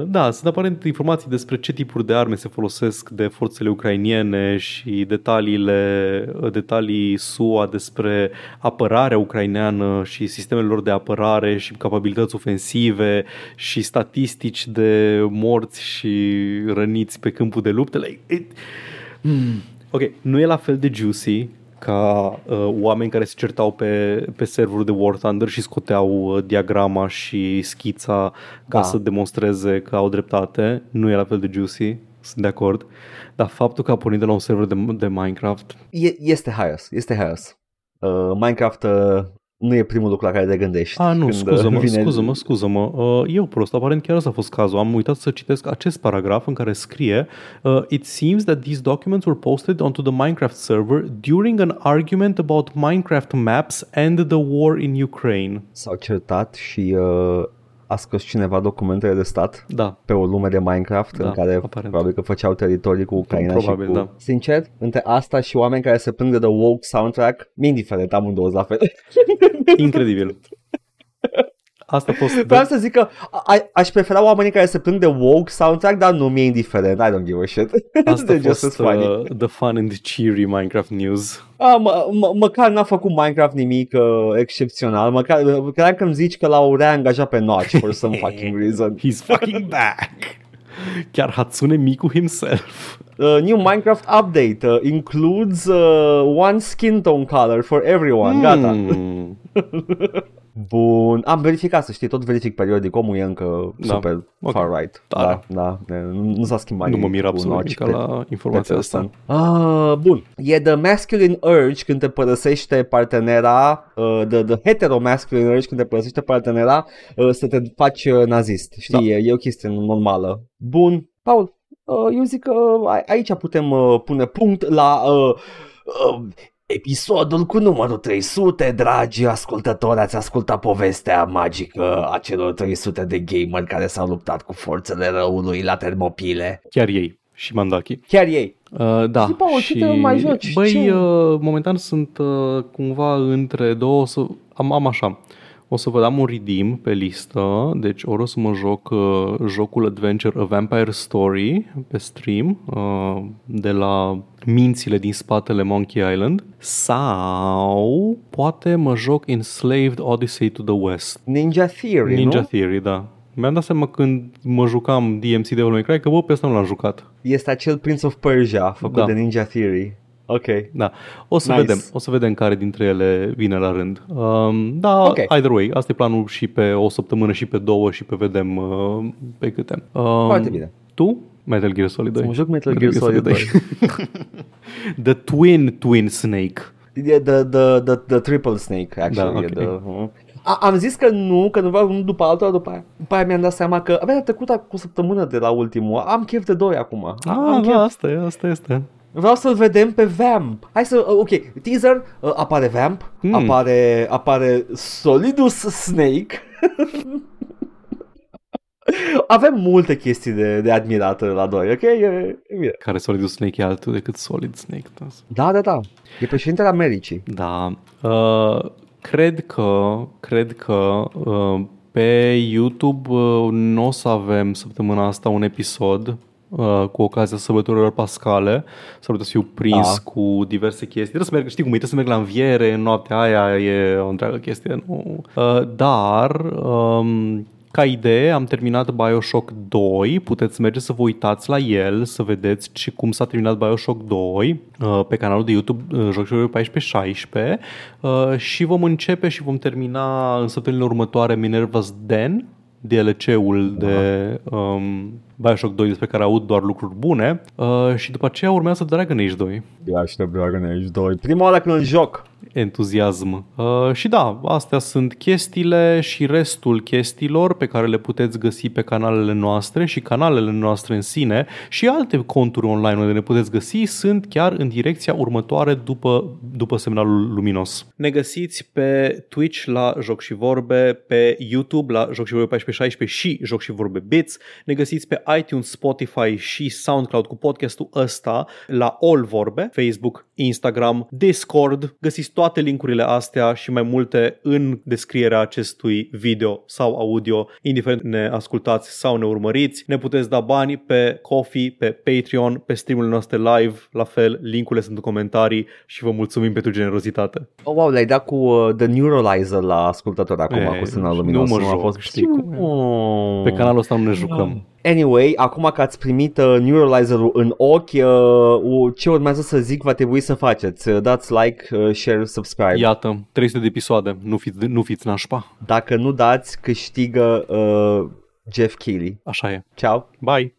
da, sunt aparent informații despre ce tipuri de arme se folosesc de forțele ucrainiene și detaliile, detalii SUA despre apărarea ucraineană și sistemele lor de apărare și capabilități ofensive și statistici de morți și răniți pe câmpul de lupte. Like, it, mm, ok, nu e la fel de juicy ca uh, oameni care se certau pe, pe serverul de War Thunder și scoteau uh, diagrama și schița ca Da. să demonstreze că au dreptate. Nu e la fel de juicy, sunt de acord. Dar faptul că a pornit de la un server de, de Minecraft, E, este haios, este haios. Uh, Minecraft uh, nu e primul lucru la care te gândești. A, nu, când, uh, scuză-mă, vine- scuză-mă, scuză-mă. Uh, eu prost, aparent chiar ăsta a fost cazul. Am uitat să citesc acest paragraf în care scrie uh, It seems that these documents were posted onto the Minecraft server during an argument about Minecraft maps and the war in Ukraine. S-au certat și uh, a scos cineva documentele de stat Da, pe o lume de Minecraft Da, în care aparent. probabil că făceau teritorii cu Ucraina Probabil, și cu... da. Sincer, între asta și oameni care se plâng de The Woke soundtrack, mi indiferent, amândouă la fel. incredibil. [LAUGHS] Asta a fost... Vreau să zic că a- aș prefera oamenii care se plâng de Woke soundtrack, dar nu mi-e indiferent, I don't give a shit. [LAUGHS] Asta a They're just fost as funny. uh, the fun and cheery Minecraft news. A, mă, mă, măcar n-a făcut Minecraft nimic uh, excepțional, măcar credeam că îmi zici că l-au reangajat pe Notch for some [LAUGHS] fucking reason. He's fucking back! Chiar Hatsune Miku himself. Uh, new Minecraft update uh, includes uh, one skin tone color for everyone. Gata. [LAUGHS] Mm. Bun. Am verificat, să știi, tot verific periodic. Omul e încă Da. super Ok. far right. Tare. Da, da. Nu, nu s-a schimbat Nu mă nimic mir cu absolut Notch nimic pe- la informația pe asta. ăsta. Ah, bun. E the masculine urge când te părăsește partenera, uh, the, the hetero masculine urge când te părăsește partenera uh, să te faci uh, nazist. Știi, Da. e, e o chestie normală. Bun. Paul, uh, eu zic că a- aici putem uh, pune punct la uh, uh, episodul cu numărul 300, dragi ascultători, ați ascultat povestea magică a celor 300 de gamer care s-au luptat cu forțele răului la termopile. Chiar ei și Mandaki. Chiar ei. Uh, da. Zi, Paul, ce te mai joci? Băi, Ce? uh, momentan sunt uh, cumva între două, o să, am, am așa, o să vă dăm un redeem pe listă, deci ori o să mă joc uh, jocul Adventure A Vampire Story pe stream uh, de la mințile din spatele Monkey Island sau poate mă joc Enslaved Odyssey to the West. Ninja Theory, Ninja nu? Theory, da. Mi-am dat seama când mă jucam DMC Devil May Cry că bă, pe ăsta nu l-am jucat. Este acel Prince of Persia făcut Da. de Ninja Theory. Ok. Da, o să Nice. vedem, o să vedem care dintre ele vine la rând. Um, da, Ok. okay. either way, asta e planul și pe o săptămână și pe două și pe vedem uh, pe câte. Um, Foarte bine. Tu? Metal Gear Solid 2. Să mă joc Metal Gear Solid 2. [LAUGHS] The Twin Twin Snake. E the, the, the, the Triple Snake, actually. Da, e ok. the, a, am zis că nu, că nu vreau unul după altul, după aia, după aia mi-am dat seama că abia a trecut cu o săptămână de la ultimul. Am chef de doi acum. Ah, am chef. da, asta e, asta este. Vreau să-l vedem pe Vamp. Hai să, uh, ok, teaser, uh, apare Vamp, Hmm. apare, apare Solidus Snake. [LAUGHS] Avem multe chestii de, de admirat la doi, ok? E, e bine. Care Solid Snake e altul decât Solid Snake. Da. Da, da, da. E președintele Americii. Da. Uh, cred că, cred că uh, pe YouTube uh, nu o să avem săptămâna asta un episod uh, cu ocazia sărbătorilor pascale. S-ar putea să fiu prins Da. cu diverse chestii. Trebuie să merg, știi cum e, trebuie să merg la înviere în noaptea aia, e o întreagă chestie. Nu? Uh, dar... Um, ca idee, am terminat Bioshock 2, puteți merge să vă uitați la el, să vedeți ce, cum s-a terminat Bioshock 2 uh, pe canalul de YouTube uh, Jocurile 14-16 uh, și vom începe și vom termina în săptămânile următoare Minerva's Den, DLC-ul de um, Bioshock 2 despre care aud doar lucruri bune uh, și după aceea urmează Dragon Age 2 Eu aștept Dragon Age 2. Prima oară când îl joc. entuziasm. Uh, și da, astea sunt chestiile și restul chestiilor pe care le puteți găsi pe canalele noastre și canalele noastre în sine și alte conturi online unde ne puteți găsi sunt chiar în direcția următoare după, după semnalul luminos. Ne găsiți pe Twitch la Joc și Vorbe, pe YouTube la Joc și Vorbe 1416 și Joc și Vorbe Bits, ne găsiți pe iTunes, Spotify și SoundCloud cu podcastul ăsta la All Vorbe, Facebook, Instagram, Discord. Găsiți toate linkurile astea și mai multe în descrierea acestui video sau audio, indiferent ne ascultați sau ne urmăriți. Ne puteți da bani pe Coffee, pe Patreon, pe streamurile noastre live, la fel, linkurile sunt în comentarii și vă mulțumim pentru generozitate. Oh, wow, le-ai dat cu uh, The Neuralizer la ascultător acum, E, cu semnal nu luminos. mă nu a joc, fost știi cum e. Oh. Pe canalul ăsta nu ne jucăm. Anyway, acum că ați primit uh, Neuralizerul în ochi, uh, ce urmează să zic va trebui să faceți. Uh, Dați like, uh, share, subscribe. Iată, 300 de episoade, nu fiți, nu fiți nașpa. Dacă nu dați, câștigă uh, Jeff Keighley. Așa e. Ciao! Bye!